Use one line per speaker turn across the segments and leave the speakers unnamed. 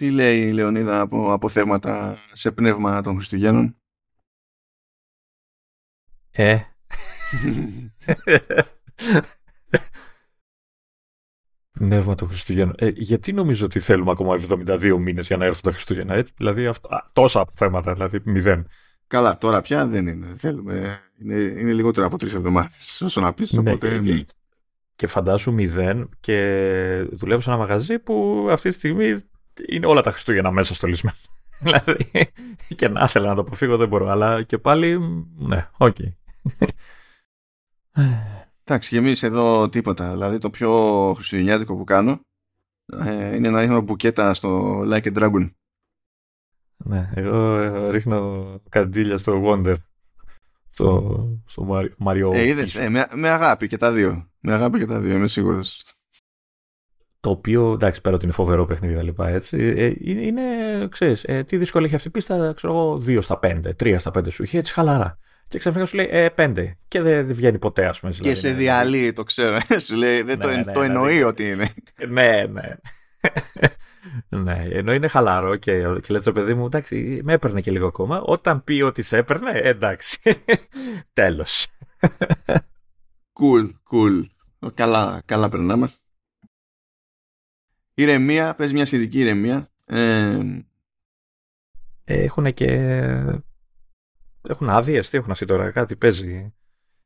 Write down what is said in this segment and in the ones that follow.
Τι λέει η Λεωνίδα από, από θέματα σε πνεύμα των Χριστουγέννων;
Ε. Πνεύμα των Χριστουγέννων. Ε, γιατί νομίζω ότι θέλουμε ακόμα 72 μήνες για να έρθουν τα Χριστούγεννα, έτσι. Δηλαδή αυτά, τόσα θέματα, δηλαδή μηδέν.
Καλά, τώρα πια δεν είναι. Θέλουμε. Είναι, είναι λιγότερο από τρεις εβδομάδες. Όσο να πεις.
Ναι,
οπότε...
και, και φαντάσου μηδέν και δουλεύω σε ένα μαγαζί που αυτή τη στιγμή είναι όλα τα Χριστούγεννα μέσα στολισμένα. δηλαδή, και να ήθελα να το αποφύγω δεν μπορώ, αλλά και πάλι, ναι, OK. Okay.
Εντάξει, και εμείς εδώ τίποτα. Δηλαδή, το πιο χριστουγεννιάτικο που κάνω ε, είναι να ρίχνω μπουκέτα στο Like a Dragon.
Ναι, εγώ ρίχνω καντήλια στο Wonder. Στο, στο Mario.
Ε, είδες, ε, με, με αγάπη και τα δύο. Με αγάπη και τα δύο, είμαι σίγουρος.
Το οποίο, εντάξει, πέρα ότι είναι φοβερό παιχνίδι και λοιπά, έτσι, ε, είναι, είναι ξέρεις, ε, τι δύσκολο έχει αυτή η πίστα, ξέρω εγώ, 2 στα 5, 3 στα 5 σου είχε, έτσι χαλαρά. Και ξαφνικά σου λέει ε, 5 και δεν, δεν βγαίνει ποτέ, ας πούμε.
Και δηλαδή, σε διαλύει, το ξέρω. σου λέει, δεν ναι, το, ναι, το εννοεί δηλαδή, ότι είναι.
Ναι, ναι. ναι, ενώ είναι χαλαρό και, και λέτε παιδί μου, εντάξει, με έπαιρνε και λίγο ακόμα. Όταν πει ότι σε έπαιρνε, εντάξει. Τέλος.
cool, cool. Καλά, καλά περνάμε. Ηρεμία, πες μια σχετική ηρεμία. Ε,
έχουν και... Έχουν άδειες, τι έχουν αυτή τώρα, κάτι παίζει.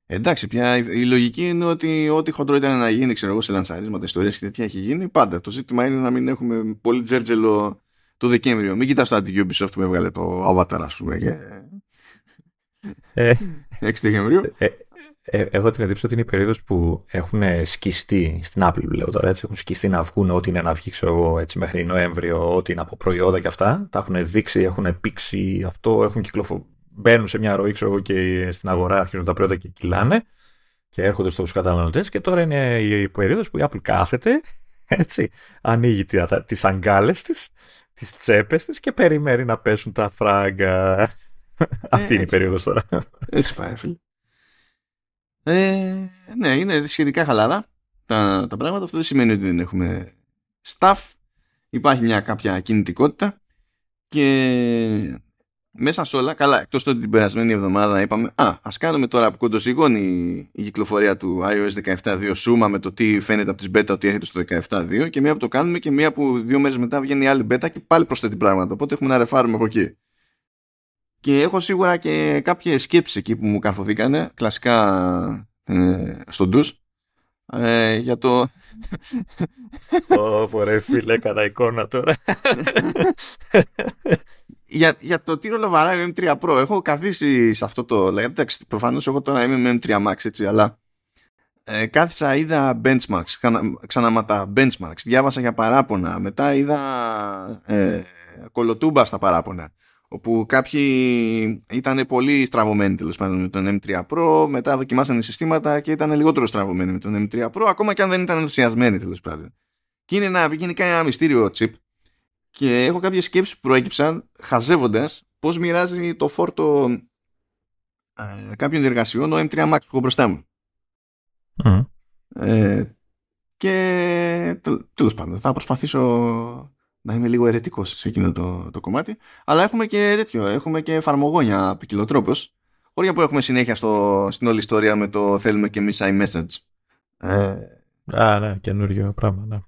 Εντάξει, πια η λογική είναι ότι ό,τι χοντρό ήταν να γίνει, ξέρω εγώ, σε λανσαρίσματα, ιστορίες και τέτοια έχει γίνει πάντα. Το ζήτημα είναι να μην έχουμε πολύ τζέρτζελο το Δεκέμβριο. Μην κοιτάς το αντι-Ubisoft που έβγαλε το Avatar, ας πούμε. Και... Ε, 6 Δεκεμβρίου.
Ε, ε, έχω την εντύπωση ότι είναι η περίοδος που έχουν σκιστεί στην Apple, λέω τώρα έτσι. Έχουν σκιστεί να βγουν ό,τι είναι να βγει, ξέρω εγώ, έτσι μέχρι Νοέμβριο, ό,τι είναι από προϊόντα και αυτά. Τα έχουν δείξει, έχουν πήξει αυτό, έχουν κυκλοφορήσει μπαίνουν σε μια ροή ξέρω, και στην αγορά αρχίζουν τα προϊόντα και κυλάνε και έρχονται στους καταναλωτές και τώρα είναι η περίοδος που η Apple κάθεται έτσι, ανοίγει τις αγκάλες της, τις τσέπες της και περιμένει να πέσουν τα φράγκα. Ε, Αυτή είναι η περίοδος τώρα.
Έτσι πάει, φίλε. Ε, ναι, είναι σχετικά χαλαρά τα, τα πράγματα. Αυτό δεν σημαίνει ότι δεν έχουμε staff. Υπάρχει μια κάποια κινητικότητα και μέσα σε όλα, καλά, εκτός ότι την περασμένη εβδομάδα είπαμε, Α, ας κάνουμε τώρα που κοντοσυγώνει η κυκλοφορία του iOS 17.2 σούμα με το τι φαίνεται από τις beta ότι έρχεται στο 17.2 και μία που το κάνουμε και μία που δύο μέρες μετά βγαίνει η άλλη beta και πάλι προσθέτει πράγματα. Οπότε έχουμε να ρεφάρουμε από εκεί. Και έχω σίγουρα και κάποιε σκέψει εκεί που μου καρφωθήκανε, κλασικά ε, στον ντους, ε, για το...
Ω, ρε φίλε, κατά εικόνα τώρα.
για, για το τι ρολοβαράει M3 Pro. Έχω καθίσει σε αυτό το. Εντάξει, προφανώς εγώ τώρα είμαι με M3 Max, έτσι, αλλά ε, κάθισα, είδα benchmarks, ξανά, τα benchmarks, διάβασα για παράπονα, μετά είδα ε, κολοτούμπα στα παράπονα, όπου κάποιοι ήταν πολύ στραβωμένοι τέλος πάντων με τον M3 Pro, μετά δοκιμάσανε συστήματα και ήταν λιγότερο στραβωμένοι με τον M3 Pro, ακόμα και αν δεν ήταν ενθουσιασμένοι τέλος πάντων. Και είναι ένα, γενικά ένα μυστήριο chip και έχω κάποιες σκέψεις που προέκυψαν χαζεύοντας πώς μοιράζει το φόρτο ε, κάποιων διεργασιών ο M3 Max που έχω μπροστά μου. Ε, και τέλος πάντων θα προσπαθήσω να είμαι λίγο ερετικός σε εκείνο το, το κομμάτι αλλά έχουμε και τέτοιο, έχουμε και εφαρμογόνια ποικιλοτρόπως χώρια που έχουμε συνέχεια στο, στην όλη ιστορία με το θέλουμε και εμείς iMessage.
Ε, Α, ναι, καινούριο πράγμα, ναι.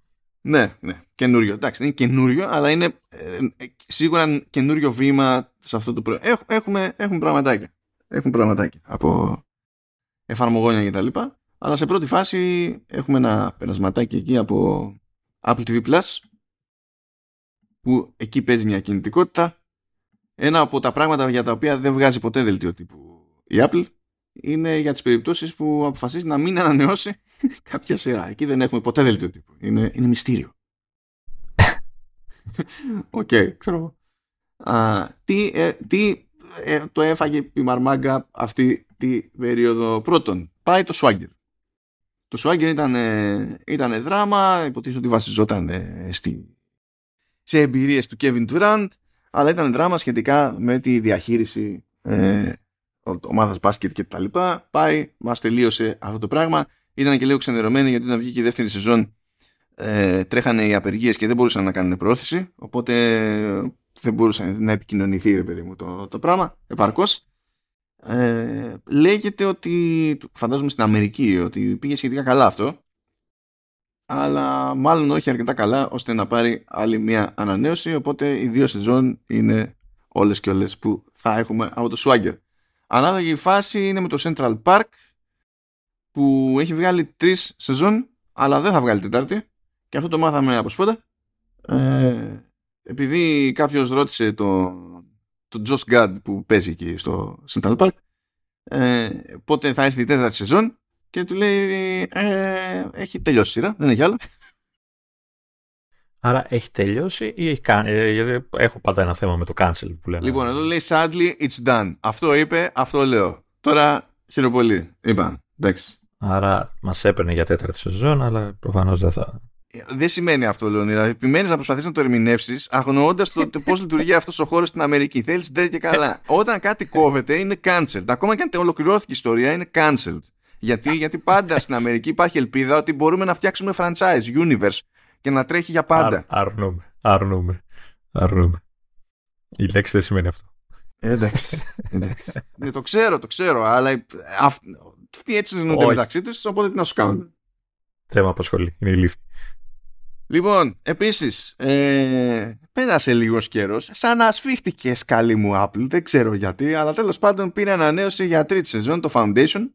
Ναι, ναι, καινούριο. Εντάξει, δεν είναι καινούριο, αλλά είναι ε, ε, σίγουρα καινούριο βήμα σε αυτό το προϊόν. Έχ, έχουμε, έχουμε πραγματάκια. Έχουν πραγματάκια από εφαρμογόνια και τα λοιπά. Αλλά σε πρώτη φάση έχουμε ένα περασματάκι εκεί από Apple TV Plus που εκεί παίζει μια κινητικότητα. Ένα από τα πράγματα για τα οποία δεν βγάζει ποτέ δελτίο τύπου η Apple είναι για τις περιπτώσεις που αποφασίζει να μην ανανεώσει κάποια σειρά. Εκεί δεν έχουμε ποτέ δελτίο τύπου. Είναι, είναι μυστήριο. OK, okay, ξέρω. Α, τι ε, τι ε, το έφαγε η Μαρμάγκα αυτή τη περίοδο. Πρώτον, πάει το Swagger. Το Swagger ήταν, ε, ήταν δράμα, υποτίθεται ότι βασιζόταν ε, στη, σε εμπειρίες του Kevin Durant, αλλά ήταν δράμα σχετικά με τη διαχείριση ε, ομάδας μπάσκετ και τα λοιπά. Πάει, μας τελείωσε αυτό το πράγμα. Ήταν και λίγο ξενερωμένη γιατί όταν βγήκε η δεύτερη σεζόν ε, τρέχανε οι απεργίες και δεν μπορούσαν να κάνουν προώθηση οπότε δεν μπορούσε να επικοινωνηθεί ρε παιδί μου το, το πράγμα επαρκώς ε, λέγεται ότι φαντάζομαι στην Αμερική ότι πήγε σχετικά καλά αυτό αλλά μάλλον όχι αρκετά καλά ώστε να πάρει άλλη μια ανανέωση οπότε οι δύο σεζόν είναι όλες και όλες που θα έχουμε από το Swagger ανάλογη φάση είναι με το Central Park που έχει βγάλει τρεις σεζόν αλλά δεν θα βγάλει τετάρτη. Και αυτό το μάθαμε από σπόντα. Ε, επειδή κάποιος ρώτησε το, το Josh Gad που παίζει εκεί στο Central Park ε, πότε θα έρθει η τέταρτη σεζόν και του λέει ε, έχει τελειώσει η σειρά, δεν έχει άλλο.
Άρα έχει τελειώσει ή έχει κάνει, ε, γιατί έχω πάντα ένα θέμα με το cancel που λένε.
Λοιπόν, εδώ λέει sadly it's done. Αυτό είπε, αυτό λέω. Τώρα χειροπολί. Είπα, εντάξει.
Άρα μας έπαιρνε για τέταρτη σεζόν, αλλά προφανώς δεν θα.
Δεν σημαίνει αυτό, Λεωνίδα. Επιμένεις να προσπαθήσεις να το ερμηνεύσεις, αγνοώντας το πώς λειτουργεί αυτός ο χώρος στην Αμερική. Θέλεις δεν και καλά. Όταν κάτι κόβεται, είναι cancelled. Ακόμα και αν ολοκληρώθηκε η ιστορία, είναι cancelled. Γιατί, γιατί πάντα στην Αμερική υπάρχει ελπίδα ότι μπορούμε να φτιάξουμε franchise, universe και να τρέχει για πάντα.
Αρ, αρνούμε, αρνούμε, αρνούμε. Η λέξη δεν σημαίνει αυτό.
Εντάξει. εντάξει. ναι, το ξέρω, το ξέρω, αλλά αυτοί έτσι ζητούνται μεταξύ τους, οπότε τι να σου κάνουν.
Θέμα απασχολεί. Είναι ηλίθι.
Λοιπόν, επίσης, ε, πέρασε λίγος καιρός, σαν να σφίχτηκε σκαλί μου Apple, δεν ξέρω γιατί, αλλά τέλος πάντων πήρε ανανέωση για τρίτη σεζόν το Foundation,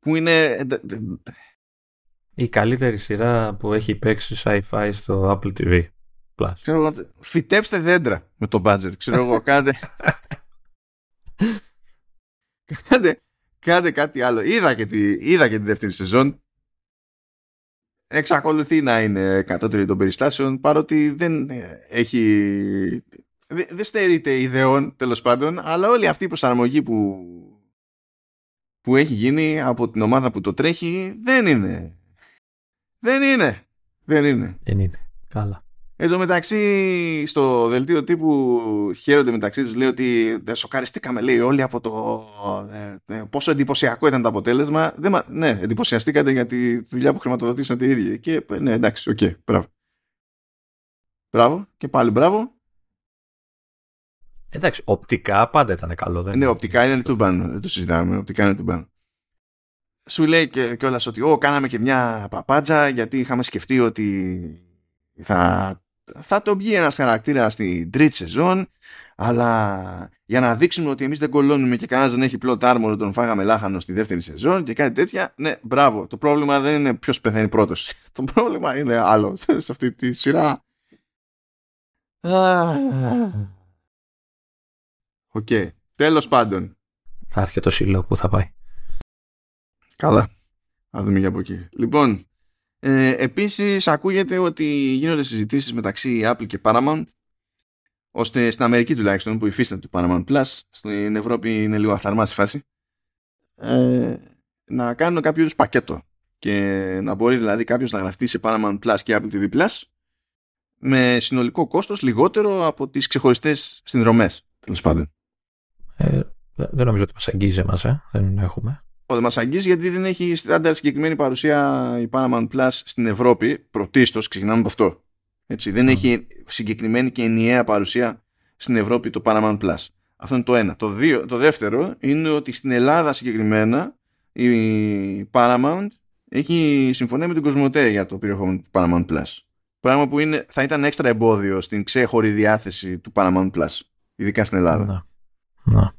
που είναι.
Η καλύτερη σειρά που έχει παίξει sci-fi στο Apple TV. Plus.
Ξέρω, φυτέψτε δέντρα με το budget. Ξέρω εγώ, κάντε. κάντε, κάντε κάτι άλλο. Είδα και, τη, είδα και τη δεύτερη σεζόν εξακολουθεί να είναι κατώτερη των περιστάσεων παρότι δεν έχει δεν στερείται ιδεών τέλος πάντων αλλά όλη αυτή η προσαρμογή που που έχει γίνει από την ομάδα που το τρέχει δεν είναι δεν είναι δεν είναι
δεν είναι καλά
Εν τω μεταξύ, στο δελτίο τύπου χαίρονται μεταξύ τους, λέει ότι δεν σοκαριστήκαμε, λέει όλοι από το ε, ε, πόσο εντυπωσιακό ήταν το αποτέλεσμα. Δεν, ναι, εντυπωσιαστήκατε για τη δουλειά που χρηματοδοτήσατε οι ίδιοι. Και ναι, εντάξει, OK, okay, μπράβο. Μπράβο και πάλι μπράβο.
Εντάξει, οπτικά πάντα ήταν καλό. Δεν
ναι, οπτικά είναι του πάνω, δεν το συζητάμε. Οπτικά είναι του πάνω. Σου λέει και κιόλας ότι, Ω, κάναμε και μια παπάντζα γιατί είχαμε σκεφτεί ότι θα θα το βγει ένας χαρακτήρας στην τρίτη σεζόν αλλά για να δείξουμε ότι εμείς δεν κολώνουμε και κανένας δεν έχει πλot armor τον φάγαμε λάχανο στη δεύτερη σεζόν και κάτι τέτοια ναι μπράβο το πρόβλημα δεν είναι ποιος πεθαίνει πρώτος το πρόβλημα είναι άλλος σε αυτή τη σειρά Οκ. Okay. Τέλος πάντων.
Θα έρχεται το σύλλογο που θα πάει.
Καλά. Θα δούμε για από εκεί. Λοιπόν, ε, επίσης ακούγεται ότι γίνονται συζητήσεις μεταξύ Apple και Paramount ώστε στην Αμερική τουλάχιστον που υφίσταται το Paramount Plus στην Ευρώπη είναι λίγο αυθαρμά στη φάση ε, να κάνουν κάποιο είδους πακέτο και να μπορεί δηλαδή κάποιος να γραφτεί σε Paramount Plus και Apple TV Plus με συνολικό κόστος λιγότερο από τις ξεχωριστές συνδρομές τέλος πάντων.
Ε, δεν νομίζω ότι μας αγγίζει εμάς, ε. δεν έχουμε.
Ο μας αγγίζει γιατί δεν έχει στάνταρ συγκεκριμένη παρουσία η Paramount Plus στην Ευρώπη. Πρωτίστως, ξεκινάμε από αυτό. Έτσι, δεν έχει συγκεκριμένη και ενιαία παρουσία στην Ευρώπη το Paramount Plus. Αυτό είναι το ένα. Το, δύο, το δεύτερο είναι ότι στην Ελλάδα συγκεκριμένα η Paramount έχει συμφωνία με την Κοσμοτέ για το περιεχόμενο του Paramount Plus. Πράγμα που είναι, θα ήταν έξτρα εμπόδιο στην ξέχωρη διάθεση του Paramount Plus. Ειδικά στην Ελλάδα.
Να.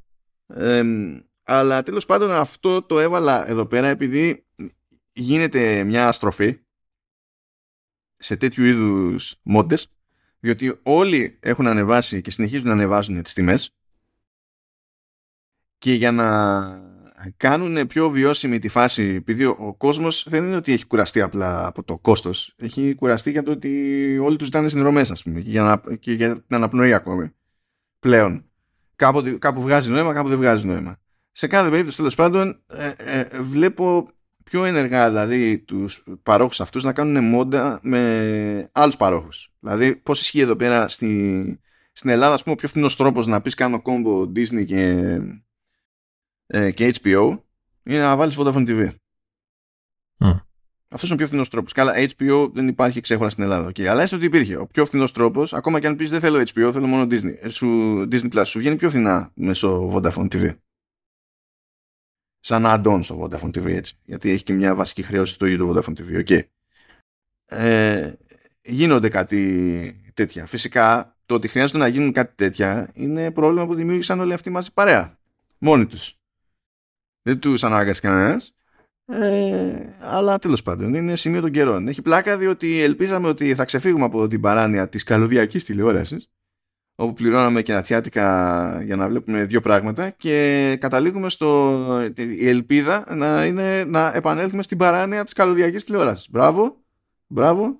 Να.
Ε, αλλά τέλος πάντων αυτό το έβαλα εδώ πέρα επειδή γίνεται μια στροφή σε τέτοιου είδους μόντες διότι όλοι έχουν ανεβάσει και συνεχίζουν να ανεβάζουν τις τιμές και για να κάνουν πιο βιώσιμη τη φάση επειδή ο κόσμος δεν είναι ότι έχει κουραστεί απλά από το κόστος έχει κουραστεί για το ότι όλοι τους ζητάνε συνδρομές ας πούμε και για, να, και για την αναπνοή ακόμη πλέον κάπου, κάπου βγάζει νόημα κάπου δεν βγάζει νόημα σε κάθε περίπτωση τέλος πάντων ε, ε, βλέπω πιο ενεργά δηλαδή τους παρόχους αυτούς να κάνουν μόντα με άλλους παρόχους. Δηλαδή πώς ισχύει εδώ πέρα στη, στην Ελλάδα ας πούμε ο πιο φθηνός τρόπος να πεις κάνω κόμπο Disney και, ε, και HBO είναι να βάλεις Vodafone TV. Αυτός είναι ο πιο φθηνός τρόπος. Καλά, HBO δεν υπάρχει ξέχωρα στην Ελλάδα. Okay. Αλλά έστω ότι υπήρχε. Ο πιο φθηνός τρόπος, ακόμα και αν πεις δεν θέλω HBO, θέλω μόνο Disney. Ε, σου, Disney Plus σου βγαίνει πιο φθηνά μέσω Vodafone TV. Σαν add-on στο Vodafone TV έτσι. Γιατί έχει και μια βασική χρέωση στο ίδιο το Vodafone TV. Okay. Ε, γίνονται κάτι τέτοια. Φυσικά το ότι χρειάζεται να γίνουν κάτι τέτοια είναι πρόβλημα που δημιούργησαν όλοι αυτοί μαζί παρέα. Μόνοι τους. Δεν τους ανάγκασε κανένας. Ε, αλλά τέλος πάντων είναι σημείο των καιρών. Έχει πλάκα διότι ελπίζαμε ότι θα ξεφύγουμε από την παράνοια της καλωδιακής τηλεόρασης όπου πληρώναμε και νατσιάτικα για να βλέπουμε δύο πράγματα και καταλήγουμε στο η ελπίδα να είναι να επανέλθουμε στην παράνοια της καλωδιακής τηλεόρασης. Μπράβο, μπράβο.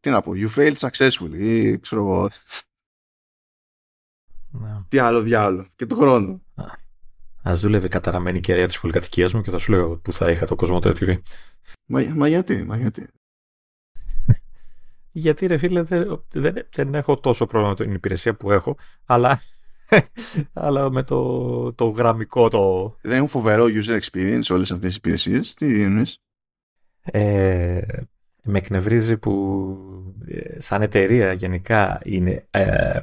Τι να πω, you failed successfully ή ξέρω εγώ. Ναι. Τι άλλο διάλογο και το χρόνο.
Α δούλευε καταραμένη κεραία της πολυκατοικίας μου και θα σου λέω που θα είχα το κόσμο TV.
Μα, μα γιατί, μα γιατί.
γιατί ρε φίλε δεν, δεν, δεν, έχω τόσο πρόβλημα με την υπηρεσία που έχω, αλλά, αλλά με το, το γραμμικό το...
Δεν έχουν φοβερό user experience όλες αυτές οι υπηρεσίες. Τι εννοείς;
Ε, με εκνευρίζει που ε, σαν εταιρεία γενικά είναι ε,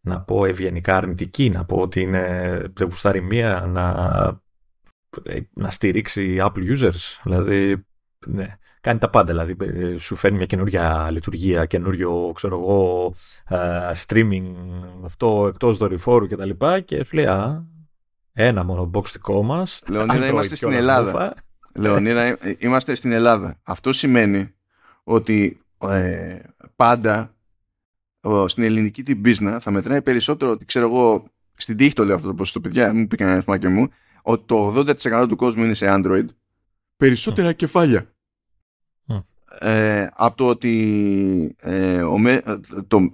να πω ευγενικά αρνητική, να πω ότι είναι, δεν γουστάρει μία να, να στηρίξει Apple users. Δηλαδή, ναι, κάνει τα πάντα. Δηλαδή, σου φέρνει μια καινούργια λειτουργία, καινούριο, ξέρω εγώ, streaming, αυτό εκτός δορυφόρου κτλ. Και, τα και σου λέει, α, ένα μόνο box δικό μας.
Λεωνίδα, είμαστε στην Ελλάδα. Λεωνίδα, είμαστε στην Ελλάδα. Αυτό σημαίνει ότι ε, πάντα στην ελληνική την business θα μετράει περισσότερο ότι ξέρω εγώ στην τύχη το λέω αυτό το ποσοστό παιδιά μου πει ένα και μου ότι το 80% του κόσμου είναι σε Android. Περισσότερα κεφάλια. Ε, από το ότι ε, ο, το,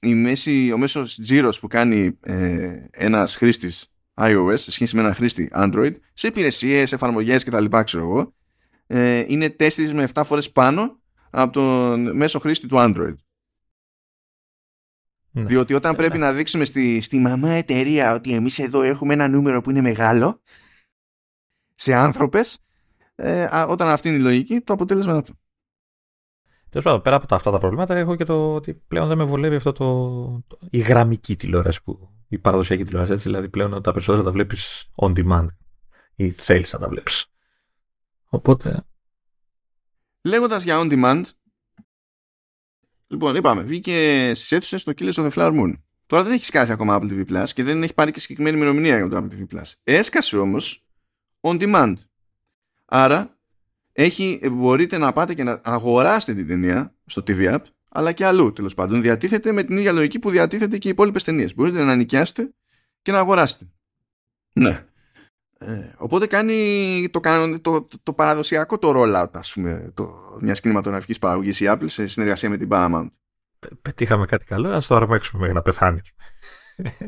η μέση, ο μέσος τζίρος που κάνει ε, ένας χρήστης iOS σε σχέση με ένα χρήστη Android σε υπηρεσίες, εφαρμογές κτλ ξέρω εγώ ε, είναι 4 με 7 φορές πάνω από τον μέσο χρήστη του Android ναι. Διότι όταν πρέπει ναι. να δείξουμε στη, στη μαμά εταιρεία ότι εμείς εδώ έχουμε ένα νούμερο που είναι μεγάλο σε άνθρωπες, ε, όταν αυτή είναι η λογική, το αποτέλεσμα είναι αυτό.
Τέλος πάντων, πέρα από αυτά τα προβλήματα, έχω και το ότι πλέον δεν με βολεύει αυτό το, το η γραμμική τηλεόραση που η παραδοσιακή τηλεόραση. Έτσι, δηλαδή πλέον τα περισσότερα τα βλέπεις on demand ή θέλεις να τα βλέπεις. Οπότε.
Λέγοντας για on demand, Λοιπόν, είπαμε, βγήκε στις αίθουσες στο Killers of the Flower Moon. Τώρα δεν έχεις σκάσει ακόμα Apple TV Plus και δεν έχει πάρει και συγκεκριμένη ημερομηνία για το Apple TV Plus. Έσκασε όμως on demand. Άρα έχει, μπορείτε να πάτε και να αγοράσετε την ταινία στο TV App, αλλά και αλλού τέλος πάντων. Διατίθεται με την ίδια λογική που διατίθεται και οι υπόλοιπες ταινίες. Μπορείτε να νοικιάσετε και να αγοράσετε. Ναι. Ε, οπότε κάνει το, το, το, το, παραδοσιακό το rollout ας πούμε το, μιας κινηματογραφικής παραγωγής η Apple σε συνεργασία με την Paramount.
Πετύχαμε κάτι καλό, ας το αρμέξουμε μέχρι να πεθάνει.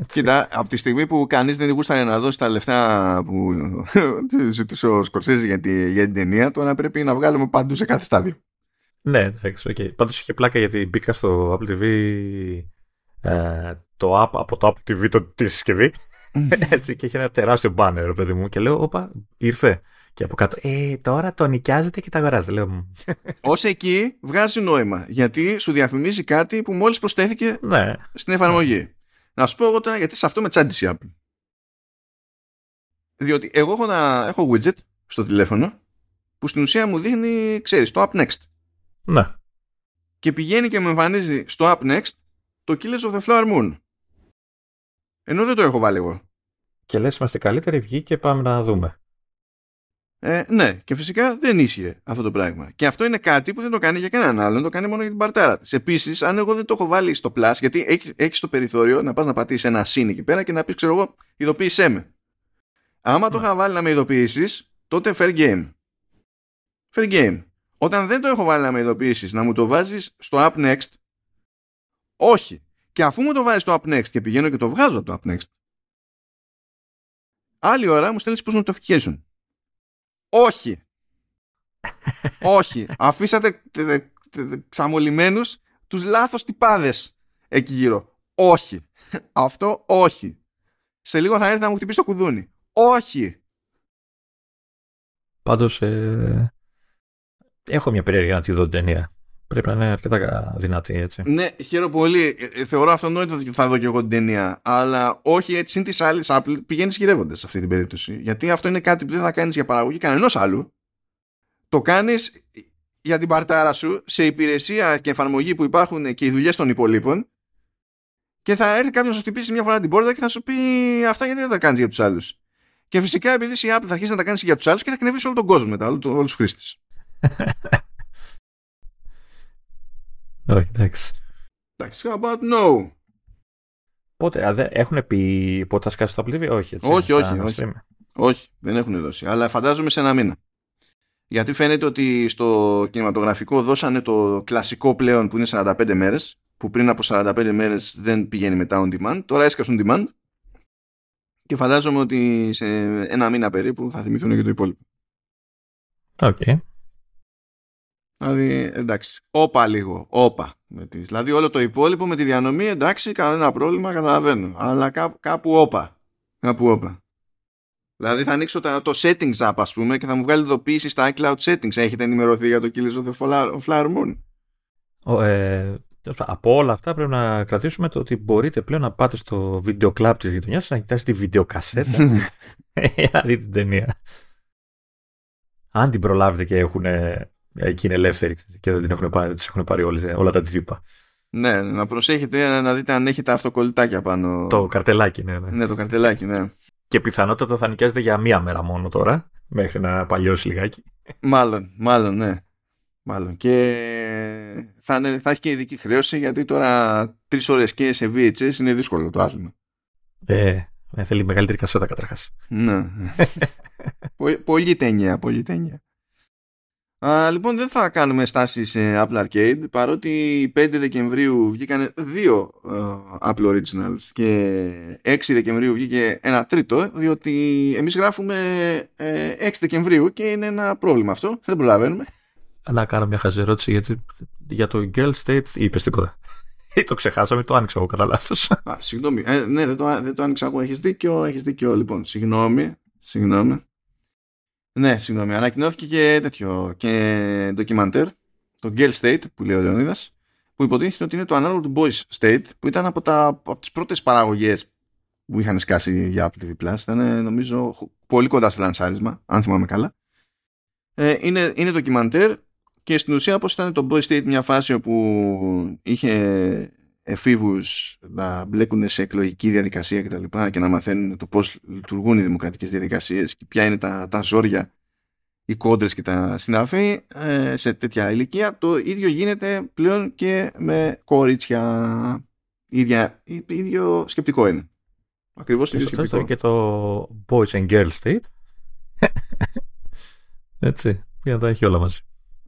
Κοίτα, από τη στιγμή που κανείς δεν γούσταρε να δώσει τα λεφτά που ζητούσε ο Σκορσέζη για, τη, για την ταινία, τώρα πρέπει να βγάλουμε παντού σε κάθε στάδιο.
Ναι, εντάξει, okay. Πάντως είχε πλάκα γιατί μπήκα στο Apple TV ε, το app, από το Apple TV το, τη συσκευή Έτσι, και έχει ένα τεράστιο μπάνερ, παιδί μου, και λέω, Όπα, ήρθε. Και από κάτω, Ε, τώρα το νοικιάζετε και τα αγοράζετε. Λέω.
Ω εκεί βγάζει νόημα. Γιατί σου διαφημίζει κάτι που μόλις προσθέθηκε ναι. στην εφαρμογή. Να σου πω εγώ τώρα γιατί σε αυτό με τσάντισε η Apple. Διότι εγώ έχω, ένα, έχω widget στο τηλέφωνο που στην ουσία μου δείχνει, ξέρεις, το App Next.
Ναι.
Και πηγαίνει και μου εμφανίζει στο App Next το Killers of the Flower Moon. Ενώ δεν το έχω βάλει εγώ.
Και λες είμαστε καλύτεροι, βγήκε πάμε να δούμε.
Ε, ναι, και φυσικά δεν ίσχυε αυτό το πράγμα. Και αυτό είναι κάτι που δεν το κάνει για κανέναν άλλον, το κάνει μόνο για την παρτάρα της. Επίσης, αν εγώ δεν το έχω βάλει στο Plus, γιατί έχεις έχεις το περιθώριο να πας να πατήσεις ένα συν εκεί πέρα και να πεις, ξέρω εγώ, ειδοποίησέ με. Άμα το ναι. είχα βάλει να με ειδοποιήσεις, τότε fair game. Fair game. Όταν δεν το έχω βάλει να με ειδοποιήσεις, να μου το βάζεις στο App Next, όχι. Και αφού μου το βάζεις στο Up Next και πηγαίνω και το βγάζω από το Up Next, άλλη ώρα μου στέλνεις push notification. Όχι. Όχι. Αφήσατε ξαμολυμένους τους λάθος τυπάδες εκεί γύρω. Όχι. Αυτό όχι. Σε λίγο θα έρθει να μου χτυπήσει το κουδούνι. Όχι.
Πάντως, ε, έχω μια περίεργη να τη δω την ταινία. Πρέπει να είναι αρκετά δυνατή, έτσι.
Ναι, χαίρομαι πολύ. Ε, θεωρώ αυτονόητο ότι θα δω και εγώ την ταινία. Αλλά όχι έτσι, συν της άλλης Apple πηγαίνεις γυρεύοντας σε αυτή την περίπτωση. Γιατί αυτό είναι κάτι που δεν θα κάνεις για παραγωγή κανενός άλλου. Το κάνεις για την παρτάρα σου σε υπηρεσία και εφαρμογή που υπάρχουν και οι δουλειές των υπολείπων. Και θα έρθει κάποιος να σου χτυπήσει μια φορά την πόρτα και θα σου πει αυτά γιατί δεν τα κάνεις για τους άλλους. Και φυσικά επειδή η Apple θα αρχίσεις να τα κάνεις για τους άλλους και θα κνευρίσει όλο τον κόσμο μετά, όλους τους χρήστες.
Όχι, εντάξει.
Εντάξει, how about no;
Πότε, α, έχουν πει πότε θα σκάσει το Apple όχι. Έτσι,
όχι, όχι, όχι. όχι, δεν έχουν δώσει. Αλλά φαντάζομαι σε ένα μήνα. Γιατί φαίνεται ότι στο κινηματογραφικό δώσανε το κλασικό πλέον που είναι 45 μέρες, που πριν από 45 μέρες δεν πηγαίνει μετά on demand, τώρα έσκασαν demand και φαντάζομαι ότι σε ένα μήνα περίπου θα θυμηθούν και το υπόλοιπο.
OK. Okay.
Δηλαδή, εντάξει, όπα λίγο, όπα. Με τις, δηλαδή όλο το υπόλοιπο με τη διανομή, εντάξει, κανένα πρόβλημα, καταλαβαίνω. Αλλά κάπου, κάπου όπα. Κάπου όπα. Δηλαδή θα ανοίξω το, το settings app ας πούμε και θα μου βγάλει ειδοποίηση στα iCloud settings. Έχετε ενημερωθεί για το Killers of the Flower Moon;
Ο, ε, από όλα αυτά πρέπει να κρατήσουμε το ότι μπορείτε πλέον να πάτε στο βίντεο κλαμπ της γειτονιάς να κοιτάσετε τη βιντεοκασέτα για να δείτε την ταινία. Αν την προλάβετε και έχουν, εκεί είναι ελεύθεροι και δεν την έχουν πάρει, τις έχουν πάρει όλες, όλα τα τύπα.
Ναι, να προσέχετε να δείτε αν έχετε αυτοκολλητάκια πάνω.
Το καρτελάκι, ναι, ναι.
Ναι, το καρτελάκι, ναι.
Και πιθανότατα θα νοικιάζεται για μία μέρα μόνο τώρα, μέχρι να παλιώσει λιγάκι.
Μάλλον, μάλλον, ναι. Μάλλον. Και θα, είναι, θα έχει και ειδική χρέωση γιατί τώρα τρεις ώρες και σε VHS είναι δύσκολο το άθλημα.
Ε, ε, θέλει μεγαλύτερη κασέτα καταρχάς.
Ναι. πολύ ταινία, πολύ ταινία. Α, λοιπόν δεν θα κάνουμε στάση σε Apple Arcade παρότι 5 Δεκεμβρίου βγήκαν δύο uh, Apple Originals και 6 Δεκεμβρίου βγήκε ένα τρίτο διότι εμείς γράφουμε ε, 6 Δεκεμβρίου και είναι ένα πρόβλημα αυτό, δεν προλαβαίνουμε.
Να κάνω μια χαζερώτηση γιατί για το Girl State είπες τίποτα. Ή το ξεχάσαμε, το άνοιξα εγώ κατά λάθος.
Α, συγγνώμη. Ε, ναι, δεν το, δεν το άνοιξα εγώ. Έχεις δίκιο, έχεις δίκιο. Λοιπόν, συγγνώμη. Συγγνώμη. Ναι, συγγνώμη. Ανακοινώθηκε και τέτοιο και ντοκιμαντέρ, το Girl State που λέει ο Λεωνίδας, που υποτίθεται ότι είναι το ανάλογο του Boys State, που ήταν από, τα, από τις πρώτες παραγωγές που είχαν σκάσει για Apple TV Plus. Ήταν νομίζω πολύ κοντά στο λανσάρισμα, αν θυμάμαι καλά. Ε, είναι, είναι ντοκιμαντέρ και στην ουσία όπως ήταν το Boy State μια φάση όπου είχε εφήβους να μπλέκουν σε εκλογική διαδικασία και τα λοιπά και να μαθαίνουν το πώς λειτουργούν οι δημοκρατικές διαδικασίες και ποια είναι τα, τα ζόρια οι κόντρες και τα συναφή ε, σε τέτοια ηλικία το ίδιο γίνεται πλέον και με κορίτσια. Ίδια, ίδιο σκεπτικό είναι. Ακριβώς το ίδιο σκεπτικό.
και το Boys and Girls State. Έτσι για να τα έχει όλα μαζί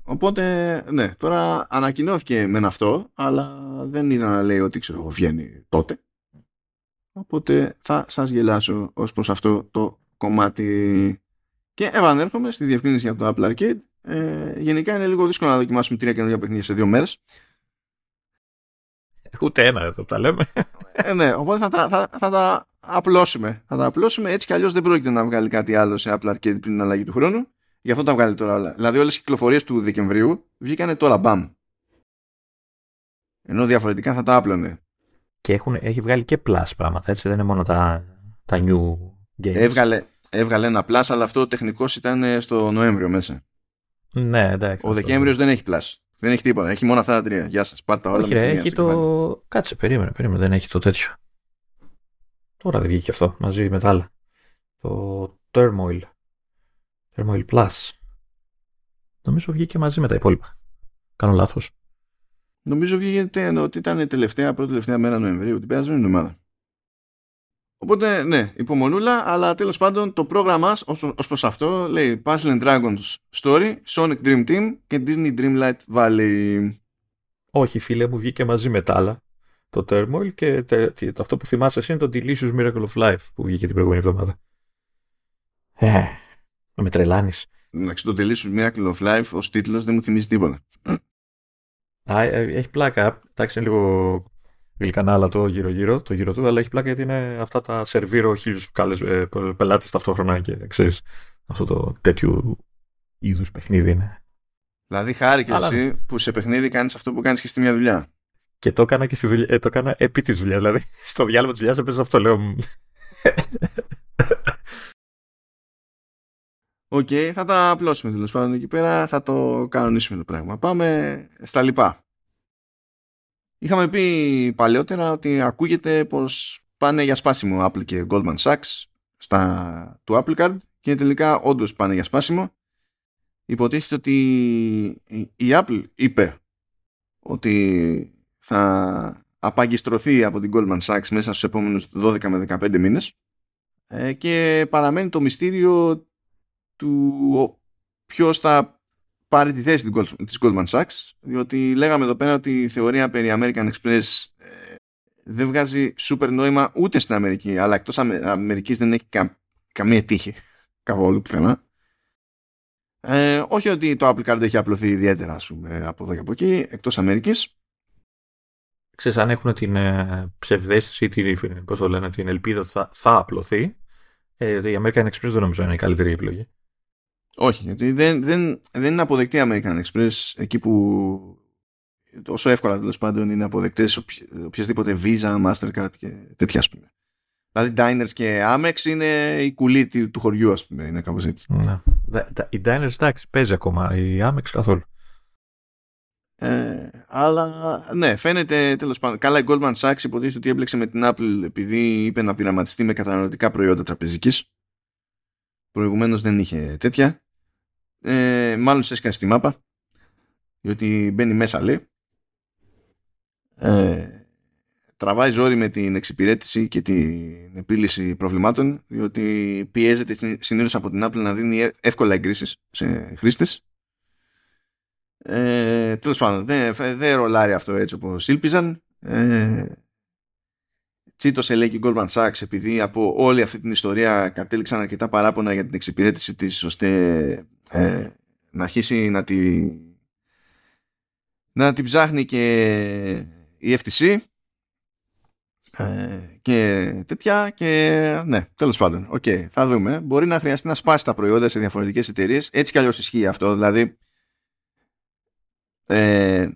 Οπότε, ναι, τώρα ανακοινώθηκε με αυτό, αλλά δεν είδα να λέει ότι ξέρω εγώ βγαίνει τότε. Οπότε θα σας γελάσω ως προς αυτό το κομμάτι. Και επανέρχομαι στη διευκρίνηση για το Apple Arcade. Ε, γενικά είναι λίγο δύσκολο να δοκιμάσουμε τρία καινούργια παιχνίδια σε δύο μέρες.
Ούτε ένα εδώ τα λέμε.
Ε, ναι, οπότε θα τα, θα, θα τα απλώσουμε. Θα τα απλώσουμε έτσι κι αλλιώς δεν πρόκειται να βγάλει κάτι άλλο σε Apple Arcade πριν την αλλαγή του χρόνου. Γι' αυτό τα βγάλει τώρα όλα. Δηλαδή όλες οι κυκλοφορίες του Δεκεμβρίου βγήκανε τώρα μπαμ. Ενώ διαφορετικά θα τα άπλωνε.
Και έχουν, έχει βγάλει και plus πράγματα, έτσι δεν είναι μόνο τα, τα new games.
Έβγαλε, έβγαλε ένα plus, αλλά αυτό τεχνικώ ήταν στο Νοέμβριο μέσα.
Ναι, εντάξει.
Ο Δεκέμβριος δεν έχει plus. Δεν έχει τίποτα. Έχει μόνο αυτά τα τρία. Γεια σας. Πάρτα όλα.
Όχι, ρε, έχει το. Κάτσε, περίμενε, περίμενε. Δεν έχει το τέτοιο. Τώρα δεν βγήκε αυτό μαζί με τα άλλα. Το Turmoil. Thermal Plus. Νομίζω βγήκε μαζί με τα υπόλοιπα. Κάνω λάθος.
Νομίζω βγήκε ότι ήταν τελευταία, πρώτη τελευταία μέρα Νοεμβρίου, την περασμένη εβδομάδα. Οπότε, ναι, υπομονούλα, αλλά τέλος πάντων το πρόγραμμα ως προς αυτό λέει Puzzle and Dragons Story, Sonic Dream Team και Disney Dreamlight Valley.
Όχι, φίλε μου, βγήκε μαζί με τα άλλα. Το Turmoil και το, αυτό που θυμάσαι εσύ είναι το Delicious Miracle of Life που βγήκε την προηγούμενη εβδομάδα. Ε, με τρελάνεις.
Εντάξει, το τελείσου Miracle of Life ως τίτλος δεν μου θυμίζει τίποτα.
Α, ε, έχει πλάκα. Εντάξει, είναι λίγο γλυκανάλα το γύρω-γύρω, το γύρω του, αλλά έχει πλάκα γιατί είναι αυτά τα σερβίρο χίλιους κάλες πελάτες ταυτόχρονα και ξέρεις αυτό το τέτοιου είδους παιχνίδι είναι.
Δηλαδή χάρη και Αλλά... εσύ που σε παιχνίδι κάνεις αυτό που κάνεις και στη μια δουλειά.
Και το έκανα και στη δουλειά, ε, το έκανα επί της δουλειάς. Δηλαδή, στο διάλογο της δουλειάς έπαιζε αυτό, λέω.
OK, okay, θα τα απλώσουμε τέλος πάντων εκεί πέρα, θα το κανονίσουμε το πράγμα. Πάμε στα λοιπά. Είχαμε πει παλιότερα ότι ακούγεται πως πάνε για σπάσιμο Apple και Goldman Sachs στα, του Apple Card και τελικά όντως πάνε για σπάσιμο. Υποτίθεται ότι η Apple είπε ότι θα απαγκιστρωθεί από την Goldman Sachs μέσα στους επόμενους 12 με 15 μήνες ε, και παραμένει το μυστήριο του ποιος θα πάρει τη θέση της Goldman Sachs διότι λέγαμε εδώ πέρα ότι η θεωρία περί American Express ε, δεν βγάζει σούπερ νόημα ούτε στην Αμερική αλλά εκτός Αμερικής δεν έχει καμία τύχη καθόλου πουθενά ε, όχι ότι το Apple Card έχει απλωθεί ιδιαίτερα ας πούμε, από εδώ και από εκεί εκτός Αμερικής
Ξέρεις, αν έχουν την ε, ψευδέστηση, την, πώς το λένε, την ελπίδα ότι θα, θα απλωθεί, ε, η American Express δεν νομίζω είναι η καλύτερη επιλογή.
Όχι, γιατί δεν, δεν, δεν είναι αποδεκτή η American Express εκεί που τόσο εύκολα τέλος πάντων είναι αποδεκτές οποιασδήποτε Visa, Mastercard και τέτοια ας πούμε. Δηλαδή Diners και Amex είναι η κουλή του χωριού ας πούμε, είναι κάπως έτσι.
Ναι. Η Diners εντάξει παίζει ακόμα, η Amex καθόλου.
Ε, αλλά ναι, φαίνεται τέλος πάντων. Καλά, η Goldman Sachs υποτίθεται ότι έμπλεξε με την Apple επειδή είπε να πειραματιστεί με καταναλωτικά προϊόντα τραπεζικής. Προηγουμένως δεν είχε τέτοια. Ε, μάλλον σε έσκασε στη μάπα. Διότι μπαίνει μέσα, λέει. Ε, τραβάει ζόρι με την εξυπηρέτηση και την επίλυση προβλημάτων διότι πιέζεται συνήθως από την Apple να δίνει εύκολα εγκρίσεις σε χρήστες. Ε, Τέλος πάντων, δεν, δεν ρολάρει αυτό έτσι όπως ήλπιζαν. Ε, τσίτωσε λέει και η Goldman Sachs επειδή από όλη αυτή την ιστορία κατέληξαν αρκετά παράπονα για την εξυπηρέτηση της ώστε ε, να αρχίσει να τη να την ψάχνει και η FTC ε, και τέτοια και ναι, τέλος πάντων, OK, okay, θα δούμε. Μπορεί να χρειαστεί να σπάσει τα προϊόντα σε διαφορετικές εταιρείες. έτσι κι αλλιώς ισχύει αυτό, δηλαδή ε,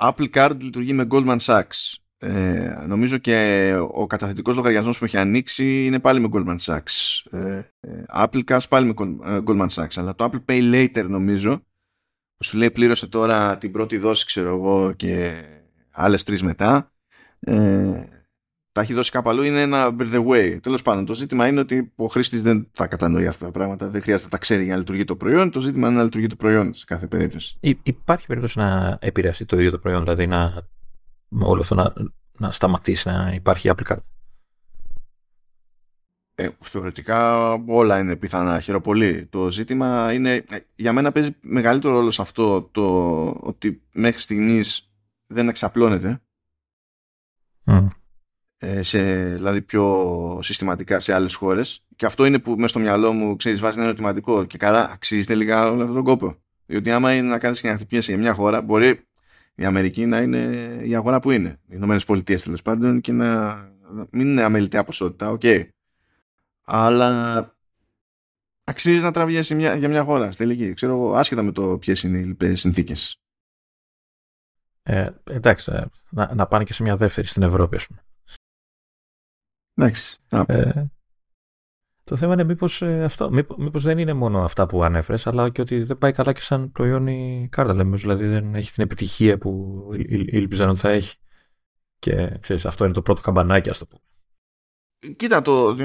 Apple Card λειτουργεί με Goldman Sachs. Ε, νομίζω και ο καταθετικός λογαριασμός που έχει ανοίξει είναι πάλι με Goldman Sachs. Ε, ε Apple Cash πάλι με ε, Goldman Sachs. Αλλά το Apple Pay Later νομίζω που σου λέει πλήρωσε τώρα την πρώτη δόση ξέρω εγώ και άλλες τρεις μετά ε, τα έχει δώσει κάπου αλλού είναι ένα by the way. Τέλος πάντων, το ζήτημα είναι ότι ο χρήστης δεν θα κατανοεί αυτά τα πράγματα. Δεν χρειάζεται να τα ξέρει για να λειτουργεί το προϊόν. Το ζήτημα είναι να λειτουργεί το προϊόν σε κάθε περίπτωση.
υπάρχει περίπτωση να επηρεαστεί το ίδιο το προϊόν, δηλαδή να, όλο αυτό να, να σταματήσει να υπάρχει Apple Card.
Ε, θεωρητικά όλα είναι πιθανά, χειροπολί. Το ζήτημα είναι, ε, για μένα παίζει μεγαλύτερο ρόλο σε αυτό το ότι μέχρι στιγμής δεν εξαπλώνεται. Mm. Ε, σε, δηλαδή πιο συστηματικά σε άλλες χώρες και αυτό είναι που μέσα στο μυαλό μου ξέρεις βάζει ένα ερωτηματικό και καλά αξίζει τελικά όλο αυτόν τον κόπο διότι άμα είναι να κάνεις και να χτυπιέσαι για μια χώρα μπορεί η Αμερική να είναι η αγορά που είναι οι Ηνωμένες Πολιτείες τέλος πάντων και να μην είναι αμελητέα ποσότητα OK okay. αλλά αξίζει να τραβιέσαι μια, για μια χώρα τελική ξέρω εγώ άσχετα με το ποιες είναι οι λοιπές συνθήκες
ε, εντάξει, ε, να, να πάνε και σε μια δεύτερη στην Ευρώπη, ας πούμε.
Εντάξει. Ε,
το θέμα είναι μήπως, ε, αυτό, μήπως, δεν είναι μόνο αυτά που ανέφερες, αλλά και ότι δεν πάει καλά και σαν προϊόν η κάρτα, λέμε, δηλαδή δεν έχει την επιτυχία που ήλπιζαν ότι θα έχει. Και ξέρεις, αυτό είναι το πρώτο καμπανάκι, ας το πούμε.
Κοίτα, το,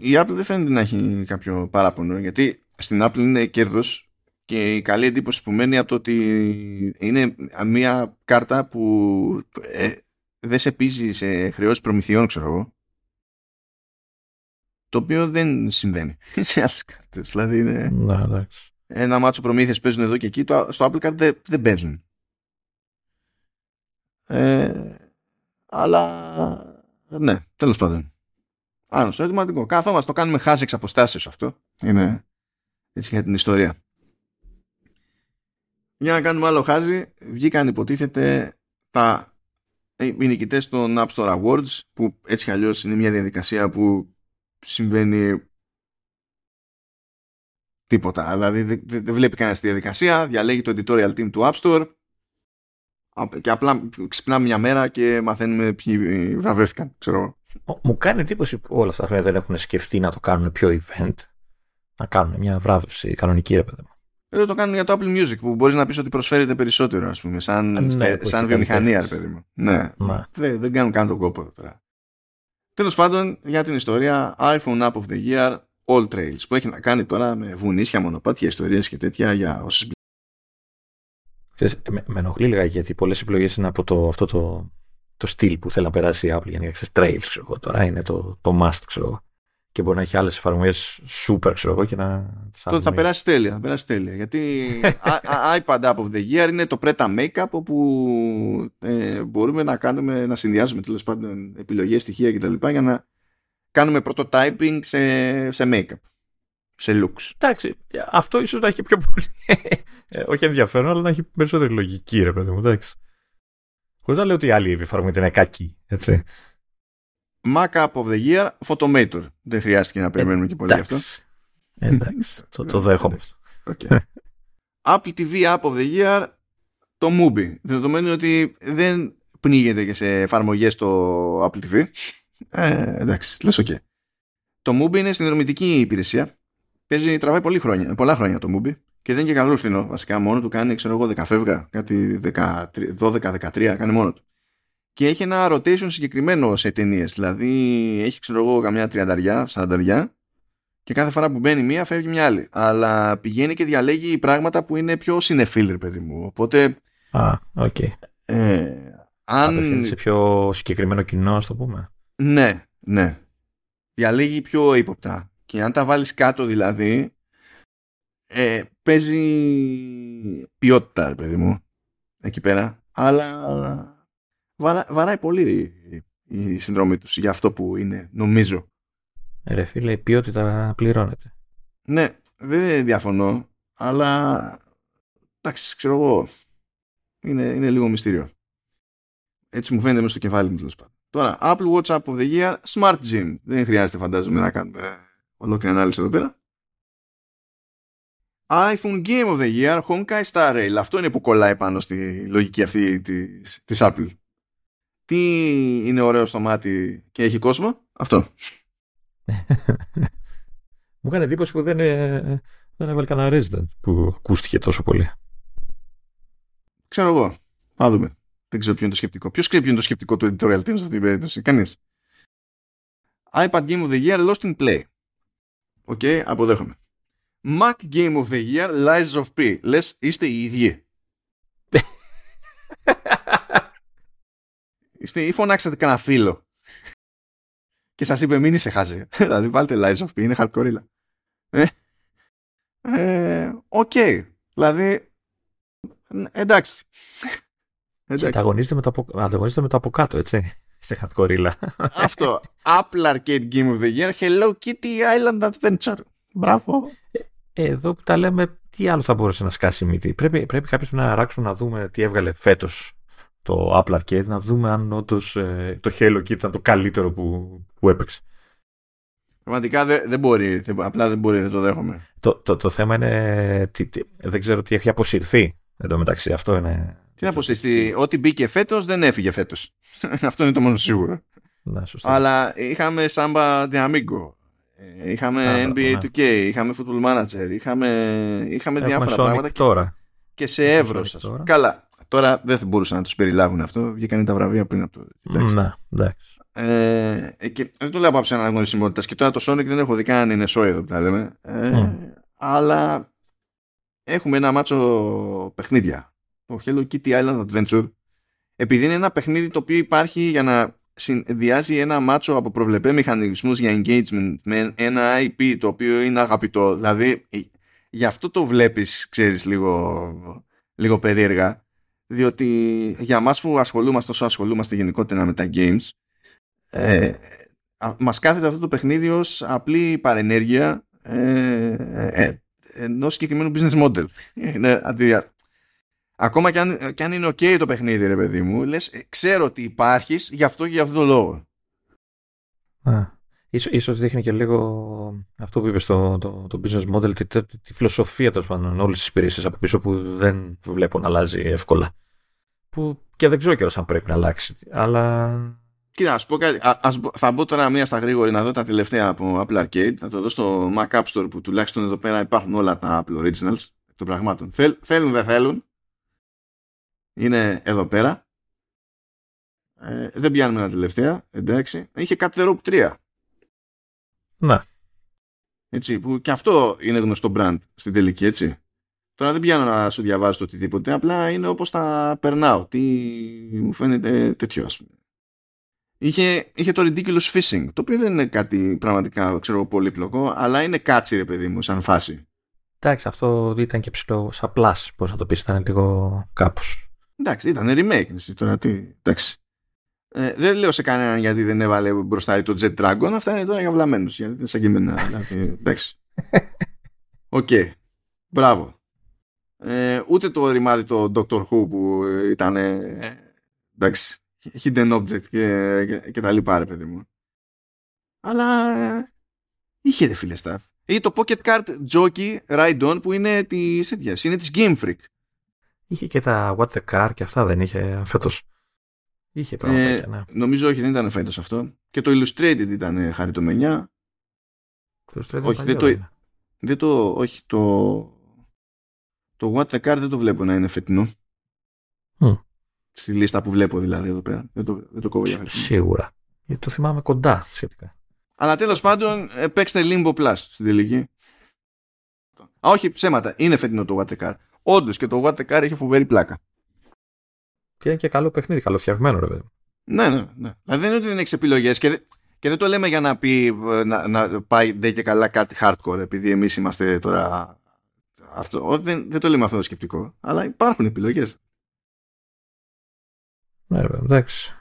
η Apple δεν φαίνεται να έχει κάποιο παράπονο, γιατί στην Apple είναι κέρδος και η καλή εντύπωση που μένει από το ότι είναι μια κάρτα που ε, δεν σε πείζει σε χρεώσεις προμηθειών, ξέρω εγώ. Το οποίο δεν συμβαίνει σε άλλες κάρτες. Δηλαδή είναι.
Να,
ένα μάτσο προμήθειες παίζουν εδώ και εκεί. Το, στο Apple Card δεν, δεν παίζουν. Ε, αλλά ναι, τέλος πάντων. Άλλο στο ερωτηματικό. Καθόμαστε, το κάνουμε χάζι εξ αποστάσεως αυτό. Είναι έτσι για την ιστορία. Για να κάνουμε άλλο χάζι, βγήκαν υποτίθεται τα οι νικητές των App Store Awards που έτσι κι αλλιώς είναι μια διαδικασία που συμβαίνει τίποτα. Δηλαδή δεν δε, βλέπει κανένας τη διαδικασία, διαλέγει το editorial team του App Store και απλά ξυπνάμε μια μέρα και μαθαίνουμε ποιοι βραβεύτηκαν, ξέρω
Μου κάνει εντύπωση που όλα αυτά δεν έχουν σκεφτεί να το κάνουν πιο event. Να κάνουν μια βράβευση κανονική, ρε παιδί μου.
Εδώ το κάνουν για το Apple Music που μπορείς να πεις ότι προσφέρεται περισσότερο, ας πούμε, σαν, ναι, σαν βιομηχανία, ρε παιδί μου. Ναι. ναι. Δεν, δεν κάνουν καν τον κόπο τώρα. Τέλος πάντων, για την ιστορία, iPhone App of the Year, All Trails, που έχει να κάνει τώρα με βουνίσια, μονοπάτια, ιστορίες και τέτοια για όσε
Ξέρεις, με, με ενοχλεί λίγα γιατί πολλές επιλογές είναι από το, αυτό το, το στυλ που θέλει να περάσει η Apple για να ξέρεις, trails, ξέρω εγώ. Τώρα είναι το, το must, ξέρω Και μπορεί να έχει άλλες εφαρμογές super, ξέρω εγώ, και να.
Τότε θα περάσει τέλεια, θα περάσει τέλεια. Γιατί iPad App of the Year είναι το Preta Makeup όπου ε, μπορούμε να κάνουμε, να συνδυάζουμε τέλος πάντων επιλογές, στοιχεία κτλ. για να κάνουμε prototyping σε, σε make-up σε looks.
Εντάξει, αυτό ίσως να έχει πιο πολύ. Ε, όχι ενδιαφέρον, αλλά να έχει περισσότερη λογική, ρε παιδί μου. Εντάξει. Χωρίς να λέω ότι η άλλη εφαρμογή είναι κακή. Έτσι.
Mac App of the Year, Photomator. Δεν χρειάστηκε να περιμένουμε και πολύ γι' αυτό.
Εντάξει, το, το δέχομαι.
Okay. Apple TV App of the Year, το Mubi. Δεδομένου ότι δεν πνίγεται και σε εφαρμογές το Apple TV. Ε, εντάξει, λες OK. Okay. Το Mubi είναι συνδρομητική υπηρεσία παίζει, τραβάει πολύ χρόνια, πολλά χρόνια το Mubi και δεν είναι και καλό φθηνό. Βασικά μόνο του κάνει, ξέρω εγώ, 10 φεύγα, κάτι 12-13, κάνει μόνο του. Και έχει ένα rotation συγκεκριμένο σε ταινίες. Δηλαδή έχει, ξέρω εγώ, καμιά τριανταριά, σαρανταριά και κάθε φορά που μπαίνει μία φεύγει μια άλλη. Αλλά πηγαίνει και διαλέγει πράγματα που είναι πιο σινεφίλ, παιδί μου. Οπότε.
Α, OK. Okay.
Ε, αν...
σε πιο συγκεκριμένο κοινό, ας το πούμε.
Ναι, ναι. Διαλέγει πιο ύποπτα. Και αν τα βάλεις κάτω δηλαδή, ε, παίζει ποιότητα, παιδί μου, εκεί πέρα. Αλλά βαράει πολύ η συνδρομή τους για αυτό που είναι, νομίζω.
Ρε φίλε, η ποιότητα πληρώνεται.
Ναι, δεν διαφωνώ, αλλά εντάξει, ξέρω εγώ, είναι, είναι λίγο μυστήριο. Έτσι μου φαίνεται μέσα στο κεφάλι μου τέλος πάντων. Τώρα, Apple Watch App of the Year, Smart Gym. Δεν χρειάζεται φαντάζομαι να κάνουμε Ολόκληρη ανάλυση εδώ πέρα. iPhone Game of the Year Honkai Star Rail. Αυτό είναι που κολλάει πάνω στη λογική αυτή της, της Apple. Τι είναι ωραίο στο μάτι και έχει κόσμο; Αυτό.
Μου έκανε εντύπωση που δεν, ε, δεν έβαλε κανένα Resident που ακούστηκε τόσο πολύ.
Ξέρω εγώ. Θα δούμε. Δεν ξέρω ποιο είναι το σκεπτικό. Ποιος ξέρει ποιο είναι το σκεπτικό του editorial team σε αυτή την περίπτωση; Κανείς. iPad Game of the Year Lost in Play. OK, okay, αποδέχομαι. Mac Game of the Year, Lies of P. Λες, είστε οι ίδιοι. είστε ή φωνάξατε κανένα φίλο. Και σας είπε μην είστε χαζοί. δηλαδή βάλτε Lies of P, είναι hardcore. Ε, ε, OK. Okay. Δηλαδή, εντάξει.
εντάξει. Ανταγωνίζεται με, το ανταγωνίζεται με το από κάτω, έτσι σε hardcore
Αυτό. Apple Arcade Game of the Year, Hello Kitty Island Adventure. Μπράβο.
Ε, εδώ που τα λέμε, τι άλλο θα μπορούσε να σκάσει η μύτη; Πρέπει, πρέπει κάποιος να αράξουν να δούμε τι έβγαλε φέτος το Apple Arcade, να δούμε αν όντως ε, το Hello Kitty ήταν το καλύτερο που, που έπαιξε.
Πραγματικά δεν, δεν μπορεί, απλά δεν μπορεί, δεν το δέχομαι.
Το, το, το θέμα είναι, τι, τι, δεν ξέρω τι έχει αποσυρθεί εδώ μεταξύ, αυτό είναι
τι να αποσυστεί, ό,τι μπήκε φέτος δεν έφυγε φέτος. Αυτό είναι το μόνο σίγουρο.
Να, σωστά.
Αλλά είχαμε Samba de Amigo, είχαμε NBA ναι. 2K, είχαμε Football Manager, είχαμε, είχαμε διάφορα
Sonic
πράγματα.
Τώρα.
Και σε εύρος, ας Καλά. Τώρα δεν θα μπορούσαν να τους περιλάβουν αυτό. Βγήκαν τα βραβεία πριν από το.
Ναι, εντάξει.
Ε, και δεν το λέω από άψη αναγνωρισιμότητας. Και τώρα το Sonic δεν έχω δει καν αν είναι σόιδο που τα λέμε. Ε, mm. Αλλά έχουμε ένα μάτσο παιχνίδια το Hello Kitty Island Adventure επειδή είναι ένα παιχνίδι το οποίο υπάρχει για να συνδυάζει ένα μάτσο από προβλεπέ μηχανισμούς για engagement με ένα IP το οποίο είναι αγαπητό δηλαδή γι' αυτό το βλέπεις ξέρεις λίγο, λίγο περίεργα διότι για μας που ασχολούμαστε όσο ασχολούμαστε γενικότερα με τα games ε, μας κάθεται αυτό το παιχνίδι ως απλή παρενέργεια ε, ε, ενός συγκεκριμένου business model είναι Ακόμα και αν, και αν είναι ok το παιχνίδι, ρε παιδί μου, λες, ε, ξέρω ότι υπάρχεις γι' αυτό και γι' αυτό το λόγο.
Α, Ίσως, ίσως δείχνει και λίγο αυτό που είπες στο το, το business model, τη, τη, τη φιλοσοφία τέλος πάντων όλες τις υπηρεσίες από πίσω που δεν βλέπω να αλλάζει εύκολα. Που και δεν ξέρω κιόλας αν πρέπει να αλλάξει. Αλλά.
Κοίτα, ας πω κάτι. Ας, θα μπω τώρα μία στα γρήγορη να δω τα τελευταία από Apple Arcade. Θα το δω στο Mac App Store που τουλάχιστον εδώ πέρα υπάρχουν όλα τα Apple Originals των πραγμάτων. Θέλ, θέλουν, δεν θέλουν. Είναι εδώ πέρα. Ε, δεν πιάνουμε τα τελευταία. Εντάξει. Είχε κάτι Rope 3.
Ναι.
Έτσι, που και αυτό είναι γνωστό brand στην τελική, έτσι. Τώρα δεν πιάνω να σου διαβάζω το οτιδήποτε, απλά είναι όπως τα περνάω. Τι μου φαίνεται τέτοιο, ας πούμε. Είχε, είχε το ridiculous fishing, το οποίο δεν είναι κάτι πραγματικά, ξέρω, πολύπλοκο, αλλά είναι κάτσι, ρε παιδί μου, σαν φάση.
Εντάξει, αυτό ήταν και ψηλό σαν plus, πώς θα το πεις, ήταν λίγο κάπως.
Εντάξει, ήταν remake, τώρα τι, εντάξει. Ε, δεν λέω σε κανέναν γιατί δεν έβαλε μπροστά το Jet Dragon. Αυτά είναι τώρα για βλαμμένους. Γιατί δεν σαν και εμένα. Δηλαδή, εντάξει. OK. Okay. Μπράβο. Ε, ούτε το ρημάδι το Doctor Who που ήταν. Ε, εντάξει. Hidden object και, και, και τα λοιπά, ρε παιδί μου. Αλλά ε, είχε ρε φίλε stuff. Ή το Pocket Card Jockey Ride On που είναι της είναι της Game Freak.
Είχε και τα What the Car και αυτά δεν είχε φέτος. Είχε πράγματα, ε, ναι.
Νομίζω όχι, δεν ήταν φέτος αυτό. Και το Illustrated ήταν χαριτωμένια.
Το Illustrated όχι, δεν το,
δεν το, όχι, το, το What the Car δεν το βλέπω να είναι φετινό.
Mm.
Στη λίστα που βλέπω δηλαδή εδώ πέρα. Δεν το, δεν το κόβω για φετινό.
Σίγουρα. Γιατί το θυμάμαι κοντά σχετικά.
Αλλά τέλος πάντων ε, παίξτε Limbo Plus στην τελική. Α, όχι, ψέματα. Είναι φετινό το What the Car. Όντως και το What the Car έχει φοβερή πλάκα.
Και είναι και καλό παιχνίδι, καλοφτιαγμένο ρε παιδί.
Ναι, ναι, ναι. Δηλαδή δεν είναι ότι δεν έχεις επιλογές και, και δεν το λέμε για να πει να, να πάει ντε και καλά κάτι hardcore, επειδή εμείς είμαστε τώρα. Αυτό. Δεν, δεν το λέμε αυτό το σκεπτικό. Αλλά υπάρχουν επιλογές.
Ναι, βέβαια, εντάξει.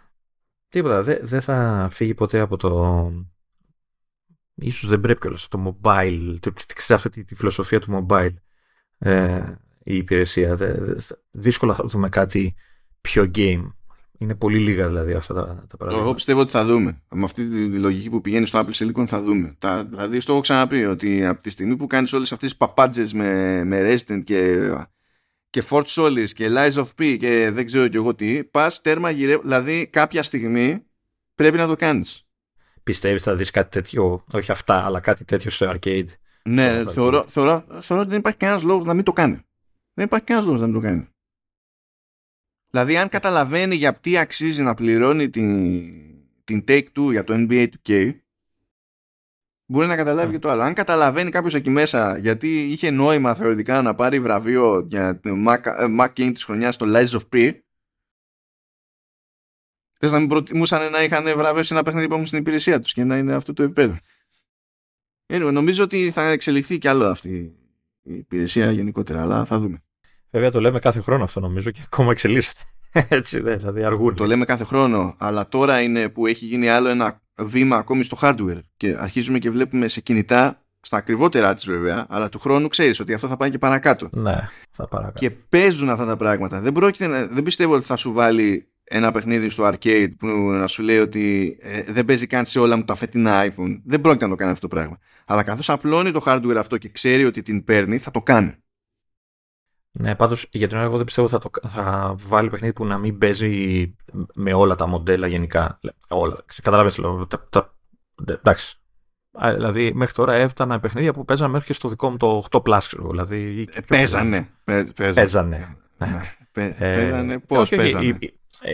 Τίποτα. Δεν δε θα φύγει ποτέ από το. Ίσως δεν πρέπει κιόλας το mobile, ξέρεις αυτή τη, φιλοσοφία του mobile ε, η υπηρεσία. Δε, δύσκολα θα δούμε κάτι πιο game. Είναι πολύ λίγα δηλαδή αυτά τα, τα πράγματα.
Εγώ πιστεύω ότι θα δούμε. Με αυτή τη λογική που πηγαίνει στο Apple Silicon θα δούμε. Τα, δηλαδή, στο έχω ξαναπεί ότι από τη στιγμή που κάνεις όλες αυτές τις παπάντζες με, με Resident και, και Fort Solis και Lies of P και δεν ξέρω κι εγώ τι, πας τέρμα γυρεύει. Δηλαδή, κάποια στιγμή πρέπει να το κάνεις.
Πιστεύεις θα δεις κάτι τέτοιο, όχι αυτά, αλλά κάτι τέτοιο σε arcade.
Ναι, θεωρώ, θεωρώ, θεωρώ ότι δεν υπάρχει κανένας λόγος να μην το κάνει. Δεν υπάρχει κανένας λόγος να μην το κάνει. Δηλαδή αν καταλαβαίνει για τι αξίζει να πληρώνει την, την Take Two για το NBA 2K μπορεί να καταλάβει και το άλλο. Αν καταλαβαίνει κάποιος εκεί μέσα γιατί είχε νόημα θεωρητικά να πάρει βραβείο για το Mac, ε, Mac Game της χρονιάς στο Lies of P θες να μην προτιμούσαν να είχαν βραβεύσει ένα παιχνίδι που έχουν στην υπηρεσία τους και να είναι αυτό το επίπεδο. Anyway, νομίζω ότι θα εξελιχθεί κι άλλο αυτή η υπηρεσία γενικότερα, αλλά θα δούμε.
Βέβαια το λέμε κάθε χρόνο αυτό νομίζω και ακόμα εξελίσσεται. Έτσι, δε, δηλαδή αργούν.
Το λέμε κάθε χρόνο, αλλά τώρα είναι που έχει γίνει άλλο ένα βήμα ακόμη στο hardware και αρχίζουμε και βλέπουμε σε κινητά στα ακριβότερα της βέβαια, αλλά του χρόνου ξέρεις ότι αυτό θα πάει και παρακάτω.
Ναι, θα παρακάτω.
Και παίζουν αυτά τα πράγματα. Δεν, πρόκειται, δεν πιστεύω ότι θα σου βάλει ένα παιχνίδι στο arcade που να σου λέει ότι ε, δεν παίζει καν σε όλα μου τα φετινά iPhone. Δεν πρόκειται να το κάνει αυτό το πράγμα. Αλλά καθώς απλώνει το hardware αυτό και ξέρει ότι την παίρνει, θα το κάνει.
Ναι, πάντως για την ώρα εγώ δεν πιστεύω θα, το, θα βάλει παιχνίδι που να μην παίζει με όλα τα μοντέλα γενικά. Όλα. Καταλάβεις, λέω. Τα, τα, εντάξει. Δηλαδή μέχρι τώρα έφτανα παιχνίδια που παίζανε μέχρι και στο δικό μου το 8 Plus. Δηλαδή,
ε, παίζανε.
Παίζανε. παίζανε. Ναι. Ναι.
Παίζανε. Ε, Πώς παίζανε;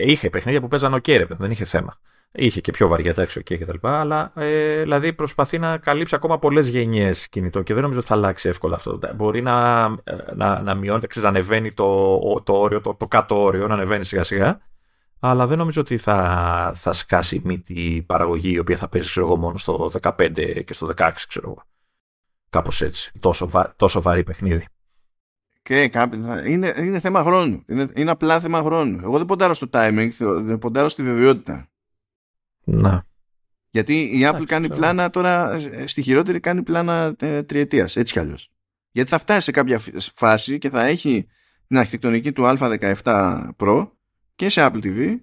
Είχε παιχνίδια που παίζανε ο okay, δεν είχε θέμα. Είχε και πιο βαριά τα έξω και κτλ. Αλλά ε, δηλαδή προσπαθεί να καλύψει ακόμα πολλές γενιές κινητό και δεν νομίζω ότι θα αλλάξει εύκολα αυτό. Μπορεί να, ε, να, να μειώνεται, ξέρεις, να ανεβαίνει το, το όριο, το, το κάτω όριο, να ανεβαίνει σιγά σιγά. Αλλά δεν νομίζω ότι θα, θα σκάσει μύτη παραγωγή η οποία θα παίζει ξέρω εγώ, μόνο στο 15 και στο 16, ξέρω εγώ. Κάπως έτσι. Τόσο, βα, τόσο βαρύ παιχνίδι.
Και είναι, είναι θέμα χρόνου. Είναι, είναι απλά θέμα χρόνου. Εγώ δεν ποντάρω στο timing, δεν ποντάρω στη βεβαιότητα.
Να.
Γιατί η Apple κάνει πλάνα τώρα, ε, στη χειρότερη κάνει πλάνα ε, τριετίας, έτσι κι αλλιώς. Γιατί θα φτάσει σε κάποια φάση και θα έχει την αρχιτεκτονική του Α17 Pro και σε Apple TV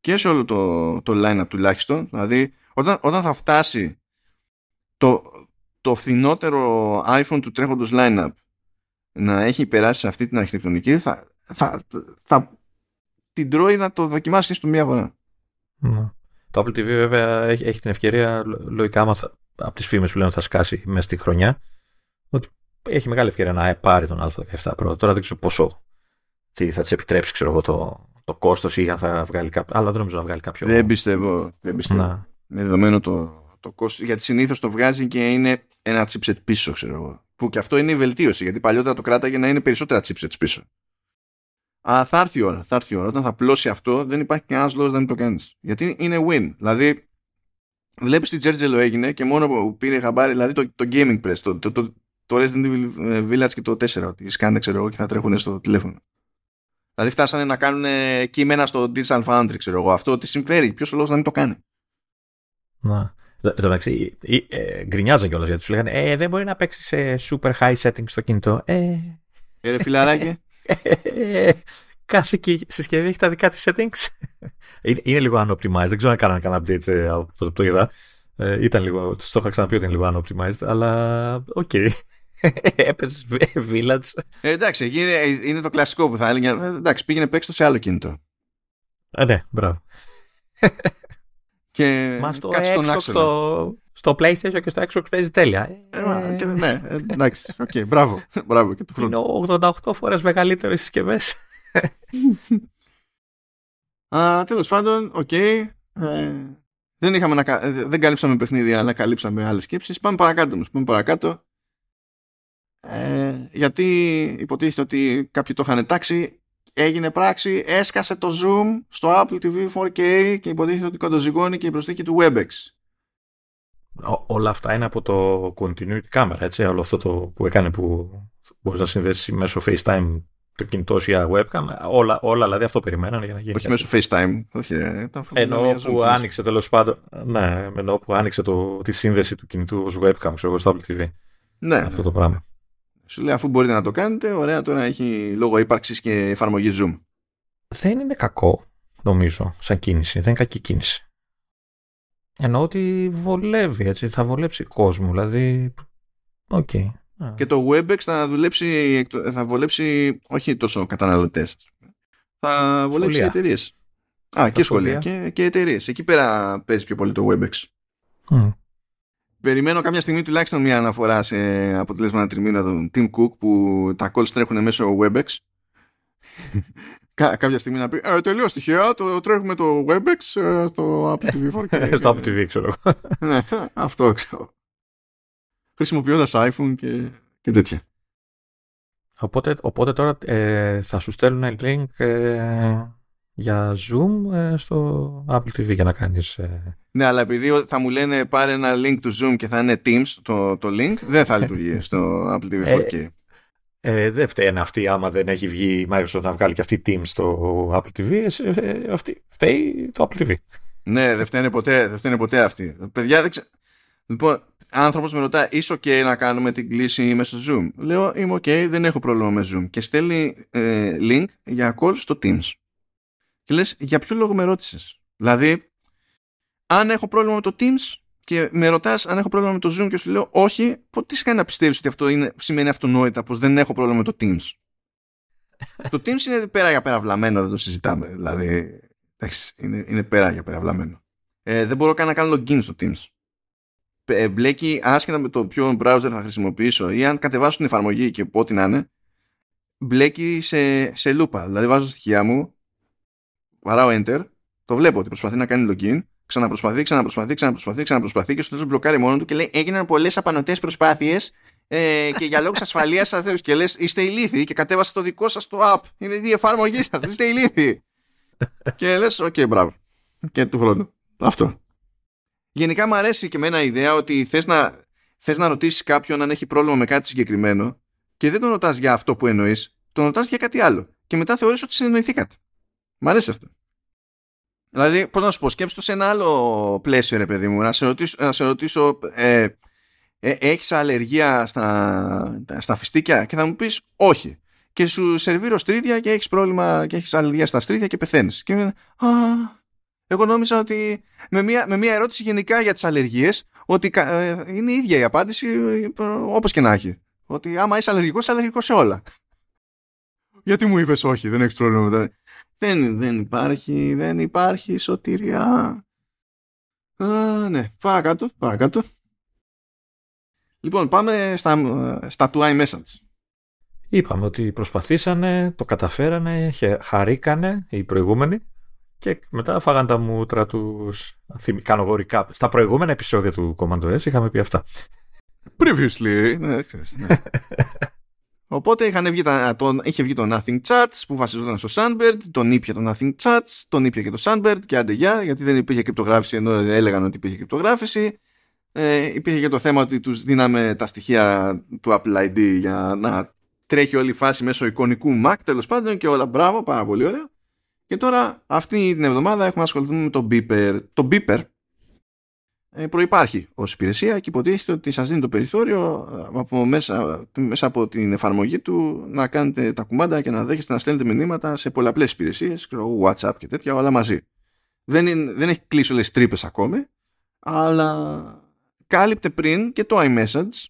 και σε όλο το, το line-up τουλάχιστον. Δηλαδή, όταν, όταν θα φτάσει το, το φθηνότερο iPhone του τρέχοντος line-up να έχει περάσει σε αυτή την αρχιτεκτονική θα, θα, θα, την τρώει να το δοκιμάσει στο μία φορά.
Ναι. Το Apple TV βέβαια έχει, έχει την ευκαιρία λογικά άμα θα, από τις φήμες που λένε θα σκάσει μέσα στη χρονιά ότι έχει μεγάλη ευκαιρία να πάρει τον Α17 Pro. Τώρα δεν ξέρω πόσο τι θα της επιτρέψει ξέρω εγώ το, το κόστος ή αν θα βγάλει κάποιο. Αλλά δεν νομίζω να βγάλει κάποιο.
Δεν πιστεύω. Δεν πιστεύω. Να. Με δεδομένο το, το κόστος. Γιατί συνήθως το βγάζει και είναι ένα chipset πίσω, ξέρω εγώ. Που και αυτό είναι η βελτίωση. Γιατί παλιότερα το κράταγε να είναι περισσότερα chipsets πίσω. Αλλά θα έρθει η ώρα. Θα έρθει η ώρα. Όταν θα πλώσει αυτό, δεν υπάρχει κανένας λόγος να μην το κάνεις. Γιατί είναι win. Δηλαδή, βλέπεις τι Τζέρτζελο έγινε και μόνο που πήρε χαμπάρι, δηλαδή το, το Gaming Press, το, το, το, το Resident Evil Village και το 4, ότι σκάνε, ξέρω εγώ, και θα τρέχουν στο τηλέφωνο. Δηλαδή φτάσανε να κάνουν κείμενα στο Digital Foundry, ξέρω εγώ. Αυτό τι συμφέρει. Ποιος ο λόγος να μην το κάνει;
Να. Εν τω μεταξύ, ε, γκρινιάζαν κιόλας γιατί του λέγανε Ε, δεν μπορεί να παίξει σε super high settings στο κινητό. Ε,
ε φιλαράκι.
κάθε συσκευή έχει τα δικά της settings. είναι, είναι λίγο unoptimized. Δεν ξέρω αν κάνανε κανένα update ε, από το, το είδα. Ε, ήταν λίγο, το είχα ξαναπεί ότι είναι λίγο unoptimized, αλλά οκ. Okay. Έπαιζε Village.
Ε, εντάξει, είναι, είναι το κλασικό που θα έλεγε. Ε, εντάξει, πήγαινε παίξει το σε άλλο κινητό.
Ε, ναι, μπράβο.
και
Μας στο Xbox, στο, στο PlayStation και στο Xbox παίζει τέλεια.
Ε, ναι, εντάξει, okay, μπράβο, μπράβο και του χρόνου.
Είναι 88 φορές μεγαλύτερες συσκευές.
Τέλος πάντων, OK. Okay. Ε, δεν, είχαμε να, δεν καλύψαμε παιχνίδια, αλλά καλύψαμε άλλες σκέψεις. Πάμε παρακάτω όμως. Πάμε παρακάτω. Ε, γιατί υποτίθεται ότι κάποιοι το είχαν τάξει, έγινε πράξη, έσκασε το Zoom στο Apple TV 4K και υποτίθεται ότι κοντοζυγώνει και η προσθήκη του WebEx.
Όλα αυτά είναι από το continuity camera, έτσι, όλο αυτό το που έκανε που μπορείς να συνδέσεις μέσω FaceTime το κινητό ή webcam, όλα, όλα δηλαδή αυτό περιμένανε για να γίνει.
Όχι μέσω FaceTime, όχι ρε.
Ενώ που άνοιξε τέλος πάντων, ναι, ενώ που άνοιξε το, τη σύνδεση του κινητού ως webcam, ξέρω στο Apple TV.
Ναι.
Αυτό το πράγμα.
Σου λέει αφού μπορείτε να το κάνετε, ωραία τώρα έχει λόγο ύπαρξης και εφαρμογή Zoom.
Δεν είναι κακό, νομίζω, σαν κίνηση. Δεν είναι κακή κίνηση. Εννοώ ότι βολεύει, έτσι, θα βολέψει κόσμο, δηλαδή, OK. Okay.
Και το WebEx θα δουλέψει, θα βολέψει όχι τόσο καταναλωτές. Θα βολέψει εταιρείες. Α, και σχολεία και, και εταιρείες. Εκεί πέρα παίζει πιο πολύ το WebEx. Mm. Περιμένω κάποια στιγμή τουλάχιστον μια αναφορά σε αποτελέσματα τριμήνα των Tim Cook που τα calls τρέχουν μέσω WebEx. Κά, κάποια στιγμή να πει ε, τελείω τυχαία, το τρέχουμε το WebEx ε, στο Apple TV 4K.
στο Apple TV, ξέρω
ναι, αυτό ξέρω. Χρησιμοποιώντας iPhone και, και τέτοια.
Οπότε, οπότε τώρα ε, θα σου στέλνουν link ε, για Zoom ε, στο Apple TV για να κάνεις... Ε,
ναι, αλλά επειδή θα μου λένε πάρε ένα link του Zoom και θα είναι Teams το, το link, δεν θα λειτουργεί στο Apple TV 4K.
Ε, δεν φταίνει αυτή άμα δεν έχει βγει η Microsoft να βγάλει και αυτή Teams στο Apple TV. Ε, αυτή, φταίει το Apple TV.
Ναι, δεν φταίνει ποτέ, δεν φταίνει ποτέ αυτή. Παιδιά, δεν ξε... Λοιπόν, άνθρωπος με ρωτάει, είσαι OK να κάνουμε την κλίση μέσω Zoom; Λέω, είμαι OK, δεν έχω πρόβλημα με Zoom. Και στέλνει ε, link για call στο Teams. Και λες, για ποιο λόγο με ρώτησες; Δηλαδή, αν έχω πρόβλημα με το Teams και με ρωτάς αν έχω πρόβλημα με το Zoom και σου λέω όχι, πότε τι κάνει να πιστεύεις ότι αυτό είναι, σημαίνει αυτονόητα πως δεν έχω πρόβλημα με το Teams; το Teams είναι πέρα για πέρα βλαμμένο, δεν το συζητάμε. Δηλαδή, εντάξει, είναι, είναι πέρα για πέρα βλαμμένο. Ε, δεν μπορώ καν να κάνω login στο Teams. Ε, μπλέκει άσχετα με το ποιο browser θα χρησιμοποιήσω ή αν κατεβάσω την εφαρμογή και πω ό,τι να είναι, μπλέκει σε, σε λούπα. Δηλαδή βάζω στοιχεία μου, βαράω enter, το βλέπω ότι προσπαθεί να κάνει login, ξαναπροσπαθεί, ξαναπροσπαθεί, ξαναπροσπαθεί, ξαναπροσπαθεί και στο τέλος μπλοκάρει μόνο του και λέει έγιναν πολλές απανοτές προσπάθειες ε, και για λόγους ασφαλείας θα θέλω και λες είστε ηλίθιοι και κατέβασα το δικό σας το app. Είναι η εφαρμογή σας, είστε ηλίθιοι. και λες, OK, okay, μπράβο. Και του χρόνου. Αυτό. Γενικά μου αρέσει και εμένα η ιδέα ότι θες να, θες να ρωτήσεις κάποιον αν έχει πρόβλημα με κάτι συγκεκριμένο και δεν τον ρωτάς για αυτό που εννοείς, τον ρωτάς για κάτι άλλο. Και μετά θεωρείς ότι συνεννοηθήκατε. Μ' αρέσει αυτό. Δηλαδή, πώς να σου πω, σκέψτε το σε ένα άλλο πλαίσιο, ρε παιδί μου, να σε ρωτήσω, να σε ρωτήσω ε, ε, έχεις αλλεργία στα, στα φιστίκια; Και θα μου πεις όχι. Και σου σερβίρω στρίδια και έχεις πρόβλημα και έχεις αλλεργία στα στρίδια και πεθαίνεις. Και μου α, εγώ νόμιζα ότι με μια, με μια ερώτηση γενικά για τις αλλεργίες ότι ε, είναι η ίδια η απάντηση ε, όπως και να έχει. Ότι άμα είσαι αλλεργικός, είσαι αλλεργικός σε όλα. Γιατί μου είπες όχι, δεν έχεις πρόβλημα Δεν, δεν υπάρχει, δεν υπάρχει σωτηρία. Α, ναι, παρακάτω, παρακάτω. Λοιπόν, πάμε στα, στα του iMessage.
Είπαμε ότι προσπαθήσανε, το καταφέρανε, χαρήκανε οι προηγούμενοι και μετά φάγαν τα μούτρα τους. Κάνω εγώ Στα προηγούμενα επεισόδια του Command S είχαμε πει αυτά.
Previously. ναι, ξέρεις, ναι. Οπότε είχαν βγει τα, το, είχε βγει το Nothing Chats που βασιζόταν στο Sunbird, τον ήπια το Nothing Chats, τον ήπια και το Sunbird και άντε γεια, γιατί δεν υπήρχε κρυπτογράφηση ενώ έλεγαν ότι υπήρχε κρυπτογράφηση. Ε, υπήρχε και το θέμα ότι τους δίναμε τα στοιχεία του Apple ID για να τρέχει όλη η φάση μέσω εικονικού Mac τέλος πάντων και όλα μπράβο, πάρα πολύ ωραία. Και τώρα αυτή την εβδομάδα έχουμε ασχοληθεί με το Beeper. Το Beeper ε, προϋπάρχει ως υπηρεσία και υποτίθεται ότι σας δίνει το περιθώριο ε, από μέσα, μέσα από την εφαρμογή του να κάνετε τα κουμάντα και να δέχεστε να στέλνετε μηνύματα σε πολλαπλές υπηρεσίες, WhatsApp και τέτοια, όλα μαζί. Δεν, είναι, δεν έχει κλείσει όλες τις τρύπες ακόμη, αλλά κάλυπτε πριν και το iMessage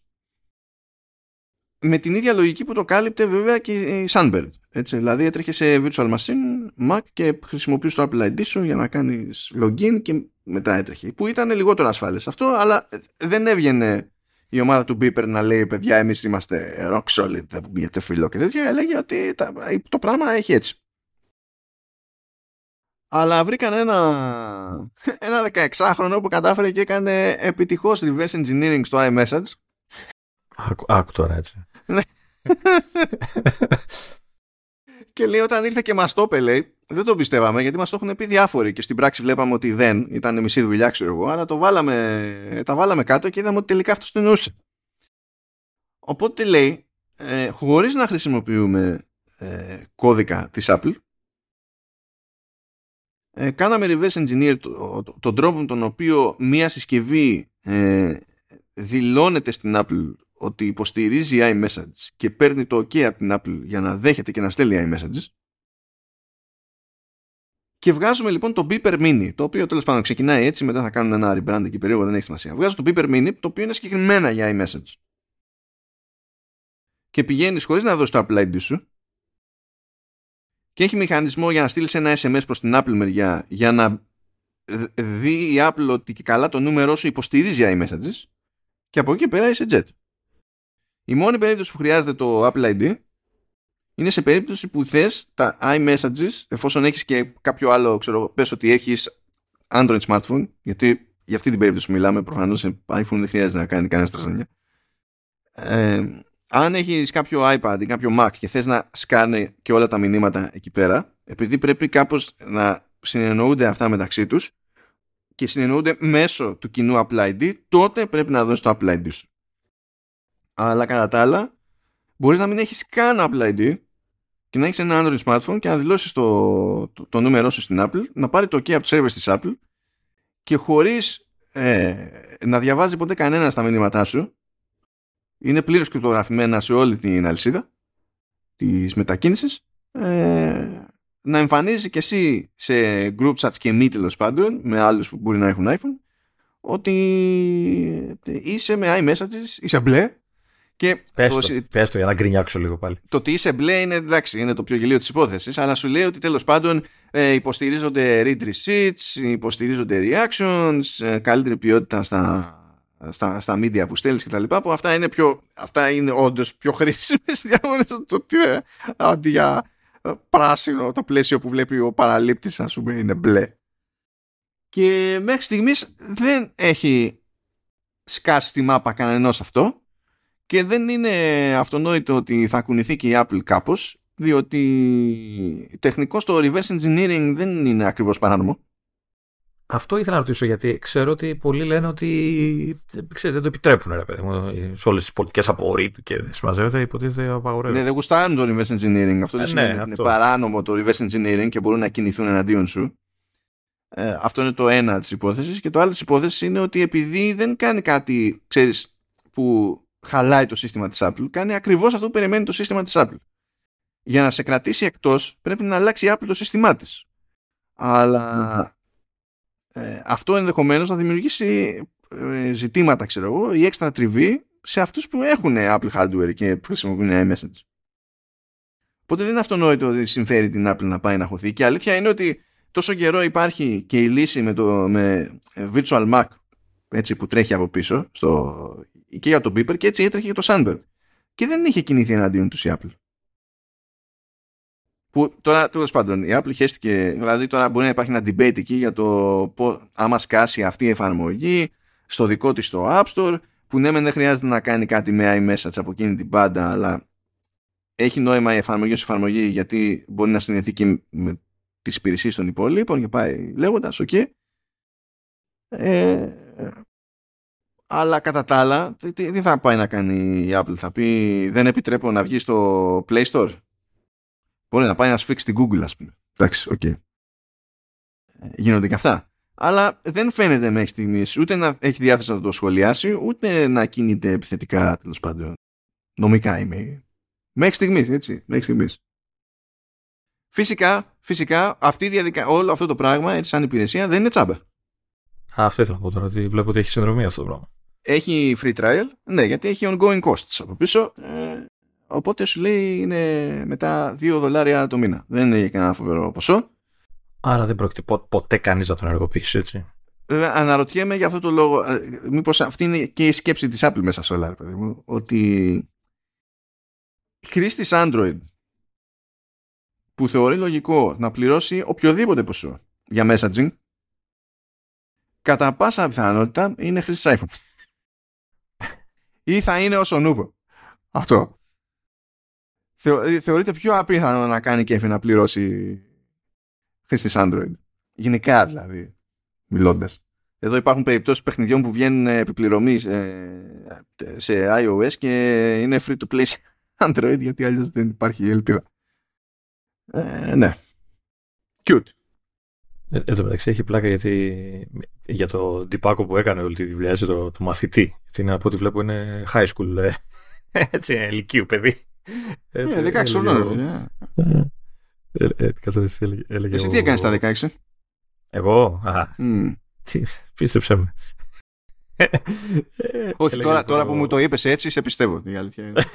με την ίδια λογική που το κάλυπτε βέβαια και η Sunbird. Έτσι, δηλαδή έτρεχε σε virtual machine Mac και χρησιμοποιούσε το Apple ID σου για να κάνεις login και μετά έτρεχε. Που ήταν λιγότερο ασφάλες αυτό, αλλά δεν έβγαινε η ομάδα του Beeper να λέει παιδιά εμείς είμαστε rock solid, δεν πήγαινε φιλό και τέτοια. Έλεγε ότι το πράγμα έχει έτσι. Αλλά βρήκαν ένα, ένα 16χρονο που κατάφερε και έκανε επιτυχώς reverse engineering στο iMessage.
Άκου τώρα έτσι. Ναι.
και λέει όταν ήρθε και μα το είπε, λέει, δεν το πιστεύαμε γιατί μας το έχουν πει διάφοροι και στην πράξη βλέπαμε ότι δεν, ήταν μισή δουλειά, ξέρω εγώ, αλλά το βάλαμε, τα βάλαμε κάτω και είδαμε ότι τελικά αυτός το εννοούσε. Οπότε λέει, ε, χωρίς να χρησιμοποιούμε ε, κώδικα της Apple, ε, κάναμε reverse engineer τον τρόπο με τον οποίο μία συσκευή ε, δηλώνεται στην Apple ότι υποστηρίζει iMessage και παίρνει το OK από την Apple για να δέχεται και να στέλνει iMessages και βγάζουμε λοιπόν το Beeper Mini, το οποίο τέλος πάντων ξεκινάει έτσι, μετά θα κάνουν ένα rebrand εκεί περίεργο, δεν έχει σημασία. Βγάζω το Beeper Mini, το οποίο είναι συγκεκριμένα για iMessage. Και πηγαίνεις χωρίς να δώσεις το Apple ID σου και έχει μηχανισμό για να στείλεις ένα SMS προς την Apple μεριά για να δει η Apple ότι και καλά το νούμερό σου υποστηρίζει iMessages και από εκεί πέρα είσαι jet. Η μόνη περίπτωση που χρειάζεται το Apple ID είναι σε περίπτωση που θες τα iMessages εφόσον έχεις και κάποιο άλλο, ξέρω, πες ότι έχεις Android smartphone, γιατί για αυτή την περίπτωση που μιλάμε προφανώς σε iPhone δεν χρειάζεται να κάνει κανένας στρασανιά. Ε, αν έχεις κάποιο iPad ή κάποιο Mac και θες να σκάνε και όλα τα μηνύματα εκεί πέρα, επειδή πρέπει κάπως να συνεννοούνται αυτά μεταξύ τους και συνεννοούνται μέσω του κοινού Apple ID, τότε πρέπει να δώσεις το Apple ID σου. Αλλά κατά τα άλλα, μπορείς να μην έχεις καν Apple ID και να έχεις ένα Android smartphone και να δηλώσεις το, το, το, νούμερό σου στην Apple, να πάρει το OK από το server της Apple και χωρίς ε, να διαβάζει ποτέ κανένα στα μηνύματά σου, είναι πλήρως κρυπτογραφημένα σε όλη την αλυσίδα της μετακίνησης. Ε, να εμφανίζει και εσύ σε group chats και μη τέλος πάντων με άλλους που μπορεί να έχουν iPhone ότι είσαι με iMessages, είσαι μπλε
και πες, το, πες το για να γκρινιάξω λίγο πάλι.
Το ότι είσαι μπλε είναι εντάξει, είναι το πιο γελίο της υπόθεσης, αλλά σου λέει ότι τέλος πάντων ε, υποστηρίζονται read receipts, υποστηρίζονται reactions, ε, καλύτερη ποιότητα στα, στα, στα media που στέλνεις κτλ. Που αυτά είναι, πιο, αυτά είναι όντως πιο χρήσιμες διάμονε το τι αντί για ε, πράσινο το πλαίσιο που βλέπει ο παραλήπτης, ας πούμε, είναι μπλε. Και μέχρι στιγμής δεν έχει σκάσει τη μάπα κανενός αυτό και δεν είναι αυτονόητο ότι θα κουνηθεί και η Apple κάπως διότι τεχνικό το reverse engineering δεν είναι ακριβώς παράνομο.
Αυτό ήθελα να ρωτήσω γιατί ξέρω ότι πολλοί λένε ότι ξέρετε, δεν το επιτρέπουν ρε παιδί μου, σε όλες τις πολιτικές απορρίτου και δεν συμμαζεύεται υποτίθεται απαγορεύεται.
Ναι, δεν γουστάρουν το reverse engineering. Αυτό δεν ε, σημαίνει ναι, ότι είναι παράνομο το reverse engineering και μπορούν να κινηθούν εναντίον σου. Ε, αυτό είναι το ένα της υπόθεσης και το άλλο της υπόθεσης είναι ότι επειδή δεν κάνει κάτι, ξέρεις, που χαλάει το σύστημα της Apple, κάνει ακριβώς αυτό που περιμένει το σύστημα της Apple. Για να σε κρατήσει εκτός πρέπει να αλλάξει η Apple το σύστημά της. Αλλά ε, αυτό ενδεχομένως να δημιουργήσει ε, ζητήματα, ξέρω εγώ, ή έξτρα τριβή σε αυτούς που έχουν Apple hardware και χρησιμοποιούν iMessage. Οπότε δεν είναι αυτονόητο ότι συμφέρει την Apple να πάει να χωθεί. Και αλήθεια είναι ότι τόσο καιρό υπάρχει και η λύση με, το, με Virtual Mac έτσι, που τρέχει από πίσω στο, και για το Beeper και έτσι έτρεχε και το Sandberg. Και δεν είχε κινηθεί εναντίον τους η Apple. Που τώρα τέλος πάντων η Apple χέστηκε, δηλαδή τώρα μπορεί να υπάρχει ένα debate εκεί για το πώς, άμα σκάσει αυτή η εφαρμογή στο δικό της το App Store που ναι δεν χρειάζεται να κάνει κάτι με iMessage από εκείνη την πάντα αλλά έχει νόημα η εφαρμογή ως εφαρμογή γιατί μπορεί να συνδεθεί και με τις υπηρεσίες των υπόλοιπων και πάει λέγοντας, OK. Okay. Ε, αλλά κατά τα άλλα, τι, θα πάει να κάνει η Apple, θα πει δεν επιτρέπω να βγει στο Play Store. Μπορεί να πάει να σφίξει την Google, ας πούμε. Εντάξει, OK. Okay. Γίνονται και αυτά. Αλλά δεν φαίνεται μέχρι στιγμής ούτε να έχει διάθεση να το σχολιάσει, ούτε να κινείται επιθετικά τέλος πάντων. Νομικά είμαι. Μέχρι στιγμής, έτσι. Μέχρι στιγμής. Φυσικά, φυσικά αυτή η διαδικα... όλο αυτό το πράγμα έτσι σαν υπηρεσία δεν είναι τσάμπα.
Α, αυτό ήθελα να πω τώρα, ότι βλέπω ότι έχει συνδρομή αυτό το πράγμα.
Έχει free trial, ναι, γιατί έχει ongoing costs από πίσω. Ε, οπότε σου λέει είναι μετά 2 δολάρια το μήνα. Δεν είναι κανένα φοβερό ποσό.
Άρα δεν πρόκειται ποτέ κανείς να τον ενεργοποιήσει, έτσι.
Ε, αναρωτιέμαι για αυτό το λόγο, ε, μήπως αυτή είναι και η σκέψη της Apple μέσα σε όλα, παιδί μου, ότι χρήστης Android που θεωρεί λογικό να πληρώσει οποιοδήποτε ποσό για messaging κατά πάσα πιθανότητα είναι χρήστης iPhone. Ή θα είναι όσο νούπο. Αυτό. θεωρείται πιο απίθανο να κάνει κέφι να πληρώσει χρήστη Android. Γενικά δηλαδή, μιλώντας. Εδώ υπάρχουν περιπτώσεις παιχνιδιών που βγαίνουν επιπληρωμής σε iOS και είναι free to play σε Android γιατί αλλιώς δεν υπάρχει ελπίδα. Ε, ναι. Cute.
Ε, εν τω μεταξύ έχει πλάκα γιατί για το ντυπάκο που έκανε όλη τη δουλειά το, το μαθητή. Γιατί από ό,τι βλέπω είναι high school. Ε, έτσι, ηλικίου παιδί.
Έτσι, ε, 16 χρονών.
Ε, ε, έλεγε
Εσύ τι έκανες στα 16?
Εγώ, α, mm. τι, πίστεψε με.
Όχι, τώρα, τώρα που μου το είπες έτσι, σε πιστεύω. Η αλήθεια είναι.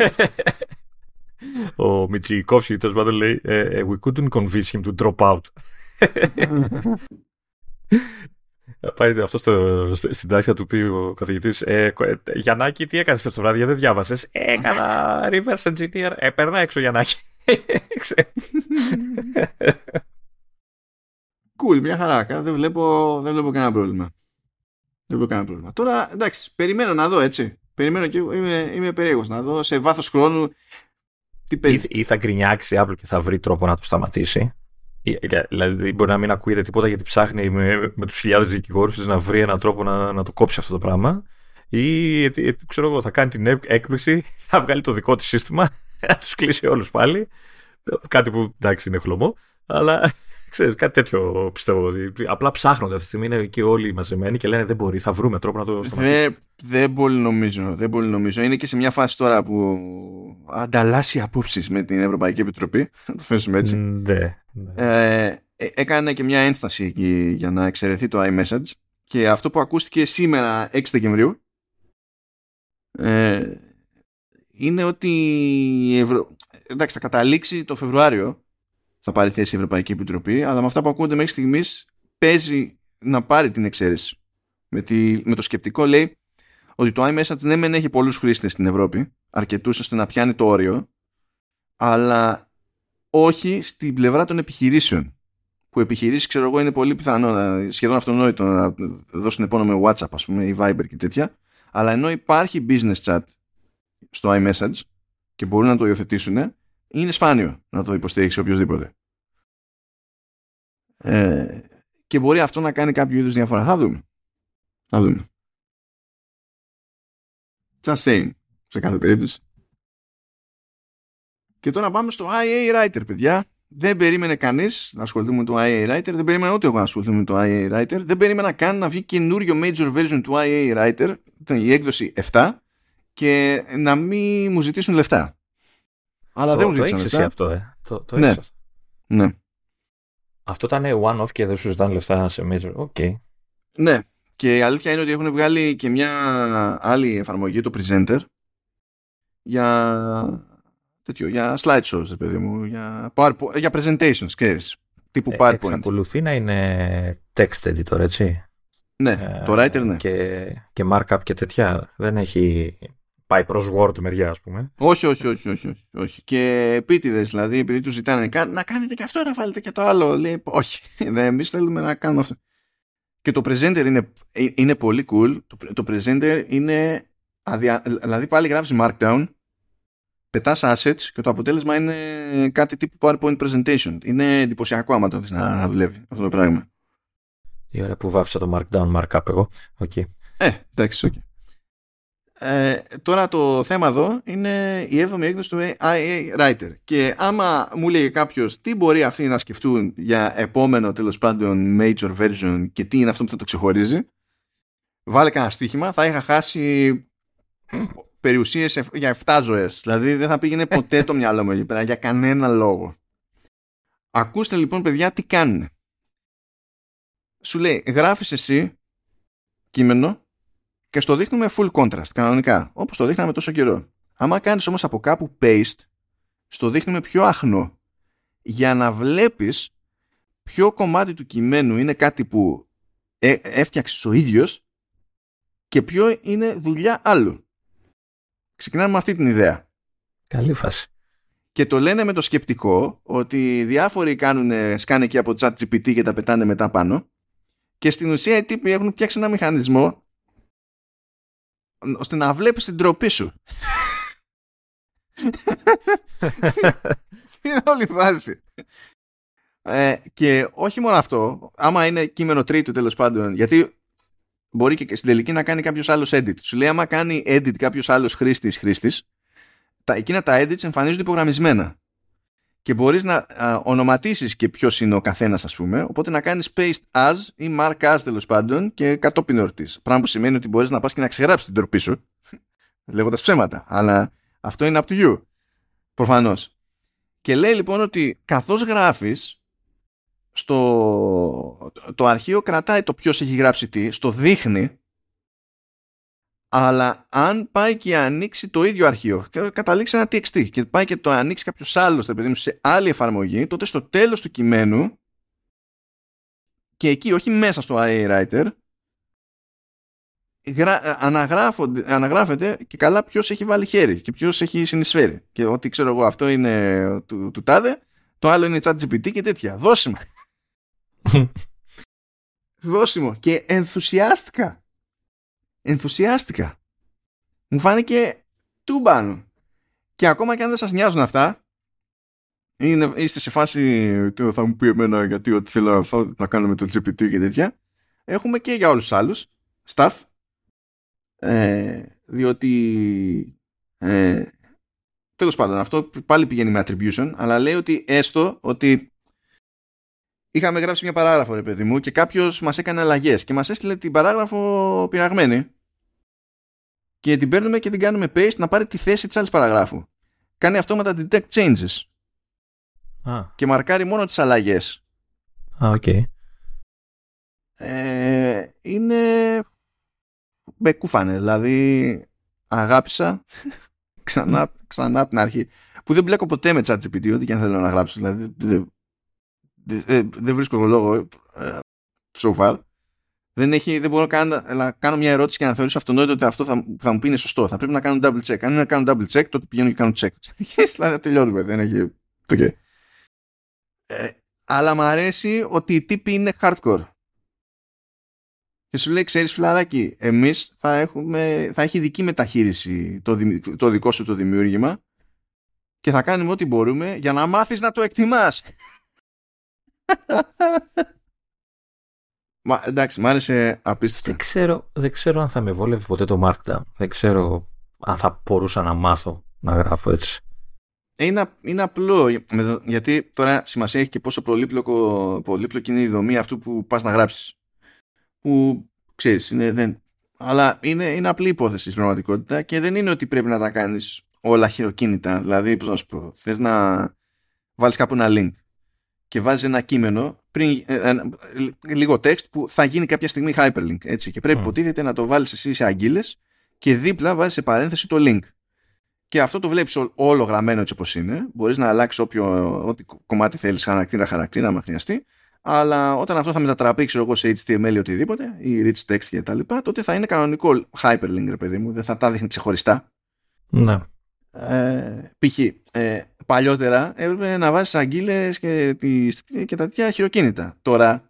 Ο Μιτσικόφσκι τέλος πάντων λέει We couldn't convince him to drop out. Πάει αυτό στο, στην τάξη του πει ο καθηγητής. Ε, Γιαννάκη, τι έκανες το βράδυ, δεν διάβασες; Έκανα reverse engineer. Ε, περνά έξω, Γιαννάκη.
Cool, μια χαρά. Δεν βλέπω, δεν βλέπω κανένα πρόβλημα. Δεν βλέπω κανένα πρόβλημα. Τώρα, εντάξει, περιμένω να δω έτσι. Περιμένω και είμαι, είμαι περίεργος να δω σε βάθος χρόνου
τι ή, ή θα γκρινιάξει η Apple και θα βρει τρόπο να το σταματήσει. Δηλαδή μπορεί να μην ακούγεται τίποτα γιατί ψάχνει με, με τους χιλιάδες δικηγόρους να βρει έναν τρόπο να, να το κόψει αυτό το πράγμα. Ή ξέρω εγώ, θα κάνει την έκπληξη, θα βγάλει το δικό της σύστημα, να τους κλείσει όλους πάλι. Κάτι που εντάξει είναι χλωμό, αλλά ξέρεις, κάτι τέτοιο πιστεύω. Ότι απλά ψάχνονται αυτή τη στιγμή, είναι εκεί όλοι μαζεμένοι και λένε δεν μπορεί, θα βρούμε τρόπο να το σταματήσουμε.
Δεν, δεν πολύ νομίζω, δεν πολύ νομίζω. Είναι και σε μια φάση τώρα που ανταλλάσσει απόψεις με την Ευρωπαϊκή Επιτροπή, να το θέσουμε έτσι.
Ναι, ναι.
Ε, ε, έκανε και μια ένσταση εκεί για να εξαιρεθεί το iMessage και αυτό που ακούστηκε σήμερα 6 Δεκεμβρίου ε, είναι ότι η Ευρω... εντάξει θα καταλήξει το Φεβρουάριο θα πάρει θέση η Ευρωπαϊκή Επιτροπή αλλά με αυτά που ακούγονται μέχρι στιγμής παίζει να πάρει την εξαίρεση με, τη... με το σκεπτικό λέει ότι το iMessage ναι μεν έχει πολλούς χρήστες στην Ευρώπη αρκετούς ώστε να πιάνει το όριο αλλά όχι στην πλευρά των επιχειρήσεων που επιχειρήσεις, ξέρω εγώ, είναι πολύ πιθανό, σχεδόν αυτονόητο να δώσουν επόμενο με WhatsApp, ας πούμε, ή Viber και τέτοια. Αλλά ενώ υπάρχει business chat στο iMessage και μπορούν να το υιοθετήσουν, είναι σπάνιο να το υποστηρίξει οποιοδήποτε. Ε, και μπορεί αυτό να κάνει κάποιο είδους διαφορά. Θα δούμε. Θα δούμε. Just saying. Σε κάθε περίπτωση. Και τώρα πάμε στο IA Writer, παιδιά. Δεν περίμενε κανείς να ασχοληθεί με το IA Writer. Δεν περίμενα ούτε εγώ να ασχοληθώ με το IA Writer. Δεν περίμενα καν να βγει καινούριο major version του IA Writer. Ήταν η έκδοση 7 και να μην μου ζητήσουν λεφτά. Αλλά το, δεν μου ζήτησαν λεφτά.
αυτό, ε. Το, το
ναι. ναι.
Αυτό ήταν one-off και δεν σου ζητάνε λεφτά σε major. OK. Okay.
Ναι. Και η αλήθεια είναι ότι έχουν βγάλει και μια άλλη εφαρμογή, το Presenter, για τέτοιο, για slideshows, παιδί μου, για, PowerPoint, για presentations, ξέρεις, τύπου PowerPoint. Ε,
εξακολουθεί να είναι text editor, έτσι.
Ναι, ε, το writer ναι.
Και, και markup και τέτοια. Δεν έχει πάει προς Word μεριά, ας πούμε.
Όχι, όχι, όχι, όχι. όχι, όχι. Και επίτηδες, δηλαδή, επειδή τους ζητάνε να κάνετε και αυτό, να βάλετε και το άλλο. Λέει, όχι, εμείς θέλουμε να κάνουμε αυτό. Και το presenter είναι, είναι πολύ cool. Το, το presenter είναι. Αδια, δηλαδή, πάλι γράφεις Markdown, πετάς assets και το αποτέλεσμα είναι κάτι τύπου PowerPoint presentation. Είναι εντυπωσιακό άμα το δεις να, να δουλεύει αυτό το πράγμα.
Η ώρα που βάφησα το Markdown, Markup εγώ. Okay.
Ε, εντάξει, okay. Ε, τώρα το θέμα εδώ είναι η 7η έκδοση του IA Writer. Και άμα μου λέει κάποιος τι μπορεί αυτοί να σκεφτούν για επόμενο τέλος πάντων major version και τι είναι αυτό που θα το ξεχωρίζει, βάλε κανένα στοίχημα, θα είχα χάσει περιουσίες για 7 ζωές. Δηλαδή δεν θα πήγαινε ποτέ το μυαλό μου εκεί πέρα για κανένα λόγο. Ακούστε λοιπόν παιδιά τι κάνουν. Σου λέει γράφεις εσύ κείμενο και στο δείχνουμε full contrast κανονικά, όπως το δείχναμε τόσο καιρό. Άμα κάνεις όμως από κάπου paste, στο δείχνουμε πιο αχνό για να βλέπεις ποιο κομμάτι του κειμένου είναι κάτι που ε, έφτιαξες ο ίδιος και ποιο είναι δουλειά άλλου. Ξεκινάμε με αυτή την ιδέα.
Καλή φάση.
Και το λένε με το σκεπτικό ότι διάφοροι κάνουν σκάνε και από chat GPT και τα πετάνε μετά πάνω και στην ουσία οι τύποι έχουν φτιάξει ένα μηχανισμό ώστε να βλέπεις την τροπή σου. Στην όλη φάση. Ε, και όχι μόνο αυτό, άμα είναι κείμενο τρίτου τέλος πάντων, γιατί μπορεί και στην τελική να κάνει κάποιος άλλος edit. Σου λέει, άμα κάνει edit κάποιος άλλος χρήστης χρήστης, τα, εκείνα τα edits εμφανίζονται υπογραμμισμένα. Και μπορείς να α, ονοματίσεις και ποιος είναι ο καθένας, ας πούμε, οπότε να κάνεις paste as ή mark as τέλος πάντων και κατόπιν εορτής. Πράγμα που σημαίνει ότι μπορείς να πας και να ξεγράψεις την τροπή σου, λέγοντας ψέματα. Αλλά αυτό είναι up to you. Προφανώς. Και λέει λοιπόν ότι καθώς γράφεις, στο το αρχείο κρατάει το ποιος έχει γράψει τι, στο δείχνει αλλά αν πάει και ανοίξει το ίδιο αρχείο καταλήξει ένα TXT και πάει και το ανοίξει κάποιος άλλος σε άλλη εφαρμογή τότε στο τέλος του κειμένου και εκεί όχι μέσα στο IA Writer αναγράφεται και καλά ποιος έχει βάλει χέρι και ποιος έχει συνεισφέρει και ότι ξέρω εγώ αυτό είναι του, του τάδε το άλλο είναι chat GPT και τέτοια δώσιμα Δώσιμο. Και ενθουσιάστηκα. Ενθουσιάστηκα. Μου φάνηκε τούμπανο. Και ακόμα και αν δεν σας νοιάζουν αυτά, είναι, είστε σε φάση του θα μου πει εμένα γιατί ό,τι θέλω αυτό να κάνω με το GPT και τέτοια. Έχουμε και για όλους τους άλλους staff. Ε, διότι ε, τέλος πάντων αυτό πάλι πηγαίνει με attribution αλλά λέει ότι έστω ότι είχαμε γράψει μια παράγραφο, ρε παιδί μου, και κάποιος μας έκανε αλλαγές και μας έστειλε την παράγραφο πειραγμένη. Και την παίρνουμε και την κάνουμε paste να πάρει τη θέση της άλλης παραγράφου. Κάνει αυτόματα detect changes. Και μαρκάρει μόνο τις αλλαγές.
Α, ok. Okay.
Ε, είναι. Με κούφανε. Δηλαδή, αγάπησα ξανά, ξανά την αρχή. Που δεν μπλέκω ποτέ με ChatGPT, ό,τι και αν θέλω να γράψω. Δηλαδή, δεν βρίσκω λόγο ε, so far. Δεν, έχει, δεν μπορώ καν να κάνω μια ερώτηση και να θεωρήσω αυτονόητο ότι αυτό θα, θα μου πει είναι σωστό. Θα πρέπει να κάνω double check. Αν είναι να κάνω double check, τότε πηγαίνω και κάνω check. Και δηλαδή τελειώνουμε. Δεν έχει. Okay. Ε, αλλά μου αρέσει ότι η τύπη είναι hardcore. Και σου λέει, ξέρεις φιλαράκι, εμείς θα, έχουμε, θα έχει δική μεταχείριση το, το δικό σου το δημιούργημα και θα κάνουμε ό,τι μπορούμε για να μάθεις να το εκτιμάς. Μα, εντάξει, μ' άρεσε απίστευτα.
Δεν ξέρω, δεν ξέρω αν θα με βόλευε ποτέ το Markdown. Δεν ξέρω αν θα μπορούσα να μάθω να γράφω έτσι.
Ε, είναι, είναι απλό, γιατί τώρα σημασία έχει και πόσο πολύπλοκο, πολύπλοκη είναι η δομή αυτού που πας να γράψεις. Που, ξέρεις, είναι, δεν, αλλά είναι, είναι απλή υπόθεση στην πραγματικότητα και δεν είναι ότι πρέπει να τα κάνεις όλα χειροκίνητα. Δηλαδή, πώς να σου πω, θες να βάλεις κάπου ένα link και βάζει ένα κείμενο, πριν, ε, λίγο text που θα γίνει κάποια στιγμή hyperlink. Έτσι, και πρέπει mm. υποτίθεται να το βάλεις εσύ σε αγγίλες και δίπλα βάζεις σε παρένθεση το link. Και αυτό το βλέπεις όλο γραμμένο έτσι όπως είναι. Μπορείς να αλλάξεις όποιο ό,τι κομμάτι θέλεις χαρακτήρα χαρακτήρα αν χρειαστεί. Αλλά όταν αυτό θα μετατραπεί ξέρω εγώ σε HTML ή οτιδήποτε ή rich text και τα λοιπά τότε θα είναι κανονικό hyperlink ρε παιδί μου. Δεν θα τα δείχνει ξεχωριστά.
Ναι.
Ε, π.χ. Ε, παλιότερα έπρεπε να βάζεις αγγίλες και, και τα τέτοια χειροκίνητα. Τώρα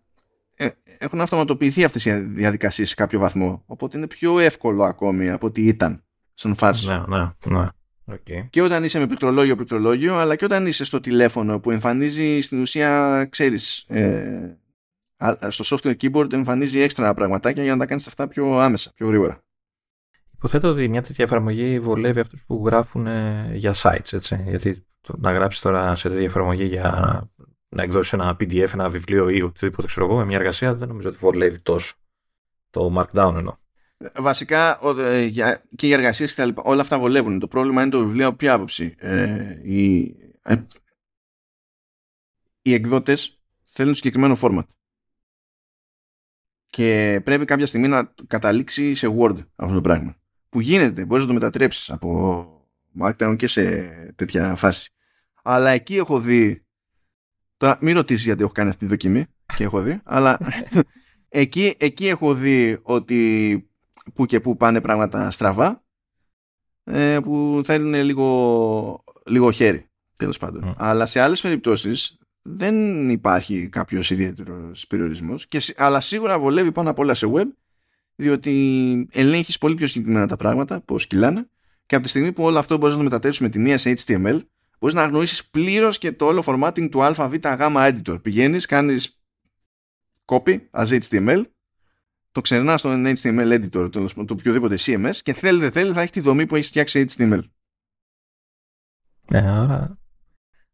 ε, έχουν αυτοματοποιηθεί αυτές οι διαδικασίες σε κάποιο βαθμό. Οπότε είναι πιο εύκολο ακόμη από ό,τι ήταν στον φάση.
Ναι, ναι, ναι. Okay.
Και όταν είσαι με πληκτρολόγιο, πληκτρολόγιο, αλλά και όταν είσαι στο τηλέφωνο που εμφανίζει στην ουσία, ξέρεις, ε, στο software keyboard εμφανίζει έξτρα πραγματάκια για να τα κάνεις αυτά πιο άμεσα, πιο γρήγορα.
Υποθέτω ότι μια τέτοια εφαρμογή βολεύει αυτούς που γράφουν για sites, έτσι. Γιατί να γράψεις τώρα σε τέτοια εφαρμογή για να εκδώσεις ένα PDF, ένα βιβλίο ή οτιδήποτε ξέρω εγώ με μια εργασία δεν νομίζω ότι βολεύει τόσο. Το markdown εννοώ.
Βασικά ε, και οι εργασίες και τα λοιπά, όλα αυτά βολεύουν. Το πρόβλημα είναι το βιβλίο από ποια άποψη. Ε, οι, ε, οι εκδότες θέλουν συγκεκριμένο format. Και πρέπει κάποια στιγμή να καταλήξει σε Word αυτό το πράγμα. Που γίνεται, μπορείς να το μετατρέψεις από Markdown και σε τέτοια φάση. Αλλά εκεί έχω δει. Τώρα μην ρωτήσεις γιατί έχω κάνει αυτή τη δοκιμή και έχω δει, αλλά εκεί, εκεί έχω δει ότι που και που πάνε πράγματα στραβά ε, που θέλουν λίγο, λίγο χέρι τέλος πάντων. Αλλά σε άλλες περιπτώσεις δεν υπάρχει κάποιος ιδιαίτερος περιορισμός και, αλλά σίγουρα βολεύει πάνω απ' όλα σε web διότι ελέγχεις πολύ πιο συγκεκριμένα τα πράγματα πώς κυλάνε και από τη στιγμή που όλο αυτό μπορείς να το μετατρέψεις με τη μία σε HTML μπορείς να αγνοήσεις πλήρως και το όλο formatting του αβ, γ editor. Πηγαίνεις, κάνεις copy as HTML το ξερνάς στο HTML editor, το, το οποιοδήποτε CMS και θέλει δεν θέλει θα έχει τη δομή που έχει φτιάξει HTML.
Ναι, άρα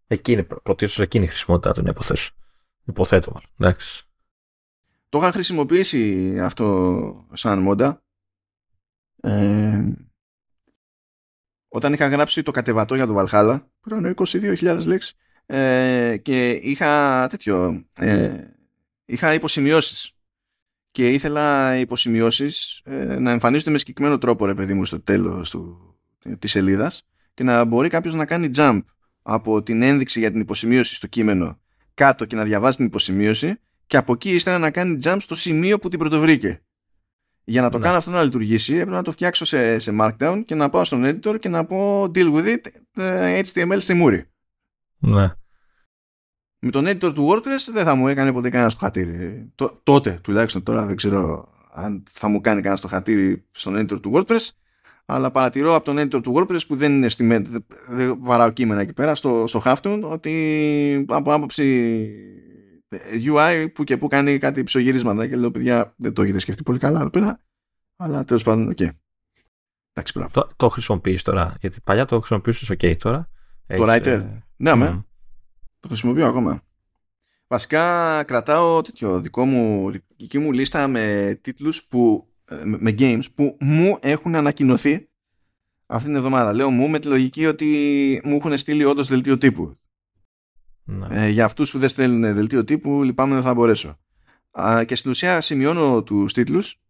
εκείνη, πρωτίστως εκείνη η χρησιμότητα των υποθέσεων. Υποθέτω μάλλον. Εντάξει.
Το είχα χρησιμοποιήσει αυτό σαν μόντα. Ε, όταν είχα γράψει το κατεβατό για το Valhalla, που ήταν 22.000 λέξεις, ε, και είχα τέτοιο, ε, είχα υποσημειώσεις και ήθελα υποσημειώσεις ε, να εμφανίζονται με συγκεκριμένο τρόπο, ρε παιδί μου, στο τέλος της σελίδας και να μπορεί κάποιος να κάνει jump από την ένδειξη για την υποσημείωση στο κείμενο κάτω και να διαβάζει την υποσημείωση και από εκεί ύστερα να κάνει jump στο σημείο που την πρωτοβρήκε. Για να το ναι. κάνω αυτό να λειτουργήσει έπρεπε να το φτιάξω σε, σε Markdown και να πάω στον editor και να πω deal with it HTML στη μούρη.
Ναι
με τον editor του WordPress δεν θα μου έκανε ποτέ κανένα στο χατήρι. τότε τουλάχιστον τώρα δεν ξέρω αν θα μου κάνει κανένα στο χατήρι στον editor του WordPress αλλά παρατηρώ από τον editor του WordPress που δεν είναι στη δεν, δεν βαράω κείμενα εκεί πέρα στο, στο Halftone ότι από άποψη UI που και που κάνει κάτι ψωγυρίσματα και λέω παιδιά δεν το έχετε σκεφτεί πολύ καλά εδώ πέρα αλλά τέλος πάντων ok. Okay. Εντάξει,
Το, το χρησιμοποιείς τώρα, γιατί παλιά το χρησιμοποιούσες ok τώρα.
Το Writer. Ε... Ναι, mm. Το χρησιμοποιώ ακόμα. Βασικά κρατάω τέτοιο δικό μου, δική μου λίστα με τίτλους που, ε, με games που μου έχουν ανακοινωθεί αυτήν την εβδομάδα. Λέω μου με τη λογική ότι μου έχουν στείλει όντως δελτίο τύπου. Ναι. Ε, για αυτούς που δεν στέλνουν δελτίο τύπου λυπάμαι δεν θα μπορέσω. Α, και στην ουσία σημειώνω τους τίτλους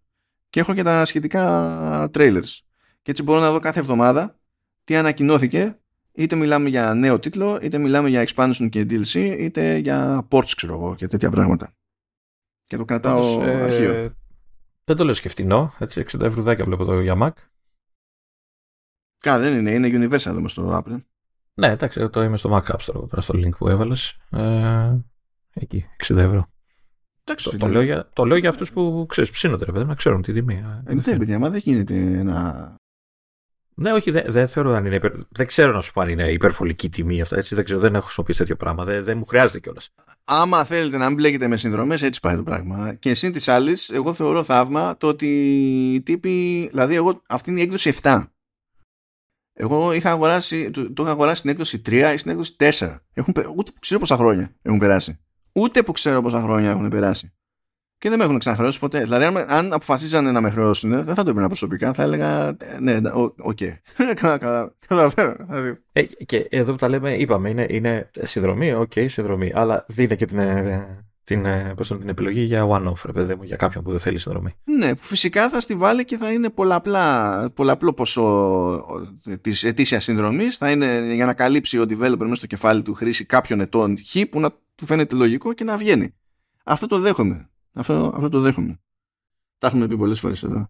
και έχω και τα σχετικά trailers. Και έτσι μπορώ να δω κάθε εβδομάδα τι ανακοινώθηκε είτε μιλάμε για νέο τίτλο, είτε μιλάμε για expansion και DLC, είτε για ports, ξέρω εγώ, και τέτοια πράγματα. Και το κρατάω ε, αρχείο.
Δεν το λέω σκεφτινό, έτσι, 60 ευρώ βλέπω εδώ για Mac.
Κα, δεν είναι, είναι universal όμως το Apple.
Ναι, εντάξει, το είμαι στο Mac App Store, τώρα στο link που έβαλες. Ε, εκεί, 60 ευρώ. Εντάξει, το, το, λέω για, το λέω για αυτούς που ξέρεις, ψήνονται, ρε παιδί, να ξέρουν τη τιμή.
Ε, ε ναι, παιδιά, μα δεν γίνεται να
ναι, όχι, δεν, δεν θεωρώ αν είναι υπερ... Δεν ξέρω να σου πω αν είναι υπερβολική τιμή αυτά. Έτσι, δεν, ξέρω, δεν έχω χρησιμοποιήσει τέτοιο πράγμα. Δεν, δεν μου χρειάζεται κιόλας.
Άμα θέλετε να μην μπλέκετε με συνδρομές, έτσι πάει το πράγμα. Και συν τοις άλλοις, εγώ θεωρώ θαύμα το ότι οι τύποι. Δηλαδή, εγώ, αυτή είναι η έκδοση 7. Εγώ είχα αγοράσει, το, το είχα αγοράσει στην έκδοση 3 ή στην έκδοση 4. Έχουν, ούτε που ξέρω πόσα χρόνια έχουν περάσει. Ούτε που ξέρω πόσα χρόνια έχουν περάσει και δεν με έχουν ξαναχρεώσει ποτέ. Δηλαδή, αν, αν αποφασίζανε να με χρεώσουν, δεν θα το έπαιρνα προσωπικά. Θα έλεγα, ναι, οκ. Καταλαβαίνω.
Ε, και εδώ που τα λέμε, είπαμε, είναι, είναι συνδρομή, ok, okay, συνδρομή. Αλλά δίνει και την, ε, την, ε, πώς την επιλογή για one-off, ρε παιδί μου, για κάποιον που δεν θέλει συνδρομή.
Ναι, που φυσικά θα στη βάλει και θα είναι πολλαπλά, πολλαπλό ποσό της ετήσιας συνδρομής. Θα είναι για να καλύψει ο developer μέσα στο κεφάλι του χρήση κάποιων ετών χ που να του φαίνεται λογικό και να βγαίνει. Αυτό το δέχομαι. Αυτό, αυτό το δέχομαι. Τα έχουμε πει πολλές φορές εδώ.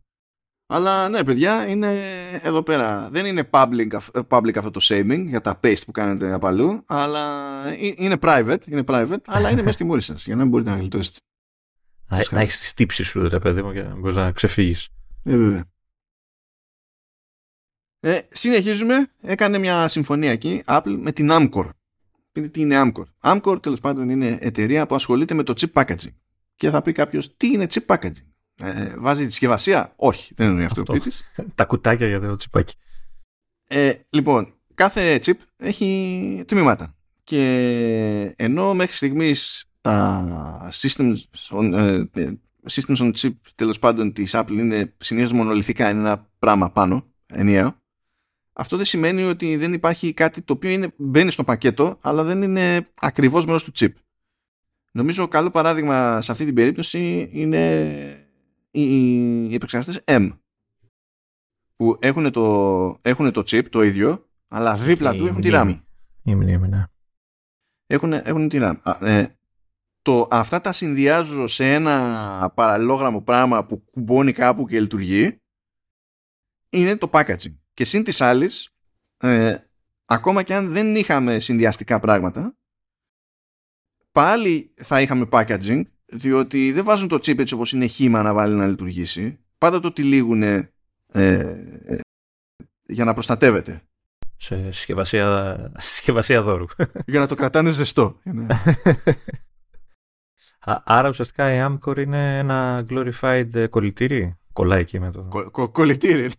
Αλλά ναι, παιδιά, είναι εδώ πέρα. Δεν είναι public, public αυτό το shaming για τα paste που κάνετε από αλλού, αλλά είναι private, είναι private αλλά είναι μέσα στη μούρη σας για να μην μπορείτε να γλιτώσετε.
Να, να έχεις τις τύψεις σου, ρε παιδί μου, για να μπορείς να ξεφύγεις.
Ε, βέβαια. Ε, συνεχίζουμε. Έκανε μια συμφωνία εκεί, Apple, με την Amcor. Τι είναι Amcor. Amcor, τέλος πάντων, είναι εταιρεία που ασχολείται με το chip packaging. Και θα πει κάποιος, τι είναι chip packaging; Ε, βάζει τη συσκευασία; Όχι, δεν είναι αυτό, αυτό.
Τα κουτάκια για το τσιπάκι.
Ε, λοιπόν, κάθε chip έχει τμήματα. Και ενώ μέχρι στιγμής τα systems on, ε, systems on chip τέλος πάντων της Apple είναι συνήθως μονολυθικά, είναι ένα πράγμα πάνω, ενιαίο. Αυτό δεν σημαίνει ότι δεν υπάρχει κάτι το οποίο είναι, μπαίνει στο πακέτο, αλλά δεν είναι ακριβώς μέρος του chip. Νομίζω καλό παράδειγμα σε αυτή την περίπτωση είναι οι επεξεργαστές M που έχουν το, έχουν το chip το ίδιο αλλά δίπλα του έχουν τη RAM.
Η μνήμη, ναι.
Έχουν, έχουν τη RAM. Ε, το, αυτά τα συνδυάζω σε ένα παραλληλόγραμμο πράγμα που κουμπώνει κάπου και λειτουργεί είναι το packaging. Και συν της άλλης, ε, ακόμα και αν δεν είχαμε συνδυαστικά πράγματα, πάλι θα είχαμε packaging διότι δεν βάζουν το chip έτσι όπως είναι χήμα να βάλει να λειτουργήσει. Πάντα το τυλίγουν ε, ε, για να προστατεύεται.
Σε συσκευασία, συσκευασία δώρου.
για να το κρατάνε ζεστό.
Άρα ουσιαστικά η Amcor είναι ένα glorified κολλητήρι; Κολλάει εκεί με το...
κολλητήρι.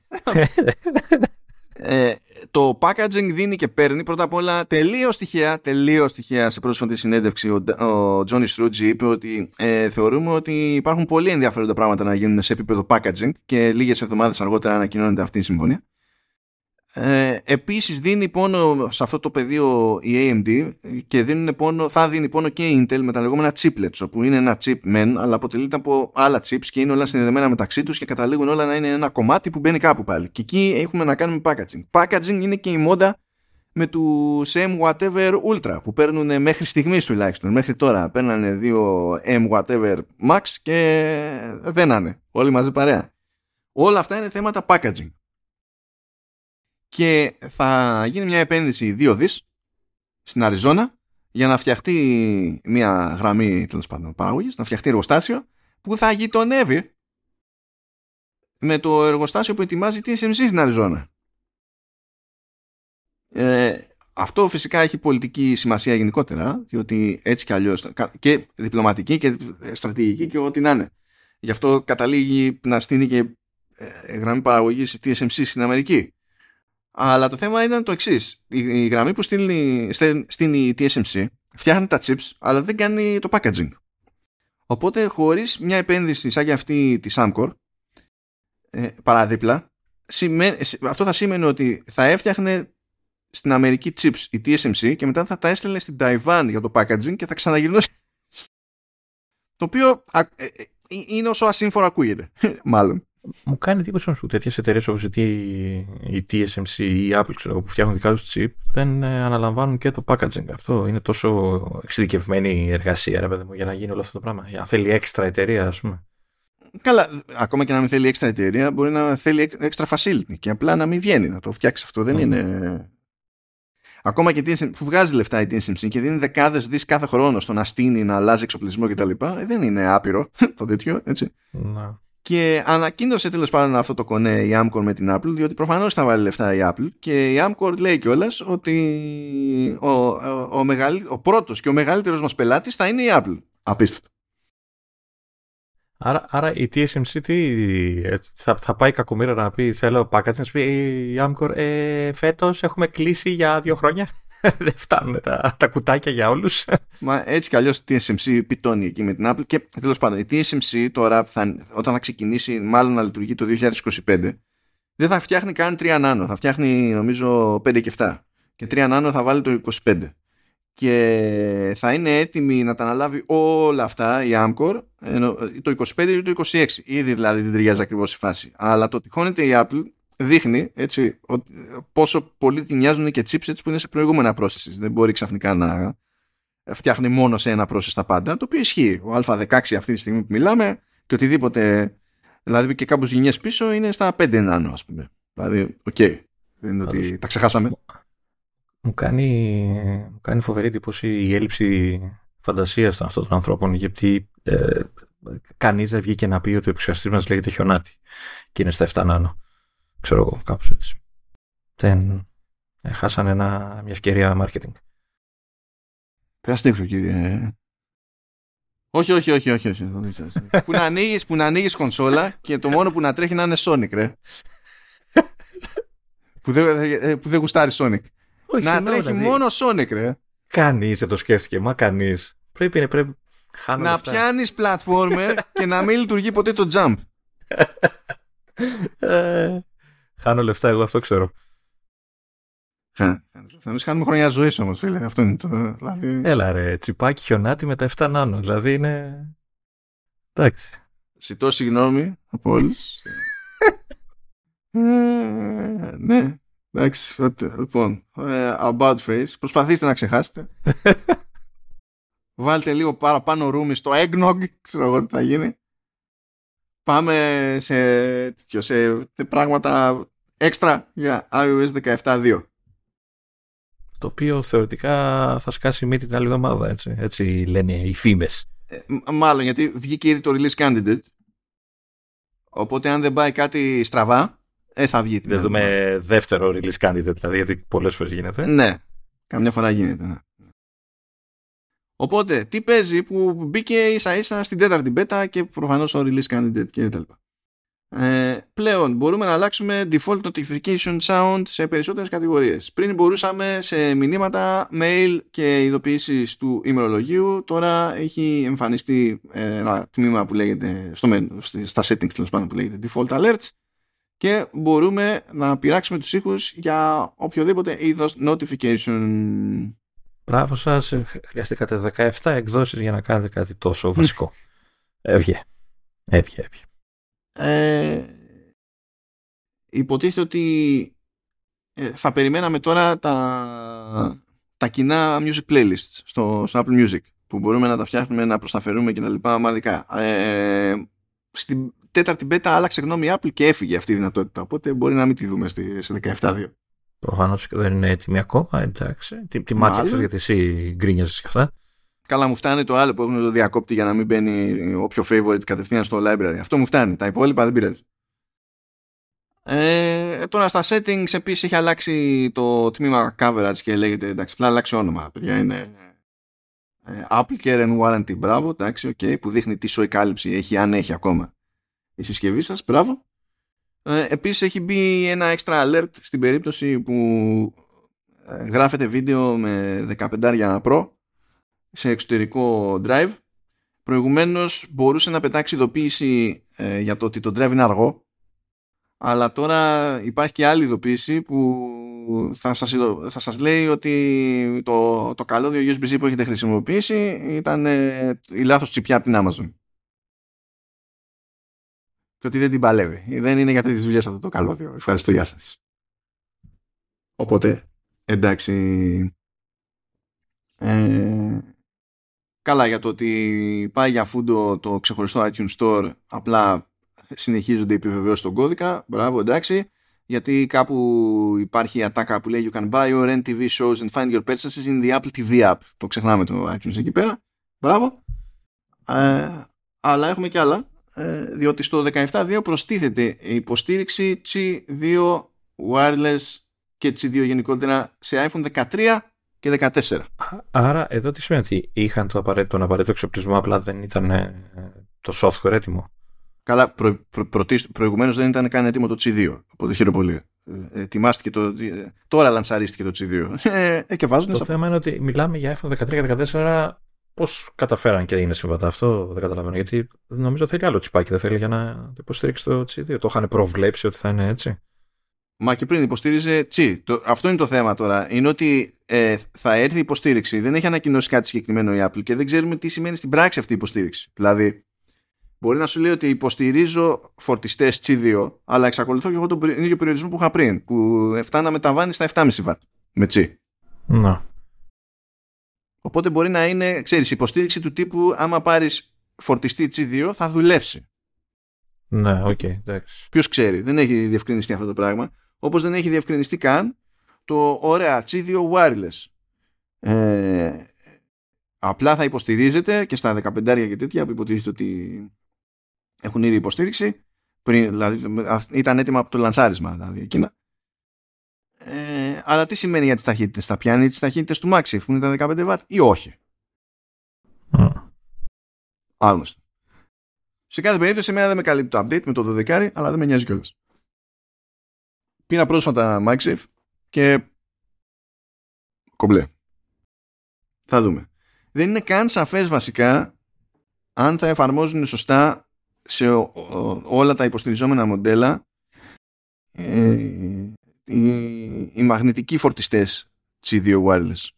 ε, το packaging δίνει και παίρνει πρώτα απ' όλα τελείως τυχαία, τελείως τυχαία σε πρόσφατη συνέντευξη ο, ο Johnny Strudge είπε ότι ε, θεωρούμε ότι υπάρχουν πολύ ενδιαφέροντα πράγματα να γίνουν σε επίπεδο packaging και λίγες εβδομάδες αργότερα ανακοινώνεται αυτή η συμφωνία. Ε, επίσης δίνει πόνο σε αυτό το πεδίο η AMD και δίνουν πόνο, θα δίνει πόνο και η Intel με τα λεγόμενα chiplets όπου είναι ένα chip men αλλά αποτελείται από άλλα chips και είναι όλα συνδεδεμένα μεταξύ τους και καταλήγουν όλα να είναι ένα κομμάτι που μπαίνει κάπου πάλι. Και εκεί έχουμε να κάνουμε packaging. Packaging είναι και η μόντα με του M Whatever Ultra που παίρνουν μέχρι στιγμής τουλάχιστον μέχρι τώρα. Παίρνανε δύο M Whatever Max και δεν είναι. Όλοι μαζί παρέα. Όλα αυτά είναι θέματα packaging και θα γίνει μια επένδυση 2 δις στην Αριζόνα για να φτιαχτεί μια γραμμή τέλος πάντων παραγωγής, να φτιαχτεί εργοστάσιο που θα γειτονεύει με το εργοστάσιο που ετοιμάζει TSMC στην Αριζόνα. Ε, αυτό φυσικά έχει πολιτική σημασία γενικότερα, διότι έτσι κι αλλιώς και διπλωματική και στρατηγική και ό,τι να είναι. Γι' αυτό καταλήγει να στείλει και ε, γραμμή παραγωγής TSMC στην Αμερική. Αλλά το θέμα ήταν το εξής. Η, γραμμή που στείλει, στείλει η TSMC φτιάχνει τα chips, αλλά δεν κάνει το packaging. Οπότε χωρίς μια επένδυση σαν και αυτή τη Samcor, ε, παράδειπλα, αυτό θα σημαίνει ότι θα έφτιαχνε στην Αμερική chips η TSMC και μετά θα τα έστελνε στην Taiwan για το packaging και θα ξαναγυρνώσει. το οποίο ε, ε, είναι όσο ασύμφορο ακούγεται, μάλλον.
Μου κάνει εντύπωση όμως που τέτοιες εταιρείες όπως η TSMC ή η Apple ξέρω, που φτιάχνουν δικά τους chip δεν ε, αναλαμβάνουν και το packaging. Αυτό είναι τόσο εξειδικευμένη εργασία ρε, παιδί μου, για να γίνει όλο αυτό το πράγμα. Για να θέλει έξτρα εταιρεία, ας πούμε.
Καλά, ακόμα και να μην θέλει έξτρα εταιρεία, μπορεί να θέλει έξτρα facility και απλά να μην βγαίνει να το φτιάξει αυτό. Δεν mm. είναι. Ακόμα και TSMC, που βγάζει λεφτά η TSMC και δίνει δεκάδες δις κάθε χρόνο στο να στείνει, να αλλάζει εξοπλισμό κτλ. Ε, δεν είναι άπειρο το τέτοιο, έτσι.
Να.
Και ανακοίνωσε τέλος πάντων αυτό το κονέ η Amcor με την Apple, διότι προφανώς θα βάλει λεφτά η Apple. Και η Amcor λέει κιόλας ότι ο, ο, ο, μεγαλ, ο πρώτος και ο μεγαλύτερος μας πελάτης θα είναι η Apple. Απίστευτο.
Άρα, άρα η TSMC τι, θα, θα πάει κακομήρα να πει θέλω package να σου πει η Amcor ε, φέτος έχουμε κλείσει για δύο χρόνια. δεν φτάνουν τα, τα κουτάκια για όλους.
Μα έτσι κι αλλιώς η TSMC πιτώνει εκεί με την Apple και τέλος πάντων η TSMC τώρα θα, όταν θα ξεκινήσει μάλλον να λειτουργεί το 2025 δεν θα φτιάχνει καν 3 νάνο, θα φτιάχνει νομίζω 5 και 7 και 3 νάνο θα βάλει το 25 και θα είναι έτοιμη να τα αναλάβει όλα αυτά η Amkor το 25 ή το 26. Ήδη δηλαδή δεν ταιριάζει ακριβώς η φάση. Αλλά το τυχόνεται η Apple δείχνει έτσι, πόσο πολύ την νοιάζουν και chipsets που είναι σε προηγούμενα processes. Δεν μπορεί ξαφνικά να φτιάχνει μόνο σε ένα process τα πάντα, το οποίο ισχύει. Ο A16 αυτή τη στιγμή που μιλάμε και οτιδήποτε, δηλαδή και κάποιες γενιές πίσω είναι στα 5 νάνο ας πούμε. Δηλαδή, ok. Okay. Δεν είναι ότι τα ξεχάσαμε.
Μου κάνει, μου κάνει φοβερή εντύπωση η έλλειψη φαντασίας αυτών των ανθρώπων, γιατί ε, κανείς δεν βγήκε να πει ότι ο επεξεργαστής μας λέγεται χιονάτι και είναι στα 7 νάνο. Ξέρω εγώ, κάπως έτσι. Δεν. Ε, χάσανε ένα, μια ευκαιρία marketing.
Περάστε έξω, κύριε. Όχι, όχι, όχι, όχι. όχι. που να ανοίγεις που να ανοίγεις κονσόλα και το μόνο που να τρέχει να είναι Sonic, ρε. που δεν, ε, που δεν γουστάρει Sonic. Όχι, να τρέχει δηλαδή. μόνο Sonic, ρε.
Κανείς δεν το σκέφτηκε, μα κανείς. Πρέπει, είναι, πρέπει.
Χάνω να πιάνεις platformer και να μην λειτουργεί ποτέ το jump.
Ε, χάνω λεφτά, εγώ αυτό ξέρω.
Θα χάνουμε χρόνια ζωής όμως, φίλε. Αυτό είναι το. Δηλαδή...
Έλα, ρε. Τσιπάκι χιονάτι με τα 7 νάνο. Δηλαδή είναι. Εντάξει.
Ζητώ συγγνώμη από όλους. Ε, ναι. Εντάξει, λοιπόν, ε, about face, προσπαθήστε να ξεχάσετε. Βάλτε λίγο παραπάνω ρούμι στο eggnog, ξέρω εγώ τι θα γίνει. Πάμε σε, σε πράγματα έξτρα για iOS 17.2.
Το οποίο θεωρητικά θα σκάσει μύτη την άλλη εβδομάδα, έτσι, έτσι λένε οι φήμες.
Ε, μάλλον γιατί βγήκε ήδη το release candidate. Οπότε αν δεν πάει κάτι στραβά, ε, θα βγει.
Δεν δούμε δεύτερο release candidate, δηλαδή, γιατί πολλές φορές γίνεται.
Ναι, καμιά φορά γίνεται. Ναι. Οπότε, τι παίζει που μπήκε ίσα ίσα στην τέταρτη beta και προφανώς ο release candidate και τα λοιπά. Ε, πλέον μπορούμε να αλλάξουμε default notification sound σε περισσότερες κατηγορίες. Πριν μπορούσαμε σε μηνύματα, mail και ειδοποιήσεις του ημερολογίου. Τώρα έχει εμφανιστεί ένα τμήμα που λέγεται στο menu, στα settings που λέγεται default alerts και μπορούμε να πειράξουμε τους ήχους για οποιοδήποτε είδος notification.
Μπράβο σας, χρειαστήκατε 17 εκδόσεις για να κάνετε κάτι τόσο βασικό. έβγε, έβγε, έβγε.
Ε, υποτίθεται ότι ε, θα περιμέναμε τώρα τα, τα κοινά music playlists στο, στο Apple Music που μπορούμε να τα φτιάχνουμε, να προσταφερούμε και τα λοιπά ομαδικά. Ε, στην τέταρτη beta άλλαξε γνώμη η Apple και έφυγε αυτή η δυνατότητα. Οπότε μπορεί να μην τη δούμε στη, σε 17.2.
Προφανώς δεν είναι έτοιμη ακόμα, εντάξει. Τι, τι μάτια γιατί εσύ γκρίνιαζες και αυτά.
Καλά, μου φτάνει το άλλο που έχουν το διακόπτη για να μην μπαίνει όποιο favorite κατευθείαν στο library. Αυτό μου φτάνει. Τα υπόλοιπα δεν πειράζει. Ε, τώρα στα settings επίσης έχει αλλάξει το τμήμα coverage και λέγεται εντάξει, απλά αλλάξει όνομα. Παιδιά είναι ε, Apple Care and Warranty, μπράβο, εντάξει, okay, που δείχνει τι σοϊ κάλυψη έχει, αν έχει ακόμα η συσκευή σας, μπράβο. Ε, επίσης έχει μπει ένα extra alert στην περίπτωση που ε, γράφετε βίντεο με 15 Pro σε εξωτερικό drive. Προηγουμένως μπορούσε να πετάξει ειδοποίηση ε, για το ότι το drive είναι αργό αλλά τώρα υπάρχει και άλλη ειδοποίηση που θα σας, θα σας λέει ότι το, το καλώδιο USB-C που έχετε χρησιμοποιήσει ήταν ε, η λάθος τσιπιά από την Amazon και ότι δεν την παλεύει. Δεν είναι για τέτοιε δουλειές αυτό το καλώδιο. Ευχαριστώ, γεια σας. Οπότε, εντάξει. Ε, καλά για το ότι πάει για φούντο το ξεχωριστό iTunes Store απλά συνεχίζονται οι επιβεβαιώσεις στον κώδικα μπράβο εντάξει γιατί κάπου υπάρχει η ατάκα που λέει you can buy your NTV shows and find your purchases in the Apple TV app το ξεχνάμε το iTunes εκεί πέρα μπράβο ε, αλλά έχουμε και άλλα ε, διότι στο 17.2 προστίθεται η υποστήριξη C2 wireless και C2 γενικότερα σε iPhone 13 και 14.
Άρα εδώ τι σημαίνει ότι είχαν το απαραίτητο, τον απαραίτητο εξοπλισμό απλά δεν ήταν ε, το software έτοιμο;
Καλά, προ, προ, προ, προηγουμένως δεν ήταν καν έτοιμο το C2, οπότε χαίρομαι πολύ. Ε, ετοιμάστηκε το, τώρα λανσαρίστηκε το C2. Ε, και βάζουν
το θέμα είναι ότι μιλάμε για iPhone 13 και 14 Πώς καταφέραν και είναι συμβατά αυτό, δεν καταλαβαίνω. Γιατί νομίζω θέλει άλλο τσιπάκι, δεν θέλει για να υποστηρίξει το C2. Το είχαν προβλέψει ότι θα είναι έτσι.
Μα και πριν υποστήριζε τσι. Το, αυτό είναι το θέμα τώρα. Είναι ότι ε, θα έρθει η υποστήριξη. Δεν έχει ανακοινώσει κάτι συγκεκριμένο η Apple και δεν ξέρουμε τι σημαίνει στην πράξη αυτή η υποστήριξη. Δηλαδή, μπορεί να σου λέει ότι υποστηρίζω φορτιστές Τσι2, αλλά εξακολουθώ και έχω τον ίδιο περιορισμό που είχα πριν, που φτάνω με ταβάνι στα 7,5 W με Τσι.
Να.
Οπότε μπορεί να είναι, ξέρεις, υποστήριξη του τύπου άμα πάρεις φορτιστή Τσι2 θα δουλέψει.
Ναι, ok, okay, εντάξει.
Ποιος ξέρει, δεν έχει διευκρινιστεί αυτό το πράγμα. Όπως δεν έχει διευκρινιστεί καν το ωραία Τσι2 wireless. Ε, απλά θα υποστηρίζεται και στα 15 και τέτοια που υποτίθεται ότι έχουν ήδη υποστήριξη. Πριν, δηλαδή, ήταν έτοιμα από το λανσάρισμα δηλαδή εκείνα. Ε, αλλά τι σημαίνει για τις ταχύτητες, θα πιάνει τις ταχύτητες του Maxi που είναι τα 15 W ή όχι;
Mm.
Άγνωστο. Σε κάθε περίπτωση, εμένα δεν με καλύπτει το update με το 12, αλλά δεν με νοιάζει κιόλας. Πήρα πρόσφατα MagSafe και κομπλέ. Θα δούμε. Δεν είναι καν σαφές βασικά αν θα εφαρμόζουν σωστά σε όλα τα υποστηριζόμενα μοντέλα ε, οι, οι μαγνητικοί φορτιστές C2 wireless.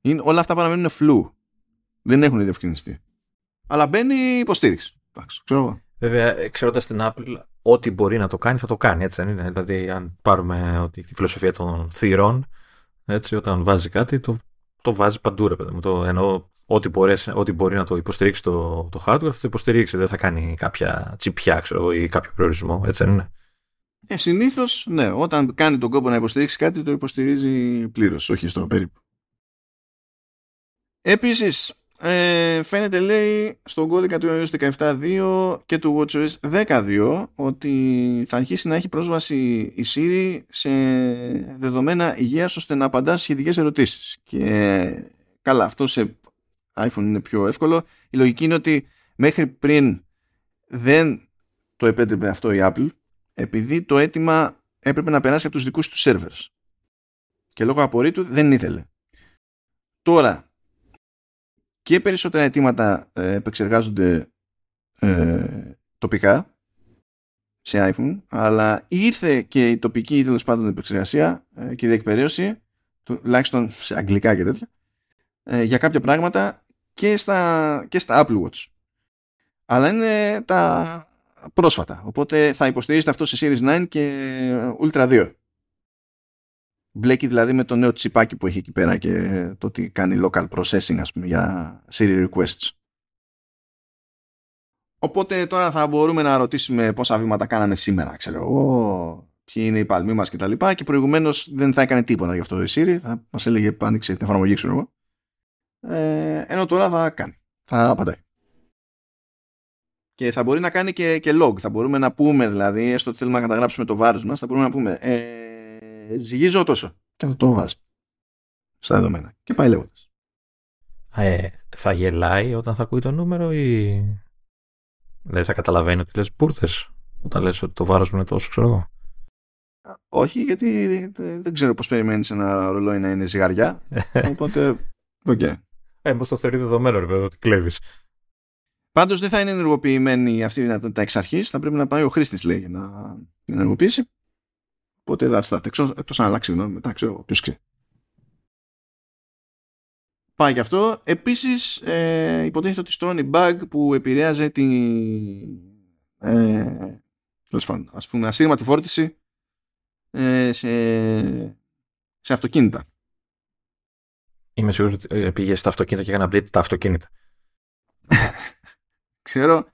Είναι, όλα αυτά παραμένουν φλού. Δεν έχουν διευκρινιστεί. Αλλά μπαίνει υποστήριξη. Εντάξει, ξέρω εγώ.
Βέβαια, ξέροντα την Apple, ό,τι μπορεί να το κάνει, θα το κάνει. Έτσι δεν είναι. Δηλαδή, αν πάρουμε ότι τη φιλοσοφία των θύρων, έτσι, όταν βάζει κάτι, το, το βάζει παντού, ρε παιδί Το, ενώ ό,τι, μπορείς, ό,τι μπορεί να το υποστηρίξει το, το hardware, θα το υποστηρίξει. Δεν θα κάνει κάποια τσιπιά, ξέρω ή κάποιο προορισμό. Έτσι δεν είναι.
Ε, Συνήθως, ναι, όταν κάνει τον κόπο να υποστηρίξει κάτι, το υποστηρίζει πλήρως, όχι στο περίπου. Επίσης, ε, φαίνεται λέει στον κώδικα του iOS 17.2 και του WatchOS 10.2 ότι θα αρχίσει να έχει πρόσβαση η Siri σε δεδομένα υγείας ώστε να απαντάς σχετικές ερωτήσεις. Και καλά αυτό σε iPhone είναι πιο εύκολο. Η λογική είναι ότι μέχρι πριν δεν το επέτρεπε αυτό η Apple επειδή το αίτημα έπρεπε να περάσει από τους δικούς του servers και λόγω απορρίτου δεν ήθελε τώρα και περισσότερα αιτήματα ε, επεξεργάζονται ε, τοπικά σε iPhone, αλλά ήρθε και η τοπική τέλος πάντων επεξεργασία ε, και η διεκπαιρέωση, τουλάχιστον σε αγγλικά και τέτοια, ε, για κάποια πράγματα και στα, και στα Apple Watch. Αλλά είναι τα πρόσφατα. Οπότε θα υποστηρίζεται αυτό σε Series 9 και Ultra 2 μπλέκει δηλαδή με το νέο τσιπάκι που έχει εκεί πέρα και το ότι κάνει local processing ας πούμε για Siri requests. Οπότε τώρα θα μπορούμε να ρωτήσουμε πόσα βήματα κάνανε σήμερα, ξέρω εγώ, ποιοι είναι οι παλμοί μας και τα λοιπά και προηγουμένως δεν θα έκανε τίποτα γι' αυτό η Siri, θα μας έλεγε άνοιξε την εφαρμογή, ξέρω εγώ. Ε, ενώ τώρα θα κάνει, θα απαντάει. Και θα μπορεί να κάνει και, και log. Θα μπορούμε να πούμε δηλαδή, έστω ότι θέλουμε να καταγράψουμε το βάρος μας, θα μπορούμε να πούμε ε, ζυγίζω τόσο. Και θα το βάζει στα δεδομένα. Και πάει λέγοντας.
Ε, θα γελάει όταν θα ακούει το νούμερο ή δεν θα καταλαβαίνει ότι λες μπουρδες όταν λες ότι το βάρος μου είναι τόσο, ξέρω εγώ.
Όχι, γιατί δεν ξέρω πώς περιμένεις ένα ρολόι να είναι ζυγαριά. οπότε, ok. Okay.
Ε, πώς το θεωρεί δεδομένο, ρε παιδί, ότι κλέβεις.
Πάντως δεν θα είναι ενεργοποιημένη αυτή η δυνατότητα εξ αρχής. Θα πρέπει να πάει ο χρήστης, λέει, για να την ενεργοποιήσει. Οπότε that's that. Εκτός αν αλλάξει γνώμη μετά, ξέρω ποιος ξέρει. Πάει και αυτό. Επίσης, ε, υποτίθεται ότι στρώνει bug που επηρέαζε την ε, ας πούμε, ασύρματη φόρτιση ε, σε, σε αυτοκίνητα.
Είμαι σίγουρος ότι ε, πήγε στα αυτοκίνητα και έκανα update τα αυτοκίνητα.
Ξέρω.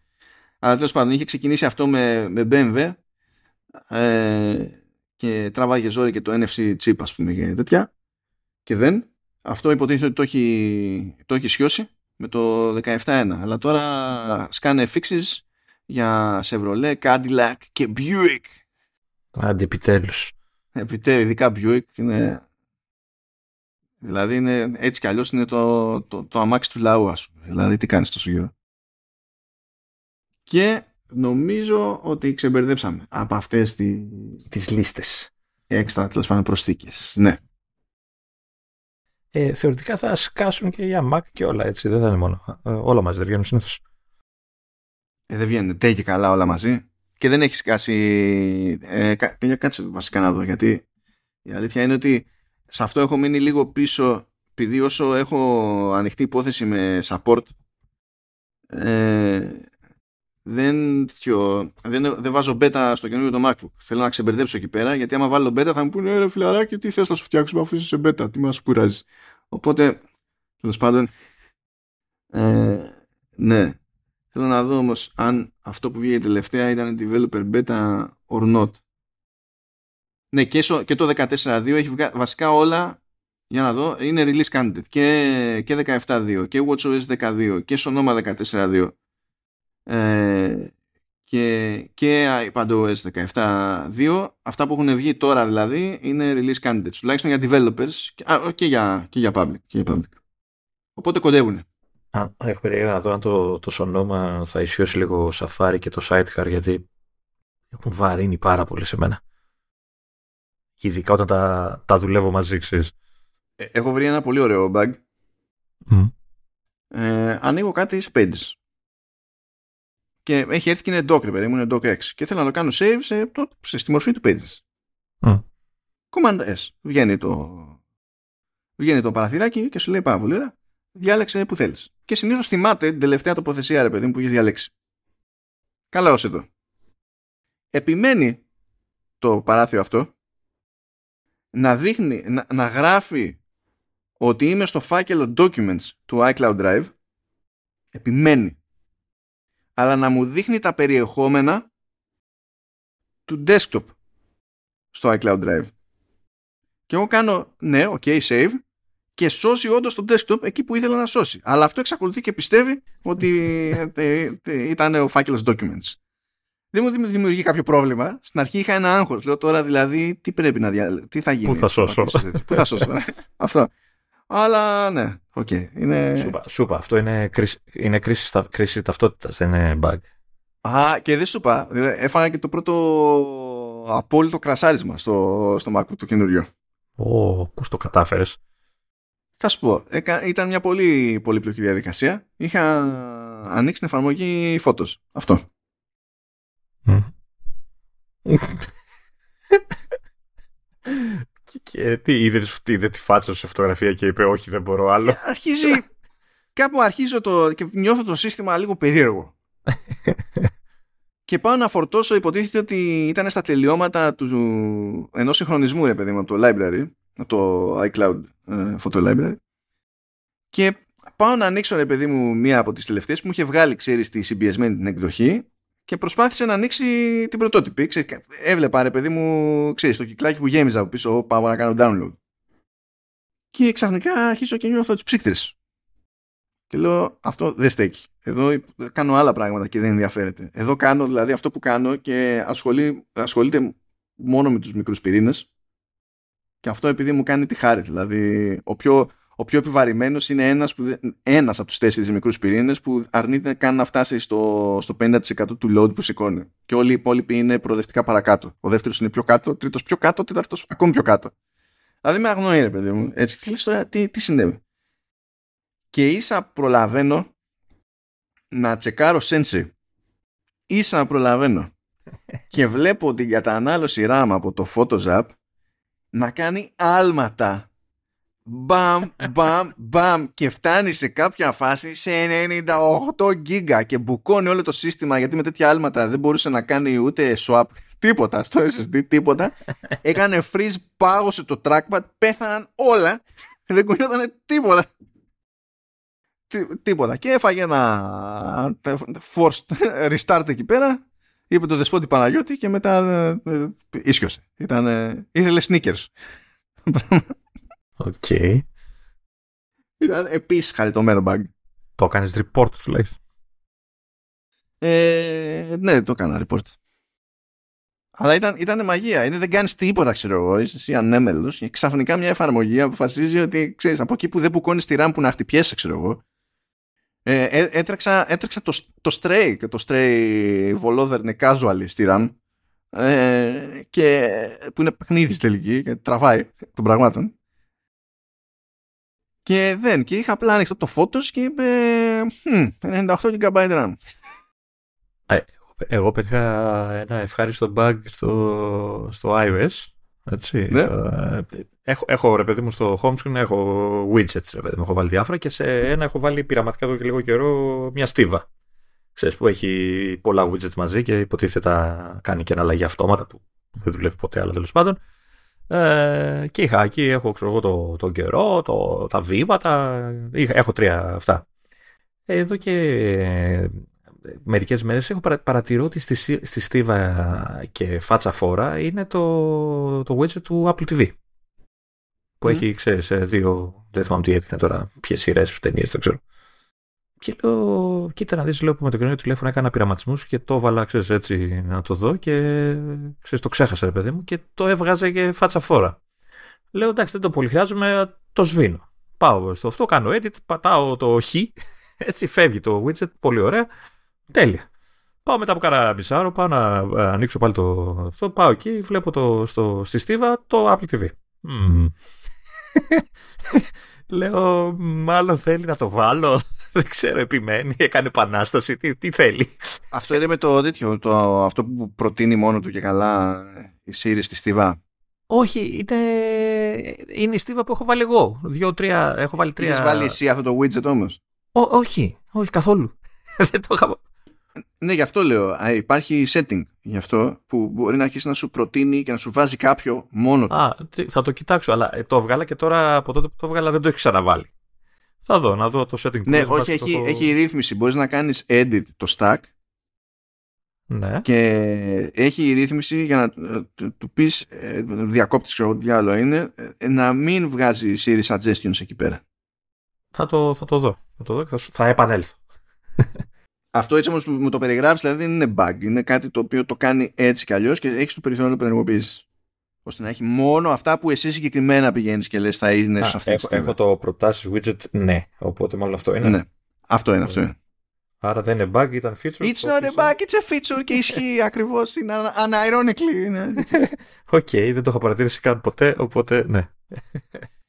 Αλλά τέλος πάντων είχε ξεκινήσει αυτό με, με BMW. Ε, και τραβάγε ζόρι και το NFC chip ας πούμε και τέτοια και δεν. Αυτό υποτίθεται ότι το έχει, το έχει σιώσει με το 17.1 αλλά τώρα σκάνε fixes για Chevrolet, Cadillac και Buick.
Άντε επιτέλους.
Επιτέλους, ειδικά Buick είναι... Δηλαδή είναι, έτσι κι αλλιώς είναι το, το, το αμάξι του λαού ας πούμε. Δηλαδή τι κάνεις τόσο γύρω. Και νομίζω ότι ξεμπερδέψαμε από αυτές τι...
τις λίστες.
Έξτρα τέλος πάντων προσθήκες. Ναι.
Ε, θεωρητικά θα σκάσουν και για Mac και όλα έτσι. Δεν θα είναι μόνο. Ε, όλα μαζί δεν βγαίνουν συνήθως.
Ε, δεν βγαίνουν. Τε και καλά όλα μαζί. και δεν έχει σκάσει. Ε, κάτσε βασικά να δω, γιατί η αλήθεια είναι ότι σε αυτό έχω μείνει λίγο πίσω, επειδή όσο έχω ανοιχτή υπόθεση με support, ε, δεν, δεν, δεν βάζω beta στο καινούριο το MacBook. Θέλω να ξεμπερδέψω εκεί πέρα, γιατί άμα βάλω beta θα μου πούνε ρε φιλαράκι, τι θες να σου φτιάξουμε αφού είσαι σε beta, τι μας κουράζεις; Οπότε, τέλος πάντων, ε, ναι. Θέλω να δω όμως αν αυτό που βγήκε τελευταία ήταν developer beta or not. Ναι, και, και το 14.2 έχει βγάλει βασικά όλα για να δω, είναι release candidate και, και 17.2 και WatchOS 12 και Sonoma 14.2 ε, και, και iPadOS 17.2 αυτά που έχουν βγει τώρα δηλαδή είναι release candidates τουλάχιστον για developers και, α, και, για, και για public, και για public. οπότε κοντεύουν
αν έχω περίεργα να δω αν το, το Sonoma θα ισιώσει λίγο Safari και το Sidecar γιατί έχουν βαρύνει πάρα πολύ σε μένα ειδικά όταν τα, τα δουλεύω μαζί ξέρεις
ε, έχω βρει ένα πολύ ωραίο bug. Mm. Ε, ανοίγω κάτι σε pages. Και έχει έρθει και είναι doc, ρε παιδί μου, είναι doc 6. Και θέλω να το κάνω save σε, το, σε, στη μορφή του pages. Mm. Command S. Βγαίνει το, βγαίνει το παραθυράκι και σου λέει πάρα πολύ ωραία. Διάλεξε που θέλεις. Και συνήθως θυμάται την τελευταία τοποθεσία, ρε παιδί μου, που έχεις διαλέξει. Καλά ως εδώ. Επιμένει το παράθυρο αυτό να δείχνει, να, να γράφει ότι είμαι στο φάκελο documents του iCloud Drive επιμένει αλλά να μου δείχνει τα περιεχόμενα του desktop στο iCloud Drive και εγώ κάνω ναι, ok, save και σώσει όντως το desktop εκεί που ήθελα να σώσει. Αλλά αυτό εξακολουθεί και πιστεύει ότι ε, ε, ήταν ο φάκελος documents. Δεν μου δημιουργεί κάποιο πρόβλημα. Στην αρχή είχα ένα άγχος. Λέω τώρα δηλαδή τι πρέπει να διαλέξω. Τι θα γίνει.
Πού θα σώσω;
Πού θα σώσω. αυτό. Αλλά ναι, ok. Okay. Είναι...
Σούπα, σούπα. Αυτό είναι κρίση, είναι κρίση, κρίση ταυτότητας, δεν είναι bug.
Α, και δεν σου είπα. Έφαγα και το πρώτο απόλυτο κρασάρισμα στο, στο MacBook το καινούριο.
Ω, oh, πώς το κατάφερες.
Θα σου πω, ήταν μια πολύ πολύπλοκη διαδικασία. Είχα ανοίξει την εφαρμογή Photos. Αυτό. Mm.
Και τι, είδε, είδε τη φάτσα σε φωτογραφία και είπε όχι δεν μπορώ άλλο.
Αρχίζει, κάπου αρχίζω το, και νιώθω το σύστημα λίγο περίεργο. και πάω να φορτώσω, υποτίθεται ότι ήταν στα τελειώματα του ενός συγχρονισμού, ρε παιδί μου, από το library, από το iCloud ε, Photo Library. Και πάω να ανοίξω, ρε παιδί μου, μία από τις τελευταίες που μου είχε βγάλει, ξέρεις, τη συμπιεσμένη την εκδοχή και προσπάθησε να ανοίξει την πρωτότυπη. έβλεπα ρε παιδί μου, ξέρεις, το κυκλάκι που γέμιζα από πίσω, πάω να κάνω download. Και ξαφνικά αρχίζω και νιώθω τις ψύκτρες. Και λέω, αυτό δεν στέκει. Εδώ κάνω άλλα πράγματα και δεν ενδιαφέρεται. Εδώ κάνω δηλαδή αυτό που κάνω και ασχολεί, ασχολείται μόνο με τους μικρούς πυρήνες. Και αυτό επειδή μου κάνει τη χάρη. Δηλαδή, ο πιο ο πιο επιβαρημένος είναι ένας, που, ένας από τους τέσσερις μικρούς πυρήνες που αρνείται καν να φτάσει στο, στο 50% του load που σηκώνει. Και όλοι οι υπόλοιποι είναι προοδευτικά παρακάτω. Ο δεύτερος είναι πιο κάτω, ο τρίτος πιο κάτω, ο τέταρτος ακόμη πιο κάτω. Δηλαδή με αγνοεί ρε παιδί μου. Έτσι, τι τώρα, τι, τι συνέβη; Και ίσα προλαβαίνω να τσεκάρω Sensei. Ίσα προλαβαίνω. και βλέπω την κατανάλωση RAM από το Photos App να κάνει άλματα μπαμ, μπαμ, μπαμ και φτάνει σε κάποια φάση σε 98 γίγκα και μπουκώνει όλο το σύστημα γιατί με τέτοια άλματα δεν μπορούσε να κάνει ούτε swap τίποτα στο SSD, τίποτα. Έκανε freeze, πάγωσε το trackpad, πέθαναν όλα, δεν κουνιόταν τίποτα. τίποτα. Και έφαγε ένα forced restart εκεί πέρα, είπε το δεσπότη Παναγιώτη και μετά ε, ε, ίσιωσε. Ήταν, ήθελε Snickers.
Ok. Okay.
Ήταν επίσης χαριτωμένο bug.
Το έκανε report τουλάχιστον.
Ε, ναι, το έκανα report. Αλλά ήταν, ήταν μαγεία. Είναι, δεν κάνεις τίποτα, ξέρω εγώ. Είσαι εσύ ανέμελος και ξαφνικά μια εφαρμογή αποφασίζει ότι ξέρεις από εκεί που δεν μπουκώνεις τη RAM που να χτυπιέσαι, ξέρω εγώ. Ε, ε, έτρεξα, έτρεξα το, το Stray και το Stray βολόδερνε casual στη RAM ε, και, που είναι παιχνίδι τελική και τραβάει των πραγμάτων και δεν. Και είχα απλά ανοιχτό το Photos και είπε 98 GB RAM.
Ε, εγώ πέτυχα ένα ευχάριστο bug στο, στο iOS. Έτσι,
Ναι.
στα- έχω, έχω ρε παιδί μου στο home screen έχω widgets ρε παιδί μου, έχω βάλει διάφορα και σε ένα έχω βάλει πειραματικά εδώ και λίγο καιρό μια στίβα. Ξέρεις που έχει πολλά widgets μαζί και υποτίθεται τα κάνει και ένα αλλαγή αυτόματα που δεν δουλεύει ποτέ αλλά τέλος πάντων. Ε, και είχα εκεί, έχω ξέρω εγώ το, τον καιρό, το, τα βήματα, είχα, έχω τρία αυτά. Εδώ και ε, μερικές μέρες έχω παρα- παρατηρώ ότι στη, σι- στη στίβα και φάτσα φόρα είναι το, το widget του Apple TV. Που
Μμμ.
έχει, ξέρεις, ε, δύο, δεν θυμάμαι τι έδειχνε τώρα, ποιες σειρές, ταινίες, δεν ξέρω. Και λέω, κοίτα να δεις, λέω που με το καινούριο τηλέφωνο έκανα πειραματισμούς και το έβαλα, ξέρεις, έτσι να το δω και ξέρεις, το ξέχασα ρε παιδί μου και το έβγαζε και φάτσα φόρα. Λέω εντάξει δεν το πολύ χρειάζομαι, το σβήνω. Πάω στο αυτό, κάνω edit, πατάω το χ, έτσι φεύγει το widget, πολύ ωραία, τέλεια. Πάω μετά από κάνα μισάωρο, πάω να ε, ανοίξω πάλι το αυτό, πάω εκεί, βλέπω το, στο, στη στίβα το Apple TV. Μμμ. Λέω, μάλλον θέλει να το βάλω. Δεν ξέρω, επιμένει, έκανε επανάσταση. Τι, τι θέλει.
Αυτό είναι με το τέτοιο, το, αυτό που προτείνει μόνο του και καλά η Siri στη στίβα.
Όχι, είναι, είναι η στίβα που έχω βάλει εγώ. Δύο-τρία, έχω βάλει τρία.
Έχεις βάλει εσύ αυτό το widget όμως;
Ό, όχι, όχι καθόλου. Δεν το είχα.
Ναι, γι' αυτό λέω. Α, υπάρχει setting γι' αυτό που μπορεί να αρχίσει να σου προτείνει και να σου βάζει κάποιο μόνο του.
Α, τι- θα το κοιτάξω, αλλά ε, το έβγαλα και τώρα από τότε που το έβγαλα δεν το έχει ξαναβάλει. Θα δω, να δω το setting που
ναι,
λες,
όχι,
βάσει
έχει,
το-
έχει ρύθμιση. Μπορείς να κάνεις edit το stack
Ναι.
και έχει ρύθμιση για να ε, του, του πεις ε, διακόπτης ξέρω τι άλλο είναι ε, να μην βγάζει Siri suggestions εκεί πέρα.
Θα το, θα το δω. Θα το δω και θα, σου- θα επανέλθω.
Αυτό έτσι όμως που μου το περιγράφεις δηλαδή δεν είναι bug. Είναι κάτι το οποίο το κάνει έτσι κι αλλιώς και έχεις το περιθώριο να το ενεργοποιήσεις. Ώστε να έχει μόνο αυτά που εσύ συγκεκριμένα πηγαίνεις και λες θα είναι σε
Α,
αυτή τη
έχω,
στιγμή.
έχω το προτάσεις widget, ναι. Οπότε μάλλον αυτό είναι.
Ναι. Αυτό είναι, αυτό είναι.
Άρα δεν είναι bug, ήταν feature.
It's
το
not a
αφήσα.
bug, it's a feature και ισχύει ακριβώς. Είναι un- unironically. Είναι.
Οκ, δεν το έχω παρατηρήσει καν ποτέ, οπότε ναι.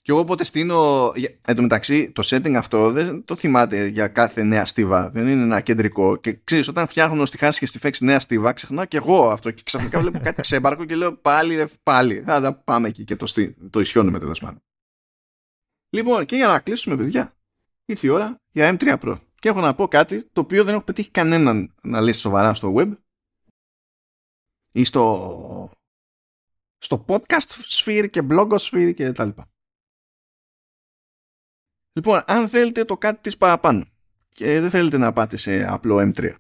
Και εγώ όποτε στήνω. για- Εν τω μεταξύ, το setting αυτό δεν το θυμάται για κάθε νέα στίβα. Δεν είναι ένα κεντρικό. Και ξέρεις, όταν φτιάχνω στη χάση και στη φέξη νέα στίβα, ξεχνάω και εγώ αυτό. Και ξαφνικά βλέπω κάτι ξέμπαρκο και λέω πάλι, ρε, πάλι. Θα τα πάμε εκεί και το, στεί, το ισιώνουμε τέλος πάντων. Λοιπόν, και για να κλείσουμε, παιδιά, ήρθε η ώρα για M3 Pro. Και έχω να πω κάτι το οποίο δεν έχω πετύχει κανέναν να λύσει σοβαρά στο web ή στο, στο podcast sphere και blogosphere και τα λοιπά. Λοιπόν, αν θέλετε το κάτι της παραπάνω και δεν θέλετε να πάτε σε απλό M3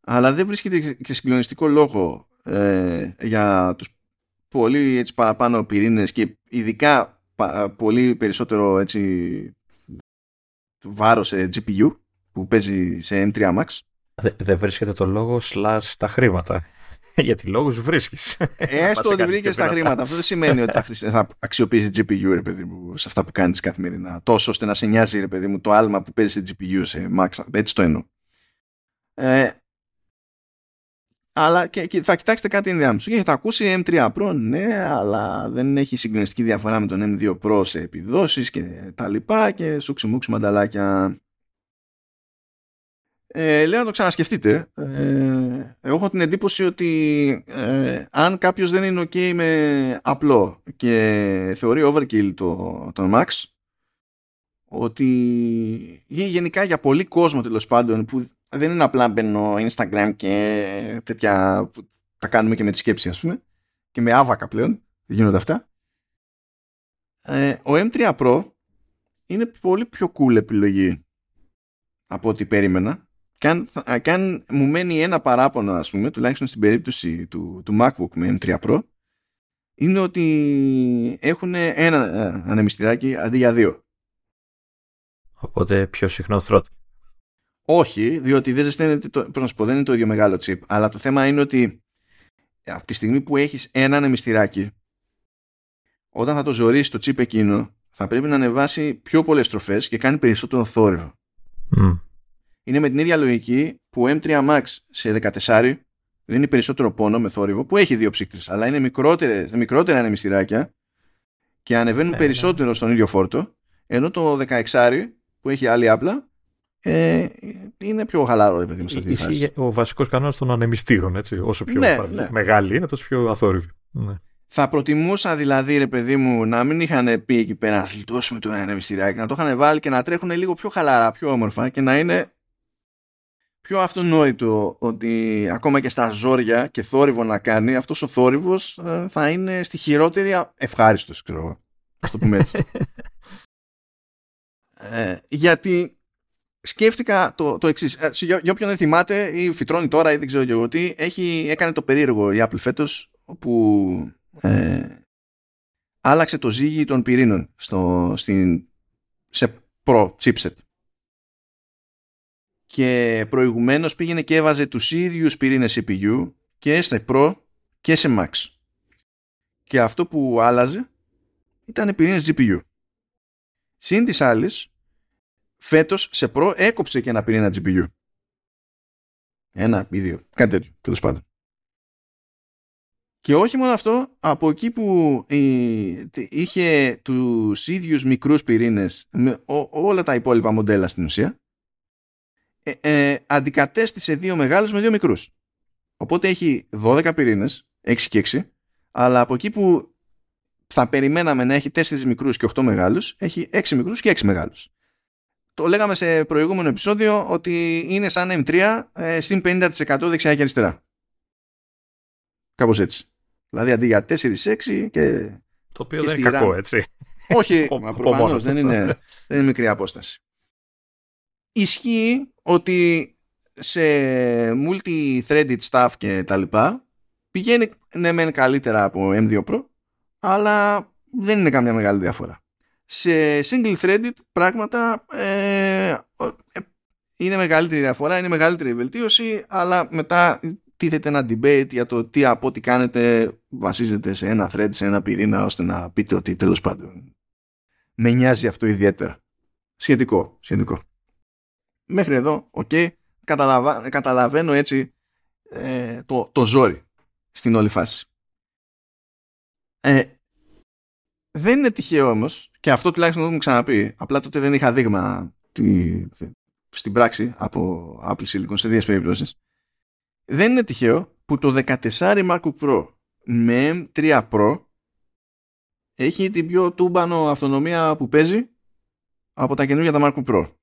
αλλά δεν βρίσκεται και συγκλονιστικό λόγο ε, για τους πολύ έτσι, παραπάνω πυρήνες και ειδικά πα- πολύ περισσότερο έτσι βάρος σε GPU που παίζει σε M3 Max
Δε- Δεν βρίσκεται το λόγο slash τα χρήματα. Γιατί λόγους βρίσκεις.
Έστω ότι
κάνει
βρήκες
πιο
τα
δυνατά.
χρήματα. Αυτό δεν σημαίνει ότι θα, χρησι- θα αξιοποιήσει GPU, ρε παιδί μου, σε αυτά που κάνεις καθημερινά. Τόσο ώστε να σε νοιάζει, ρε παιδί μου, το άλμα που παίζει σε GPU, σε Max. Έτσι το εννοώ. Ε, αλλά και, και θα κοιτάξετε κάτι ενδιάμεσο. Και έχετε ακούσει M3 Pro, ναι, αλλά δεν έχει συγκλονιστική διαφορά με τον M2 Pro σε επιδόσεις και τα λοιπά και σούξι μουξι μανταλάκια. Ε, λέω να το ξανασκεφτείτε. Ε, εγώ έχω την εντύπωση ότι ε, αν κάποιος δεν είναι ok με απλό και θεωρεί overkill το, τον Max ότι ή γενικά για πολύ κόσμο τέλος πάντων που δεν είναι απλά μπαίνω Instagram και τέτοια που τα κάνουμε και με τη σκέψη ας πούμε και με άβακα πλέον γίνονται αυτά ε, ο M3 Pro είναι πολύ πιο cool επιλογή από ό,τι περίμενα και αν, θα- και αν μου μένει ένα παράπονο ας πούμε τουλάχιστον στην περίπτωση του, του MacBook με M3 Pro είναι ότι έχουν ένα ε, ανεμιστηράκι αντί για δύο
Οπότε πιο συχνό throttle.
Όχι, διότι δεν ζεσταίνεται το, πώς να σου πω, δεν είναι το ίδιο μεγάλο chip. Αλλά το θέμα είναι ότι από τη στιγμή που έχεις ένα ανεμιστηράκι, όταν θα το ζωρίσει το chip εκείνο, θα πρέπει να ανεβάσει πιο πολλές στροφές και κάνει περισσότερο θόρυβο.
Μμ.
Είναι με την ίδια λογική που M3 Max σε 14 δίνει περισσότερο πόνο με θόρυβο, που έχει δύο ψύκτρες, αλλά είναι μικρότερες, μικρότερα ανεμιστηράκια και ανεβαίνουν
Ναι,
περισσότερο στον ίδιο φόρτο, ενώ το 16 που έχει άλλη άπλα ε, είναι πιο χαλαρό ρε παιδί μου
Ισχύει ο βασικός κανόνας των ανεμιστήρων έτσι. όσο πιο ναι, ναι. μεγάλη είναι τόσο πιο αθόρυβη ναι.
Θα προτιμούσα δηλαδή ρε παιδί μου να μην είχαν πει εκεί πέρα να θλιτώσουμε το ανεμιστηράκι να το είχαν βάλει και να τρέχουν λίγο πιο χαλαρά, πιο όμορφα και να είναι πιο αυτονόητο ότι ακόμα και στα ζόρια και θόρυβο να κάνει αυτός ο θόρυβος ε, θα είναι στη χειρότερη ευχάριστος ξέρω εγώ. Ας το πούμε έτσι. ε, γιατί σκέφτηκα το, το εξής. Ε, για, για όποιον δεν θυμάται ή φυτρώνει τώρα ή δεν ξέρω και εγώ τι, έχει, έκανε το περίεργο η Apple φέτος όπου ε, άλλαξε το ζύγι των πυρήνων στο, στην, σε Pro chipset. Και προηγουμένως πήγαινε και έβαζε τους ίδιους πυρήνες CPU και σε Pro και σε Max. Και αυτό που άλλαζε ήταν πυρήνες GPU. Συν της άλλης, φέτος σε Pro έκοψε και ένα πυρήνα GPU. Ένα ή δύο. Κάτι τέτοιο, τέλος πάντων. Και όχι μόνο αυτό, από εκεί που είχε τους ίδιους μικρούς πυρήνες με όλα τα υπόλοιπα μοντέλα στην ουσία, ε, ε, αντικατέστησε δύο μεγάλους με δύο μικρούς. Οπότε έχει 12 πυρήνες, 6 και 6, αλλά από εκεί που θα περιμέναμε να έχει 4 μικρούς και 8 μεγάλους, έχει 6 μικρούς και 6 μεγάλους. Το λέγαμε σε προηγούμενο επεισόδιο ότι είναι σαν M3 ε, συν 50% δεξιά και αριστερά. Κάπως έτσι. Δηλαδή αντί για 4-6 και.
Το οποίο δεν είναι κακό, έτσι.
Όχι, μα προφανώς δεν είναι, δεν είναι μικρή απόσταση. Ισχύει ότι σε multi-threaded stuff και τα λοιπά πηγαίνει ναι μεν καλύτερα από M2 Pro αλλά δεν είναι καμιά μεγάλη διαφορά. Σε single-threaded πράγματα ε, ε, είναι μεγαλύτερη διαφορά, είναι μεγαλύτερη βελτίωση αλλά μετά τίθεται ένα debate για το τι από ό,τι κάνετε βασίζεται σε ένα thread, σε ένα πυρήνα ώστε να πείτε ότι τέλος πάντων με νοιάζει αυτό ιδιαίτερα. Σχετικό, σχετικό. Μέχρι εδώ, ok, okay, καταλαβαίνω έτσι ε, το, το ζόρι στην όλη φάση. Ε, δεν είναι τυχαίο όμως, και αυτό τουλάχιστον το έχουμε ξαναπεί, απλά τότε δεν είχα δείγμα τη, στην πράξη από Apple Silicon σε δύο περιπτώσεις, δεν είναι τυχαίο που το 14 MacBook Pro με M3 Pro έχει την πιο τούμπανο αυτονομία που παίζει από τα καινούργια τα MacBook Pro.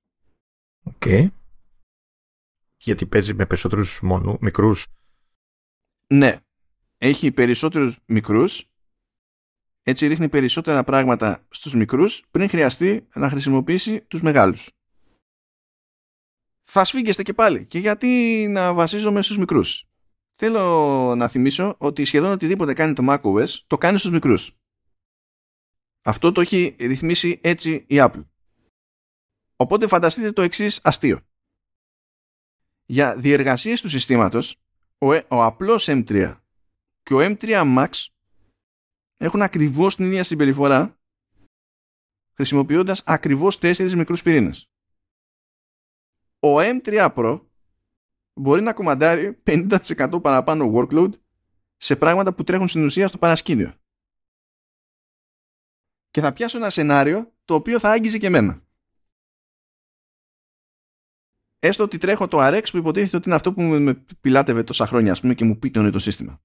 Ok. Okay. Γιατί παίζει με περισσότερους μονού, μικρούς.
Ναι. Έχει περισσότερους μικρούς έτσι ρίχνει περισσότερα πράγματα στους μικρούς πριν χρειαστεί να χρησιμοποιήσει τους μεγάλους θα σφίγγεστε και πάλι. Και γιατί να βασίζομαι στους μικρούς; Θέλω να θυμίσω ότι σχεδόν οτιδήποτε κάνει το macOS το κάνει στους μικρούς. Αυτό το έχει ρυθμίσει έτσι η Apple. Οπότε φανταστείτε το εξής αστείο. Για διεργασίες του συστήματος, ο, ε, ο απλός M3 και ο M3 Max έχουν ακριβώς την ίδια συμπεριφορά χρησιμοποιώντας ακριβώς τέσσερις μικρούς πυρήνες ο M3 Pro μπορεί να κομμαντάρει 50% παραπάνω workload σε πράγματα που τρέχουν στην ουσία στο παρασκήνιο. Και θα πιάσω ένα σενάριο το οποίο θα άγγιζε και εμένα. Έστω ότι τρέχω το RX που υποτίθεται ότι είναι αυτό που με πιλάτευε τόσα χρόνια ας πούμε, και μου πίτωνε το σύστημα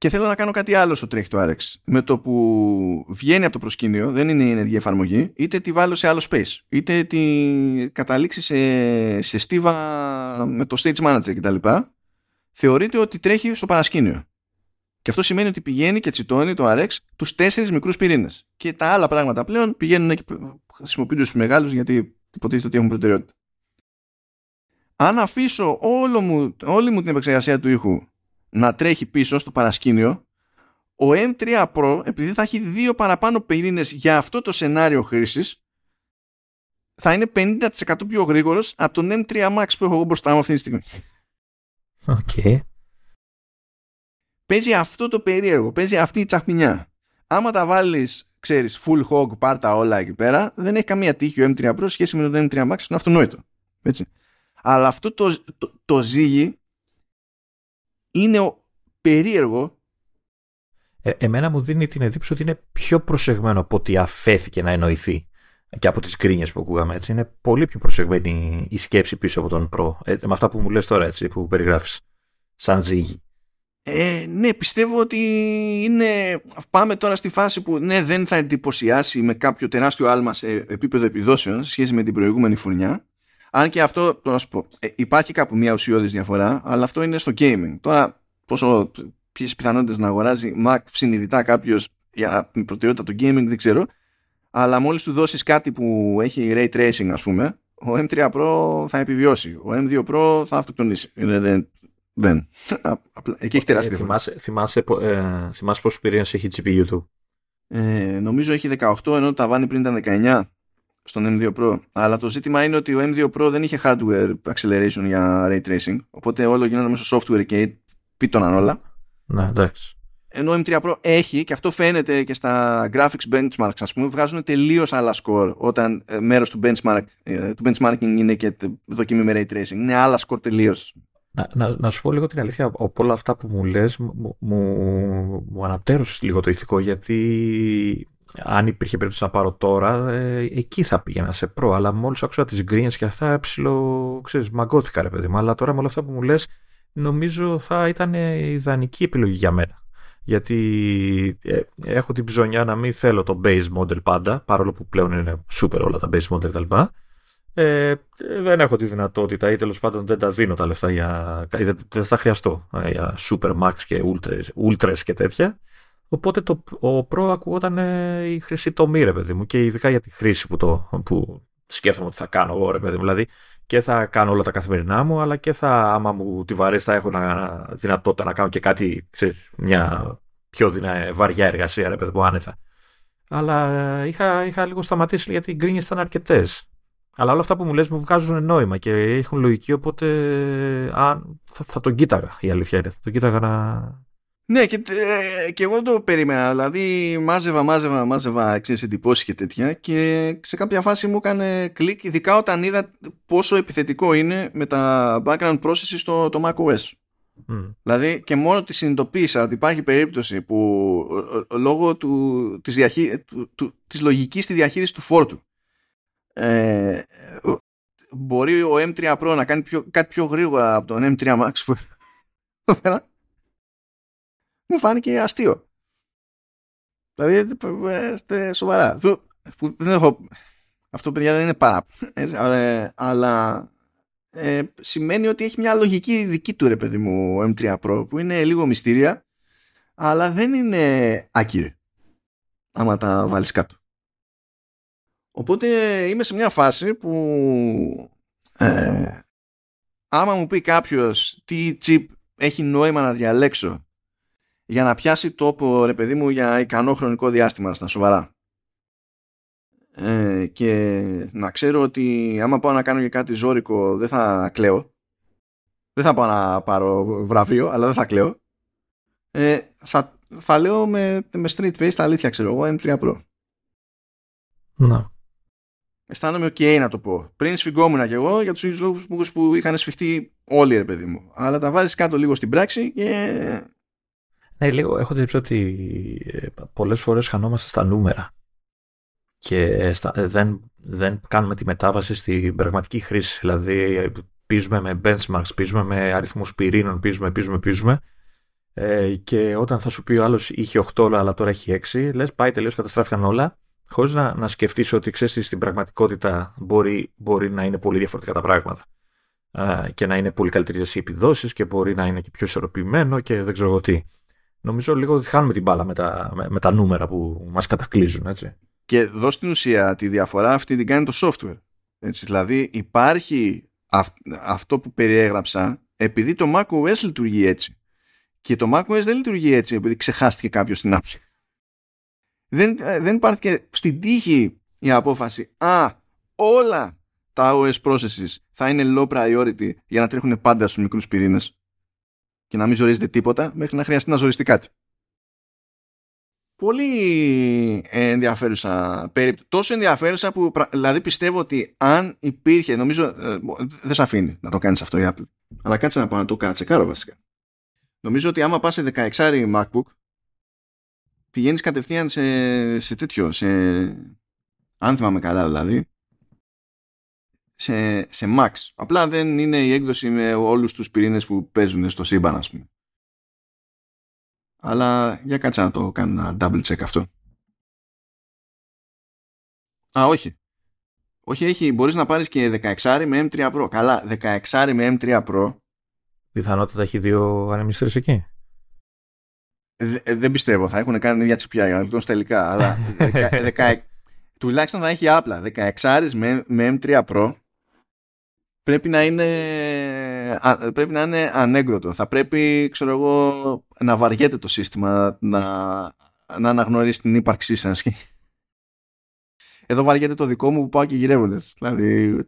και θέλω να κάνω κάτι άλλο στο τρέχει το RX. Με το που βγαίνει από το προσκήνιο, δεν είναι η ενεργή εφαρμογή, είτε τη βάλω σε άλλο space, είτε τη καταλήξει σε, σε στίβα με το stage manager κτλ. Θεωρείται ότι τρέχει στο παρασκήνιο. Και αυτό σημαίνει ότι πηγαίνει και τσιτώνει το RX τους τέσσερις μικρούς πυρήνες. Και τα άλλα πράγματα πλέον πηγαίνουν και χρησιμοποιούνται στους μεγάλους γιατί υποτίθεται ότι έχουν προτεραιότητα. Αν αφήσω όλο μου, όλη μου την επεξεργασία του ήχου να τρέχει πίσω στο παρασκήνιο, ο M3 Pro, επειδή θα έχει δύο παραπάνω πυρήνες για αυτό το σενάριο χρήσης, θα είναι 50% πιο γρήγορος από τον M3 Max που έχω εγώ μπροστά μου αυτή τη στιγμή.
Okay.
Παίζει αυτό το περίεργο, παίζει αυτή η τσαχμινιά. Άμα τα βάλεις, ξέρεις, full hog, πάρτα όλα εκεί πέρα, δεν έχει καμία τύχη ο M3 Pro σχέση με τον M3 Max, είναι αυτονόητο. Έτσι. Αλλά αυτό το, το, το ζύγι είναι περίεργο.
Ε, εμένα μου δίνει την εντύπωση ότι είναι πιο προσεγμένο από ότι αφέθηκε να εννοηθεί. και από τις γκρίνιες που ακούγαμε έτσι είναι πολύ πιο προσεγμένη η σκέψη πίσω από τον Pro ε, με αυτά που μου λες τώρα έτσι που περιγράφεις σαν ζύγι
ε, ναι, πιστεύω ότι είναι. Πάμε τώρα στη φάση που ναι, δεν θα εντυπωσιάσει με κάποιο τεράστιο άλμα σε επίπεδο επιδόσεων σε σχέση με την προηγούμενη φουρνιά. Αν και αυτό, το να σου πω, ε, υπάρχει κάπου μια ουσιώδης διαφορά, αλλά αυτό είναι στο gaming. Τώρα, πόσο ποιες πιθανότητες να αγοράζει Mac συνειδητά κάποιος για προτεραιότητα το gaming, δεν ξέρω. Αλλά μόλις του δώσεις κάτι που έχει ray tracing, ας πούμε, ο M3 Pro θα επιβιώσει. Ο M2 Pro θα αυτοκτονήσει. Δεν, δεν. Εκεί έχει τεράστια
ε, θυμάσαι, θυμάσαι, ε, θυμάσαι πόσο πυρήνες έχει η GPU του;
Ε, νομίζω έχει 18 ενώ το ταβάνι πριν ήταν 19 στον M2 Pro. Αλλά το ζήτημα είναι ότι ο M2 Pro δεν είχε hardware acceleration για ray tracing. Οπότε όλο γίνανε μέσω software και πίτωναν όλα.
Ναι, εντάξει.
Ενώ ο M3 Pro έχει και αυτό φαίνεται και στα graphics benchmarks ας πούμε βγάζουν τελείως άλλα score όταν ε, μέρος του, benchmark, ε, του benchmarking είναι και δοκιμή με ray tracing. Είναι άλλα score τελείως.
Να, να, να, σου πω λίγο την αλήθεια, από όλα αυτά που μου λες μου, μου, μου αναπτέρωσες λίγο το ηθικό γιατί αν υπήρχε περίπτωση να πάρω τώρα, ε, εκεί θα πήγαινα σε προ. Αλλά μόλις άκουσα τις γκρίνιε και αυτά, ψηλό, ξέρεις, μαγκώθηκα ρε παιδί μου. Αλλά τώρα με όλα αυτά που μου λες, νομίζω θα ήταν η ιδανική επιλογή για μένα. Γιατί ε, έχω την ψωνιά να μην θέλω το base model πάντα, παρόλο που πλέον είναι super όλα τα base model κτλ. Ε, δεν έχω τη δυνατότητα ή τέλος πάντων δεν τα δίνω τα λεφτά για. δεν, θα τα χρειαστώ ε, για Super Max και Ultras, Ultras και τέτοια. Οπότε το, ο Pro ακούγονταν ε, η χρυσή τομή, ρε παιδί μου, και ειδικά για τη χρήση που, το, που σκέφτομαι ότι θα κάνω εγώ, ρε παιδί μου. Δηλαδή και θα κάνω όλα τα καθημερινά μου, αλλά και θα, άμα μου τη βαρέσει, θα έχω να, δυνατότητα να κάνω και κάτι, ξέρεις, μια πιο δυνα, βαριά εργασία, ρε παιδί μου, άνετα. Αλλά ε, είχα, είχα λίγο σταματήσει γιατί οι γκρίνιες ήταν αρκετές. Αλλά όλα αυτά που μου λες μου βγάζουν νόημα και έχουν λογική, οπότε α, θα, θα τον κοίταγα η αλήθεια είναι. Θα τον κοίταγα να,
ναι, και, ε, και εγώ το περίμενα. Δηλαδή, μάζευα, μάζευα, μάζευα εξής εντυπώσεις και τέτοια. Και σε κάποια φάση μου έκανε κλικ, ειδικά όταν είδα πόσο επιθετικό είναι με τα background processes στο το macOS. Mm. Δηλαδή, και μόνο τη συνειδητοποίησα ότι υπάρχει περίπτωση που λόγω του, της, διαχεί, του, του, της λογικής στη διαχείριση του φόρτου ε, μπορεί ο M3 Pro να κάνει πιο, κάτι πιο γρήγορα από τον M3 Max που μου φάνηκε αστείο. Δηλαδή, είστε σοβαρά. Δεν έχω... Αυτό, παιδιά, δεν είναι πάρα. Ε, αλλά ε, σημαίνει ότι έχει μια λογική δική του, ρε παιδί μου, M3 Pro, που είναι λίγο μυστήρια, αλλά δεν είναι άκυρη. Άμα τα βάλεις κάτω. Οπότε είμαι σε μια φάση που ε, άμα μου πει κάποιος τι chip έχει νόημα να διαλέξω για να πιάσει τόπο ρε παιδί μου για ικανό χρονικό διάστημα στα σοβαρά. Ε, και να ξέρω ότι άμα πάω να κάνω και κάτι ζώρικο δεν θα κλαίω. Δεν θα πάω να πάρω βραβείο αλλά δεν θα κλαίω. Ε, θα, θα λέω με, με straight face τα αλήθεια ξέρω εγώ M3 Pro.
Να
αισθάνομαι ok να το πω. Πριν σφιγγόμουν κι εγώ για τους ίδιους λόγους που είχαν σφιχτεί όλοι, ρε παιδί μου. Αλλά τα βάζεις κάτω λίγο στην πράξη και.
Ναι, λίγο έχω την ότι ε, πολλές φορές χανόμαστε στα νούμερα και ε, δεν, δεν κάνουμε τη μετάβαση στην πραγματική χρήση. Δηλαδή, πίζουμε με benchmarks, πίζουμε με αριθμούς πυρήνων, πίζουμε, πίζουμε, πίζουμε. Ε, και όταν θα σου πει ο άλλος είχε 8 αλλά τώρα έχει 6, λες πάει τελείως καταστράφηκαν όλα χωρίς να, να σκεφτείς ότι ξέρεις στην πραγματικότητα μπορεί, μπορεί να είναι πολύ διαφορετικά τα πράγματα και να είναι πολύ καλύτερες οι επιδόσεις και μπορεί να είναι και πιο ισορροπημένο και δεν ξέρω τι. Νομίζω λίγο ότι χάνουμε την μπάλα με τα, με, τα νούμερα που μας κατακλείζουν, έτσι.
Και εδώ στην ουσία τη διαφορά αυτή την κάνει το software. Έτσι, δηλαδή υπάρχει αυτό που περιέγραψα επειδή το macOS λειτουργεί έτσι. Και το macOS δεν λειτουργεί έτσι επειδή ξεχάστηκε κάποιος την άψη δεν, ε, δεν υπάρχει και στην τύχη η απόφαση «Α, όλα τα OS processes θα είναι low priority για να τρέχουν πάντα στους μικρούς πυρήνες και να μην ζορίζεται τίποτα μέχρι να χρειαστεί να ζοριστεί κάτι». Πολύ ενδιαφέρουσα περίπτωση. Τόσο ενδιαφέρουσα που δηλαδή πιστεύω ότι αν υπήρχε, νομίζω ε, δεν σε αφήνει να το κάνεις αυτό η Apple. Αλλά κάτσε να πάω να το κάτσεκάρω βασικά. Νομίζω ότι άμα πας σε 16 MacBook πηγαίνεις κατευθείαν σε, σε τέτοιο, σε, αν θυμάμαι καλά δηλαδή, σε, σε Max. Απλά δεν είναι η έκδοση με όλους τους πυρήνες που παίζουν στο σύμπαν, ας πούμε. Αλλά για κάτσε να το κάνω ένα double check αυτό. Α, όχι. Όχι, έχει, μπορείς να πάρεις και 16 με M3 Pro. Καλά, 16 με M3 Pro.
Πιθανότατα έχει δύο ανεμιστήρες εκεί.
Ε, δεν πιστεύω, θα έχουν κάνει ίδια τσιπιά για να το τελικά. αλλά τουλάχιστον θα έχει απλά 16 με, με M3 Pro πρέπει να είναι πρέπει να είναι ανέκδοτο. Θα πρέπει, ξέρω εγώ, να βαριέται το σύστημα να, να αναγνωρίσει την ύπαρξή σας. Εδώ βαριέται το δικό μου που πάω και γυρεύοντας. Δηλαδή,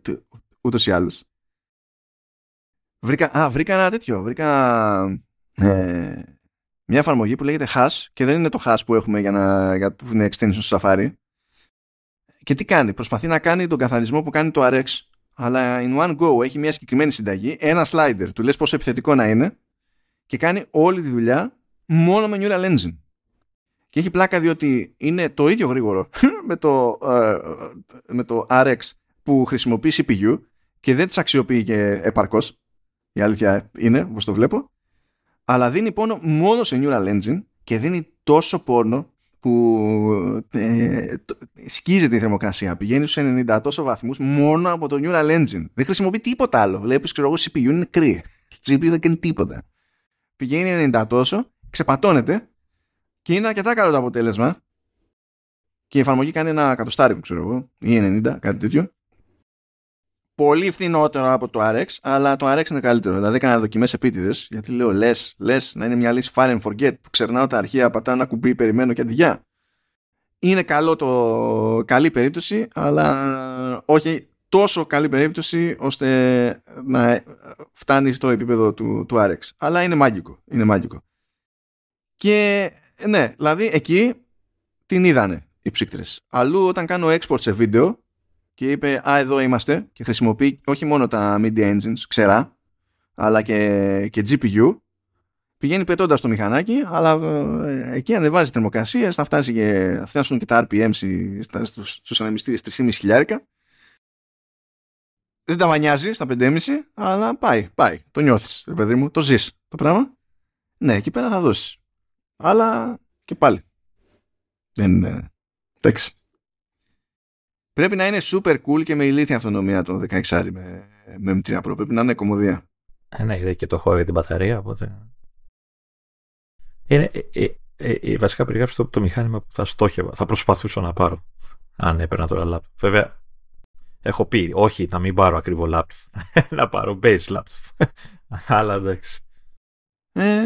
ούτως ή άλλως. Βρήκα, α, βρήκα ένα τέτοιο. Βρήκα ε, μια εφαρμογή που λέγεται Hash και δεν είναι το Hash που έχουμε για να για που είναι extension στο Safari. Και τι κάνει, προσπαθεί να κάνει τον καθαρισμό που κάνει το RX αλλά in one go έχει μια συγκεκριμένη συνταγή, ένα slider, του λες πόσο επιθετικό να είναι και κάνει όλη τη δουλειά μόνο με Neural Engine. Και έχει πλάκα διότι είναι το ίδιο γρήγορο με το, ε, με το RX που χρησιμοποιεί CPU και δεν τις αξιοποιεί και επαρκώς. Η αλήθεια είναι, όπως το βλέπω. Αλλά δίνει πόνο μόνο σε Neural Engine και δίνει τόσο πόνο που ε, σκίζεται η θερμοκρασία. Πηγαίνει στους 90 τόσο βαθμούς μόνο από το Neural Engine. Δεν χρησιμοποιεί τίποτα άλλο. Βλέπει, ξέρω εγώ, CPU είναι κρύο. GPU δεν κάνει τίποτα. Πηγαίνει 90 τόσο, ξεπατώνεται και είναι αρκετά καλό το αποτέλεσμα. Και η εφαρμογή κάνει ένα κατοστάρι, ξέρω εγώ, ή 90, κάτι τέτοιο. Πολύ φθηνότερο από το RX, αλλά το RX είναι καλύτερο. Δηλαδή έκανα δοκιμές επίτηδες, γιατί λέω λες, λες να είναι μια λύση fire and forget που ξερνάω τα αρχεία, πατάω ένα κουμπί, περιμένω και αντιγεια. Είναι καλό το καλή περίπτωση, αλλά όχι τόσο καλή περίπτωση ώστε να φτάνει στο επίπεδο του, του RX. Αλλά είναι μάγικο. Είναι μάγικο. Και ναι, δηλαδή εκεί την είδανε οι ψύκτρες. Αλλού όταν κάνω export σε βίντεο και είπε «Α, εδώ είμαστε» και χρησιμοποιεί όχι μόνο τα media engines, ξερά, αλλά και, και GPU, πηγαίνει πετώντας το μηχανάκι, αλλά ε, εκεί ανεβάζει θερμοκρασίες, θα, φτάσει και, θα φτάσουν και τα RPM στους, στους ανεμιστήρες 3,5 χιλιάρικα. Δεν τα βανιάζει στα 5,5, αλλά πάει, πάει. Το νιώθεις, ρε παιδί μου, το ζεις το πράγμα. Ναι, εκεί πέρα θα δώσεις. Αλλά και πάλι. Δεν είναι... Εντάξει. Πρέπει να είναι super cool και με ηλίθια αυτονομία το 16 με, με M3 Pro. Πρέπει να είναι κομμωδία.
Ε, ναι, είδε και το χώρο για την μπαταρία, οπότε... Είναι, ε, ε, ε, ε βασικά περιγράψει το, το μηχάνημα που θα στόχευα, θα προσπαθούσα να πάρω. Αν έπαιρνα τώρα laptop. Βέβαια, έχω πει, όχι, να μην πάρω ακριβό laptop. να πάρω base laptop. Αλλά εντάξει.
Ε,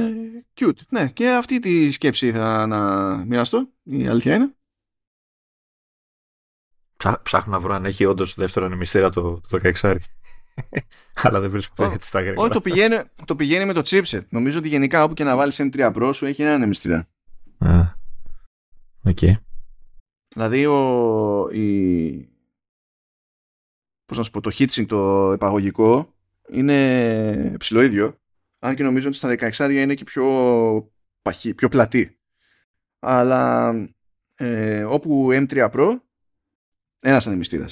cute. Ναι, και αυτή τη σκέψη ήθελα να μοιραστώ. Η αλήθεια είναι
ψάχνω να βρω αν έχει όντως δεύτερο ανεμιστήρα το, το 16. Αλλά δεν βρίσκω oh, έτσι στα γρήγορα.
το, πηγαίνει, το πηγαίνει με το chipset. Νομίζω ότι γενικά όπου και να βάλεις M3 Pro σου έχει ένα ανεμιστήρα.
Α, οκ.
Δηλαδή ο, η, πώς να σου πω, το heatsink το επαγωγικό είναι ψηλό ίδιο. Αν και νομίζω ότι στα 16 είναι και πιο παχύ, πιο πλατή. Αλλά ε, όπου M3 Pro ένας ανεμιστήρα.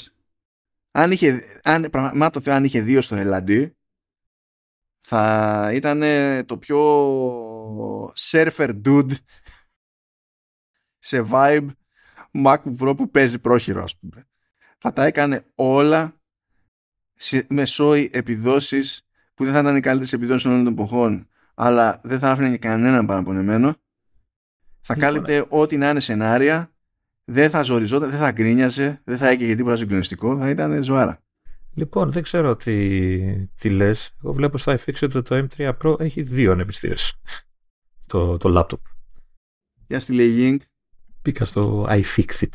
Αν είχε, αν, πραγμάτω Θεό, αν είχε δύο στο Ελαντί, θα ήταν το πιο surfer dude σε vibe MacBook Pro που παίζει πρόχειρο, ας πούμε. Θα τα έκανε όλα με σόι επιδόσεις που δεν θα ήταν οι καλύτερες επιδόσεις όλων των εποχών, αλλά δεν θα άφηνε κανέναν παραπονεμένο. Θα λοιπόν, κάλυπτε ό,τι να είναι σενάρια δεν θα ζοριζόταν, δεν θα γκρίνιαζε, δεν θα έκαιγε τίποτα συγκλονιστικό, θα ήταν ζωάρα.
Λοιπόν, δεν ξέρω τι, τι λες. Εγώ βλέπω στο iFixit ότι το M3 Pro έχει δύο ανεπιστήρες. το, το laptop.
Για στη link.
Μπήκα στο iFixit.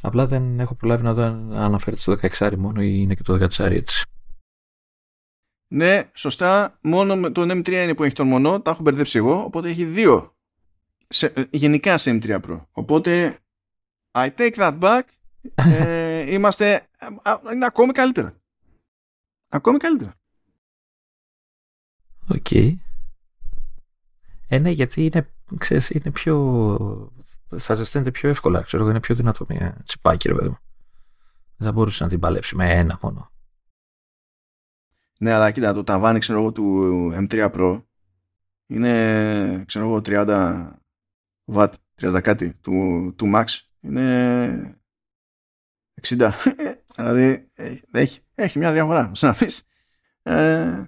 Απλά δεν έχω προλάβει να δω αν αναφέρεται στο 16 μόνο ή είναι και το 14 έτσι.
Ναι, σωστά. Μόνο με τον M3 είναι που έχει τον μονό. Τα έχω μπερδέψει εγώ. Οπότε έχει δύο σε, ε, γενικά σε M3 Pro. Οπότε, I take that back. ε, είμαστε είναι ακόμη καλύτερα. Ακόμη καλύτερα.
OK. Okay. Ε, ναι, γιατί είναι, ξέρεις, είναι πιο θα ζεσταίνεται πιο εύκολα, ξέρω είναι πιο δυνατό μια τσιπάκι, ρε παιδί μου. Δεν θα μπορούσες να την παλέψεις με ένα μόνο.
Ναι, αλλά κοίτα, το ταβάνι, ξέρω εγώ, του M3 Pro είναι, ξέρω εγώ, 30 watt, 30 κάτι, του, του Max. Είναι 60. δηλαδή, ε, έχει, έχει μια διαφορά, σαν να πεις. Ε,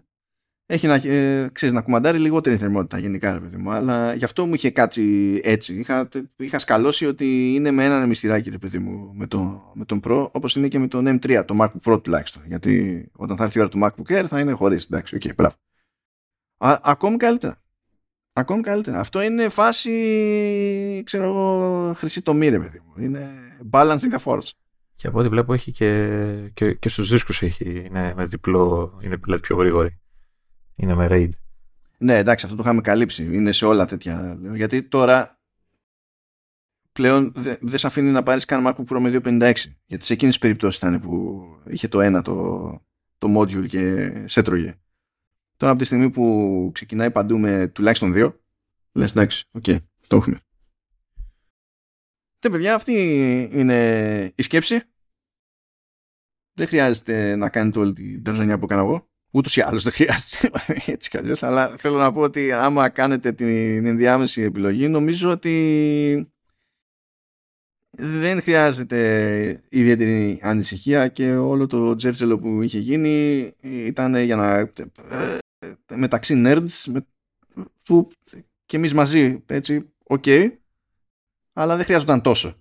έχει να, ε, ξέρεις, να κουμαντάρει λιγότερη θερμότητα γενικά, ρε παιδί μου. Αλλά γι' αυτό μου είχε κάτσει έτσι. Είχα, είχα σκαλώσει ότι είναι με έναν ανεμιστηράκι, ρε παιδί μου, με, το, με τον Pro, όπως είναι και με τον M3, το MacBook Pro τουλάχιστον. Γιατί όταν θα έρθει η ώρα του MacBook Air θα είναι χωρίς. Εντάξει, OK, okay, μπράβο. Α, ακόμη καλύτερα. Ακόμη καλύτερα. Αυτό είναι φάση, ξέρω εγώ, χρυσή τομή, ρε παιδί μου. Είναι balancing the force.
Και από ό,τι βλέπω έχει και, και, και στους δίσκους έχει, είναι με διπλό, είναι πιο γρήγορη. Είναι με RAID.
Ναι, εντάξει, αυτό το είχαμε καλύψει. Είναι σε όλα τέτοια. Γιατί τώρα πλέον δεν δε σε αφήνει να πάρεις καν MacBook Pro με 256. Γιατί σε εκείνες τις περιπτώσεις ήταν που είχε το ένα το, το module και σε τρώγε. Τώρα από τη στιγμή που ξεκινάει παντού με τουλάχιστον δύο, λες εντάξει, OK, okay, το έχουμε. Ρε παιδιά, αυτή είναι η σκέψη. Δεν χρειάζεται να κάνετε όλη την τερζανιά που έκανα εγώ. Ούτως ή άλλως δεν χρειάζεται έτσι κι αλλιώς, αλλά θέλω να πω ότι άμα κάνετε την ενδιάμεση επιλογή νομίζω ότι δεν χρειάζεται ιδιαίτερη ανησυχία και όλο το τζέρτζελο που είχε γίνει ήταν για να ε, μεταξύ nerds με, που και εμείς μαζί έτσι, OK okay, αλλά δεν χρειάζονταν τόσο.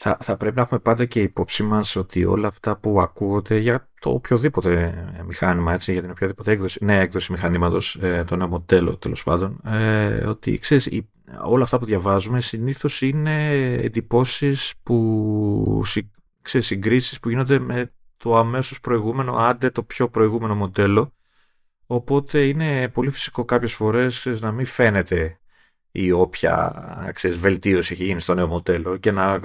Θα, θα πρέπει να έχουμε πάντα και υπόψη μας ότι όλα αυτά που ακούγονται για το οποιοδήποτε μηχάνημα, έτσι, για την οποιαδήποτε έκδοση, νέα έκδοση μηχανήματος, ε, το νέο μοντέλο τέλος πάντων, ε, ότι ξέρεις, όλα αυτά που διαβάζουμε συνήθως είναι εντυπώσεις που ξέρεις, συγκρίσεις που γίνονται με το αμέσως προηγούμενο, άντε το πιο προηγούμενο μοντέλο. Οπότε είναι πολύ φυσικό κάποιες φορές να μην φαίνεται ή όποια ξέρεις, βελτίωση έχει γίνει στο νέο μοντέλο και να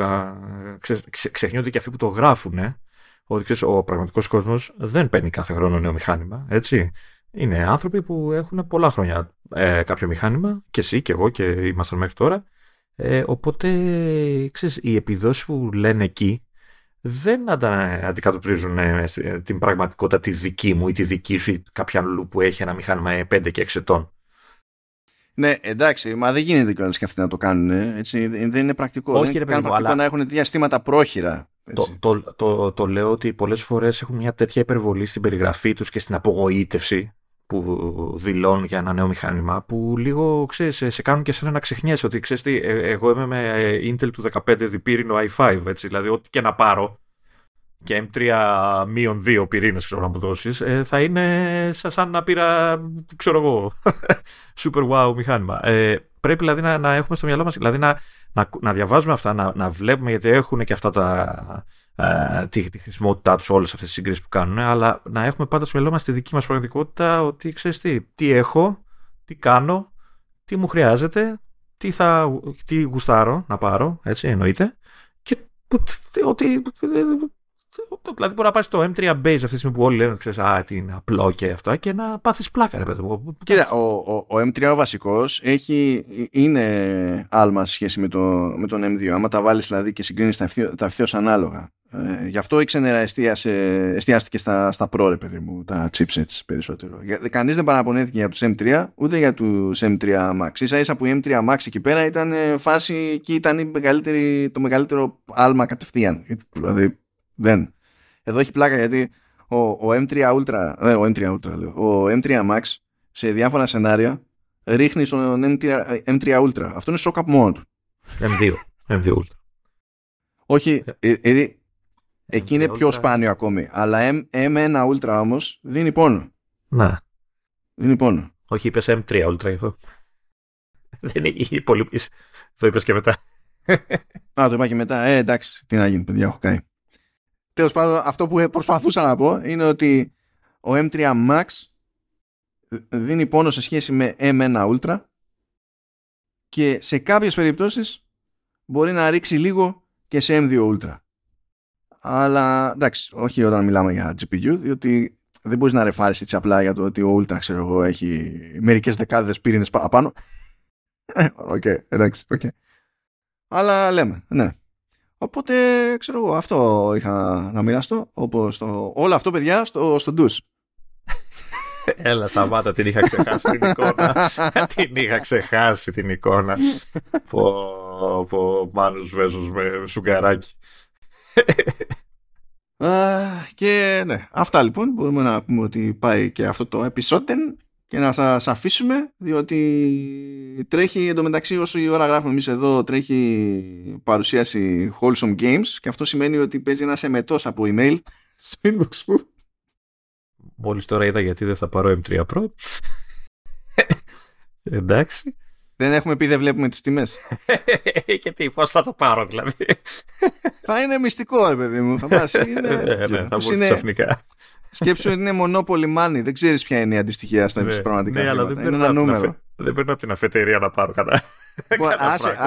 ξέρεις, ξεχνιόνται και αυτοί που το γράφουν ότι ξέρεις, ο πραγματικός κόσμος δεν παίρνει κάθε χρόνο νέο μηχάνημα, έτσι. Είναι άνθρωποι που έχουν πολλά χρόνια ε, κάποιο μηχάνημα και εσύ και εγώ και ήμασταν μέχρι τώρα ε, οπότε ξέρεις, οι επιδόσεις που λένε εκεί δεν αντικατοπτρίζουν ε, την πραγματικότητα τη δική μου ή τη δική σου ή κάποια αλλού που έχει ένα μηχάνημα 5 και 6 ετών.
Ναι, εντάξει, μα δεν γίνεται κιόλας και αυτοί να το κάνουν. Έτσι. Δεν είναι πρακτικό.
Όχι,
δεν
είναι
πρακτικό να έχουν διαστήματα πρόχειρα.
Το, το, το, το, λέω ότι πολλές φορές έχουν μια τέτοια υπερβολή στην περιγραφή τους και στην απογοήτευση που δηλώνουν για ένα νέο μηχάνημα που λίγο ξέρεις, σε κάνουν και σένα να ξεχνιέσαι ότι ξέρεις τι, ε, εγώ είμαι με ε, Intel του 15 διπύρινο i5 έτσι, δηλαδή ό,τι και να πάρω και M3-2 πυρήνες, ξέρω να μου δώσεις, ε, θα είναι σαν να πήρα, ξέρω εγώ, super wow μηχάνημα. Ε, πρέπει δηλαδή να, να έχουμε στο μυαλό μας, δηλαδή να, να, να διαβάζουμε αυτά, να, να βλέπουμε γιατί έχουν και αυτά τα. Ε, τη, τη χρησιμότητά τους όλες αυτές τις συγκρίσεις που κάνουν, αλλά να έχουμε πάντα στο μυαλό μας τη δική μας πραγματικότητα ότι ξέρεις τι, τι έχω, τι κάνω, τι μου χρειάζεται, τι, θα, τι γουστάρω να πάρω, έτσι εννοείται, και ότι Δηλαδή μπορεί να πάρεις το M3 Base αυτή τη στιγμή που όλοι λένε ξέρεις, Α, τι είναι απλό και αυτό και να πάθεις πλάκα, ρε παιδί μου.
Κοίτα, ο, ο, ο M3 ο βασικός είναι άλμα σε σχέση με, το, με τον M2. Άμα τα βάλεις δηλαδή και συγκρίνεις τα, τα ευθέω ανάλογα. Ε, γι' αυτό η ξενέρα εστιάστηκε στα, στα Pro, ρε παιδί μου, τα chipsets περισσότερο. Κανείς δεν παραπονέθηκε για τους M3 ούτε για τους M3 Max. σα ίσα που η M3 Max εκεί πέρα ήταν φάση και ήταν το μεγαλύτερο άλμα κατευθείαν. Δηλαδή δεν. Εδώ έχει πλάκα γιατί ο, ο M3 Ultra, ε, ο M3 Ultra λέω, ο M3 Max σε διάφορα σενάρια ρίχνει στον M3, M3 Ultra. Αυτό είναι σοκ από μόνο του.
M2. M2 Ultra.
Όχι, ε, ε, εκεί είναι πιο σπάνιο ακόμη. Αλλά M, M1 Ultra όμως δίνει πόνο.
Ναι.
Δίνει πόνο.
Όχι, είπες M3 Ultra αυτό. Δεν είναι πολύ Το είπες και μετά.
Α, το είπα και μετά. Ε, εντάξει, τι να γίνει, παιδιά, έχω κάνει. Τέλος πάντων, αυτό που προσπαθούσα να πω είναι ότι ο M3 Max δίνει πόνο σε σχέση με M1 Ultra και σε κάποιες περιπτώσεις μπορεί να ρίξει λίγο και σε M2 Ultra. Αλλά εντάξει, όχι όταν μιλάμε για GPU, διότι δεν μπορείς να ρεφάρεις έτσι απλά για το ότι ο Ultra, ξέρω εγώ, έχει μερικές δεκάδες πύρινες παραπάνω. OK, okay, εντάξει, OK. Okay. Αλλά λέμε, ναι. Οπότε, ξέρω εγώ, αυτό είχα να μοιραστώ. Όπως το... Όλο αυτό, παιδιά, στο, στο ντους.
Έλα, σταμάτα, την είχα ξεχάσει την εικόνα. την είχα ξεχάσει την εικόνα. πω, πω, Μάνος Βέζος με σφουγγαράκι.
και ναι, αυτά λοιπόν. Μπορούμε να πούμε ότι πάει και αυτό το επεισόδιο και να σας αφήσουμε διότι τρέχει εντωμεταξύ όσο η ώρα γράφουμε εμείς εδώ τρέχει παρουσίαση Wholesome Games και αυτό σημαίνει ότι παίζει ένας εμετός από email. Στο inbox μου.
Μόλις τώρα είδα γιατί δεν θα πάρω M3 Pro. Εντάξει
δεν έχουμε πει δεν βλέπουμε τις τιμές.
και τι, πώς θα το πάρω δηλαδή;
θα είναι μυστικό ρε παιδί μου. Θα πας, είναι...
ναι, ναι, θα είναι... ξαφνικά.
Σκέψου ότι είναι monopoly money. Δεν ξέρεις ποια είναι η αντιστοιχεία στα ναι, πραγματικά
ναι, αλλά δεν είναι ένα νούμερο. Δεν παίρνω από την αφετηρία να πάρω κανένα.
Λοιπόν, άσε,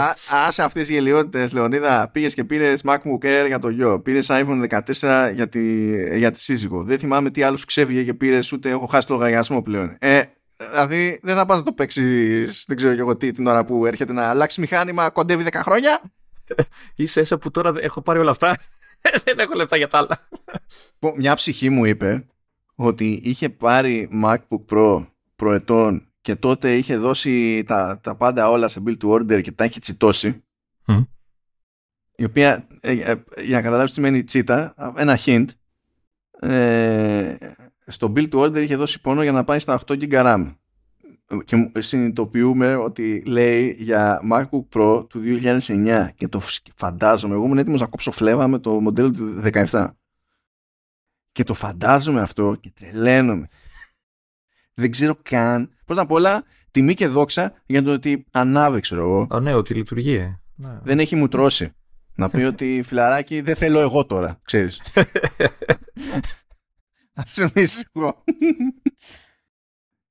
άσε αυτές τι γελιότητες, Λεωνίδα. Πήγες και πήρες MacBook Air για το γιο. Πήρες iPhone 14 για τη, για τη σύζυγο. Δεν θυμάμαι τι άλλο ξέφυγε και πήρες, ούτε έχω χάσει το λογαριασμό πλέον. Ε, Δηλαδή δεν θα πας να το παίξεις, δεν ξέρω εγώ τι, την ώρα που έρχεται να αλλάξει μηχάνημα, κοντεύει 10 χρόνια.
Είσαι έσαι που τώρα έχω πάρει όλα αυτά. δεν έχω λεφτά για τα άλλα.
Μια ψυχή μου είπε ότι είχε πάρει MacBook Pro προετών και τότε είχε δώσει τα, τα πάντα όλα σε build to order και τα έχει τσιτώσει. Η οποία, ε, ε, για να καταλάβεις τι σημαίνει τσίτα, ένα hint, ε, στο build to order είχε δώσει πόνο για να πάει στα 8 GB RAM. Και συνειδητοποιούμε ότι λέει για MacBook Pro του 2009 και το φαντάζομαι, εγώ ήμουν έτοιμος να κόψω φλέβα με το μοντέλο του 17 και το φαντάζομαι αυτό και τρελαίνομαι. Δεν ξέρω καν. Πρώτα απ' όλα τιμή και δόξα για το ότι ανάβει ξέρω εγώ.
Α, ναι, ότι λειτουργεί. Ε.
ναι. δεν έχει μου τρώσει να πει ότι φιλαράκι δεν θέλω εγώ τώρα ξέρεις Ας εγώ.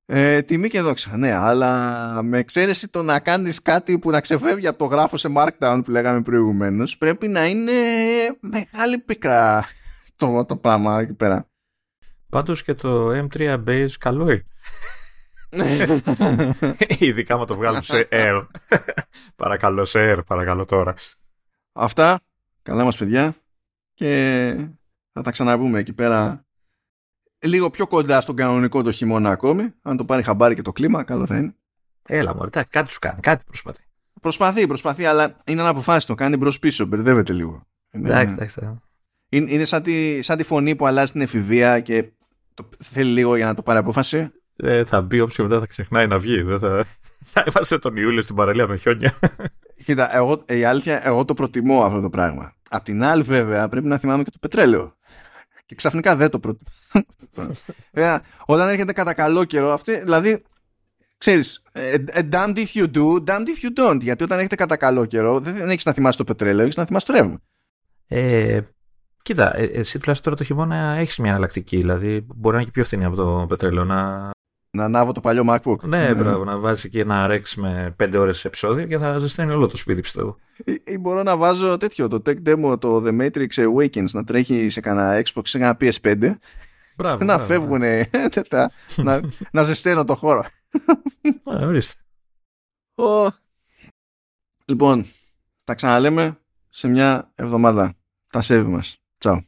Ε, τιμή και δόξα, ναι, αλλά με εξαίρεση το να κάνεις κάτι που να ξεφεύγει από το γράφο σε Markdown που λέγαμε προηγουμένως πρέπει να είναι μεγάλη πικρά το, το πράγμα εκεί πέρα.
Πάντως και το M3 Base καλό είναι. Ειδικά με το βγάλω σε Air. παρακαλώ σε Air, παρακαλώ τώρα.
Αυτά, καλά μας παιδιά και θα τα ξαναβούμε εκεί πέρα λίγο πιο κοντά στον κανονικό το χειμώνα ακόμη. Αν το πάρει χαμπάρι και το κλίμα, καλό θα είναι.
Έλα, μωρέ, κάτι σου κάνει, κάτι προσπαθεί.
Προσπαθεί, προσπαθεί, αλλά είναι αναποφάσιστο. Κάνει μπρος πίσω, μπερδεύεται λίγο.
Εντάξει, εντάξει.
Είναι, είναι σαν, τη, σαν τη φωνή που αλλάζει την εφηβεία και το, θέλει λίγο για να το πάρει απόφαση.
Ε, θα μπει όποιος μετά θα ξεχνάει να βγει. Δεν θα... θα είμαστε τον Ιούλιο στην παραλία με χιόνια.
Κοίτα, εγώ, η αλήθεια, εγώ το προτιμώ αυτό το πράγμα. Απ' την άλλη, βέβαια, πρέπει να θυμάμαι και το πετρέλαιο. Και ξαφνικά δεν το προτιμώ. Ε, όταν έρχεται κατά καλό καιρό, αυτή, δηλαδή, ξέρεις, ε, ε, damned if you do, damned if you don't. Γιατί όταν έρχεται κατά καλό καιρό, δεν έχεις να θυμάσαι το πετρέλαιο, έχεις να θυμάσαι το ρεύμα.
Ε, κοίτα, εσύ τουλάχιστον τώρα το χειμώνα έχεις μια εναλλακτική. Δηλαδή, μπορεί να είναι και πιο φθηνή από το πετρέλαιο. Να,
να ανάβω το παλιό MacBook.
Ναι, mm. μπράβο, να βάζεις εκεί ένα Rex με 5 ώρες επεισόδιο και θα ζεσταίνει όλο το σπίτι, πιστεύω.
Ή, ή, μπορώ να βάζω τέτοιο, το tech demo, το The Matrix Awakens, να τρέχει σε κανένα Xbox, σε κανένα PS5
Μπράβο,
να φεύγουν να, να ζεσταίνω το χώρο.
Α, ορίστε.
Λοιπόν, τα ξαναλέμε σε μια εβδομάδα. Τα σέβη μας. Τσάου.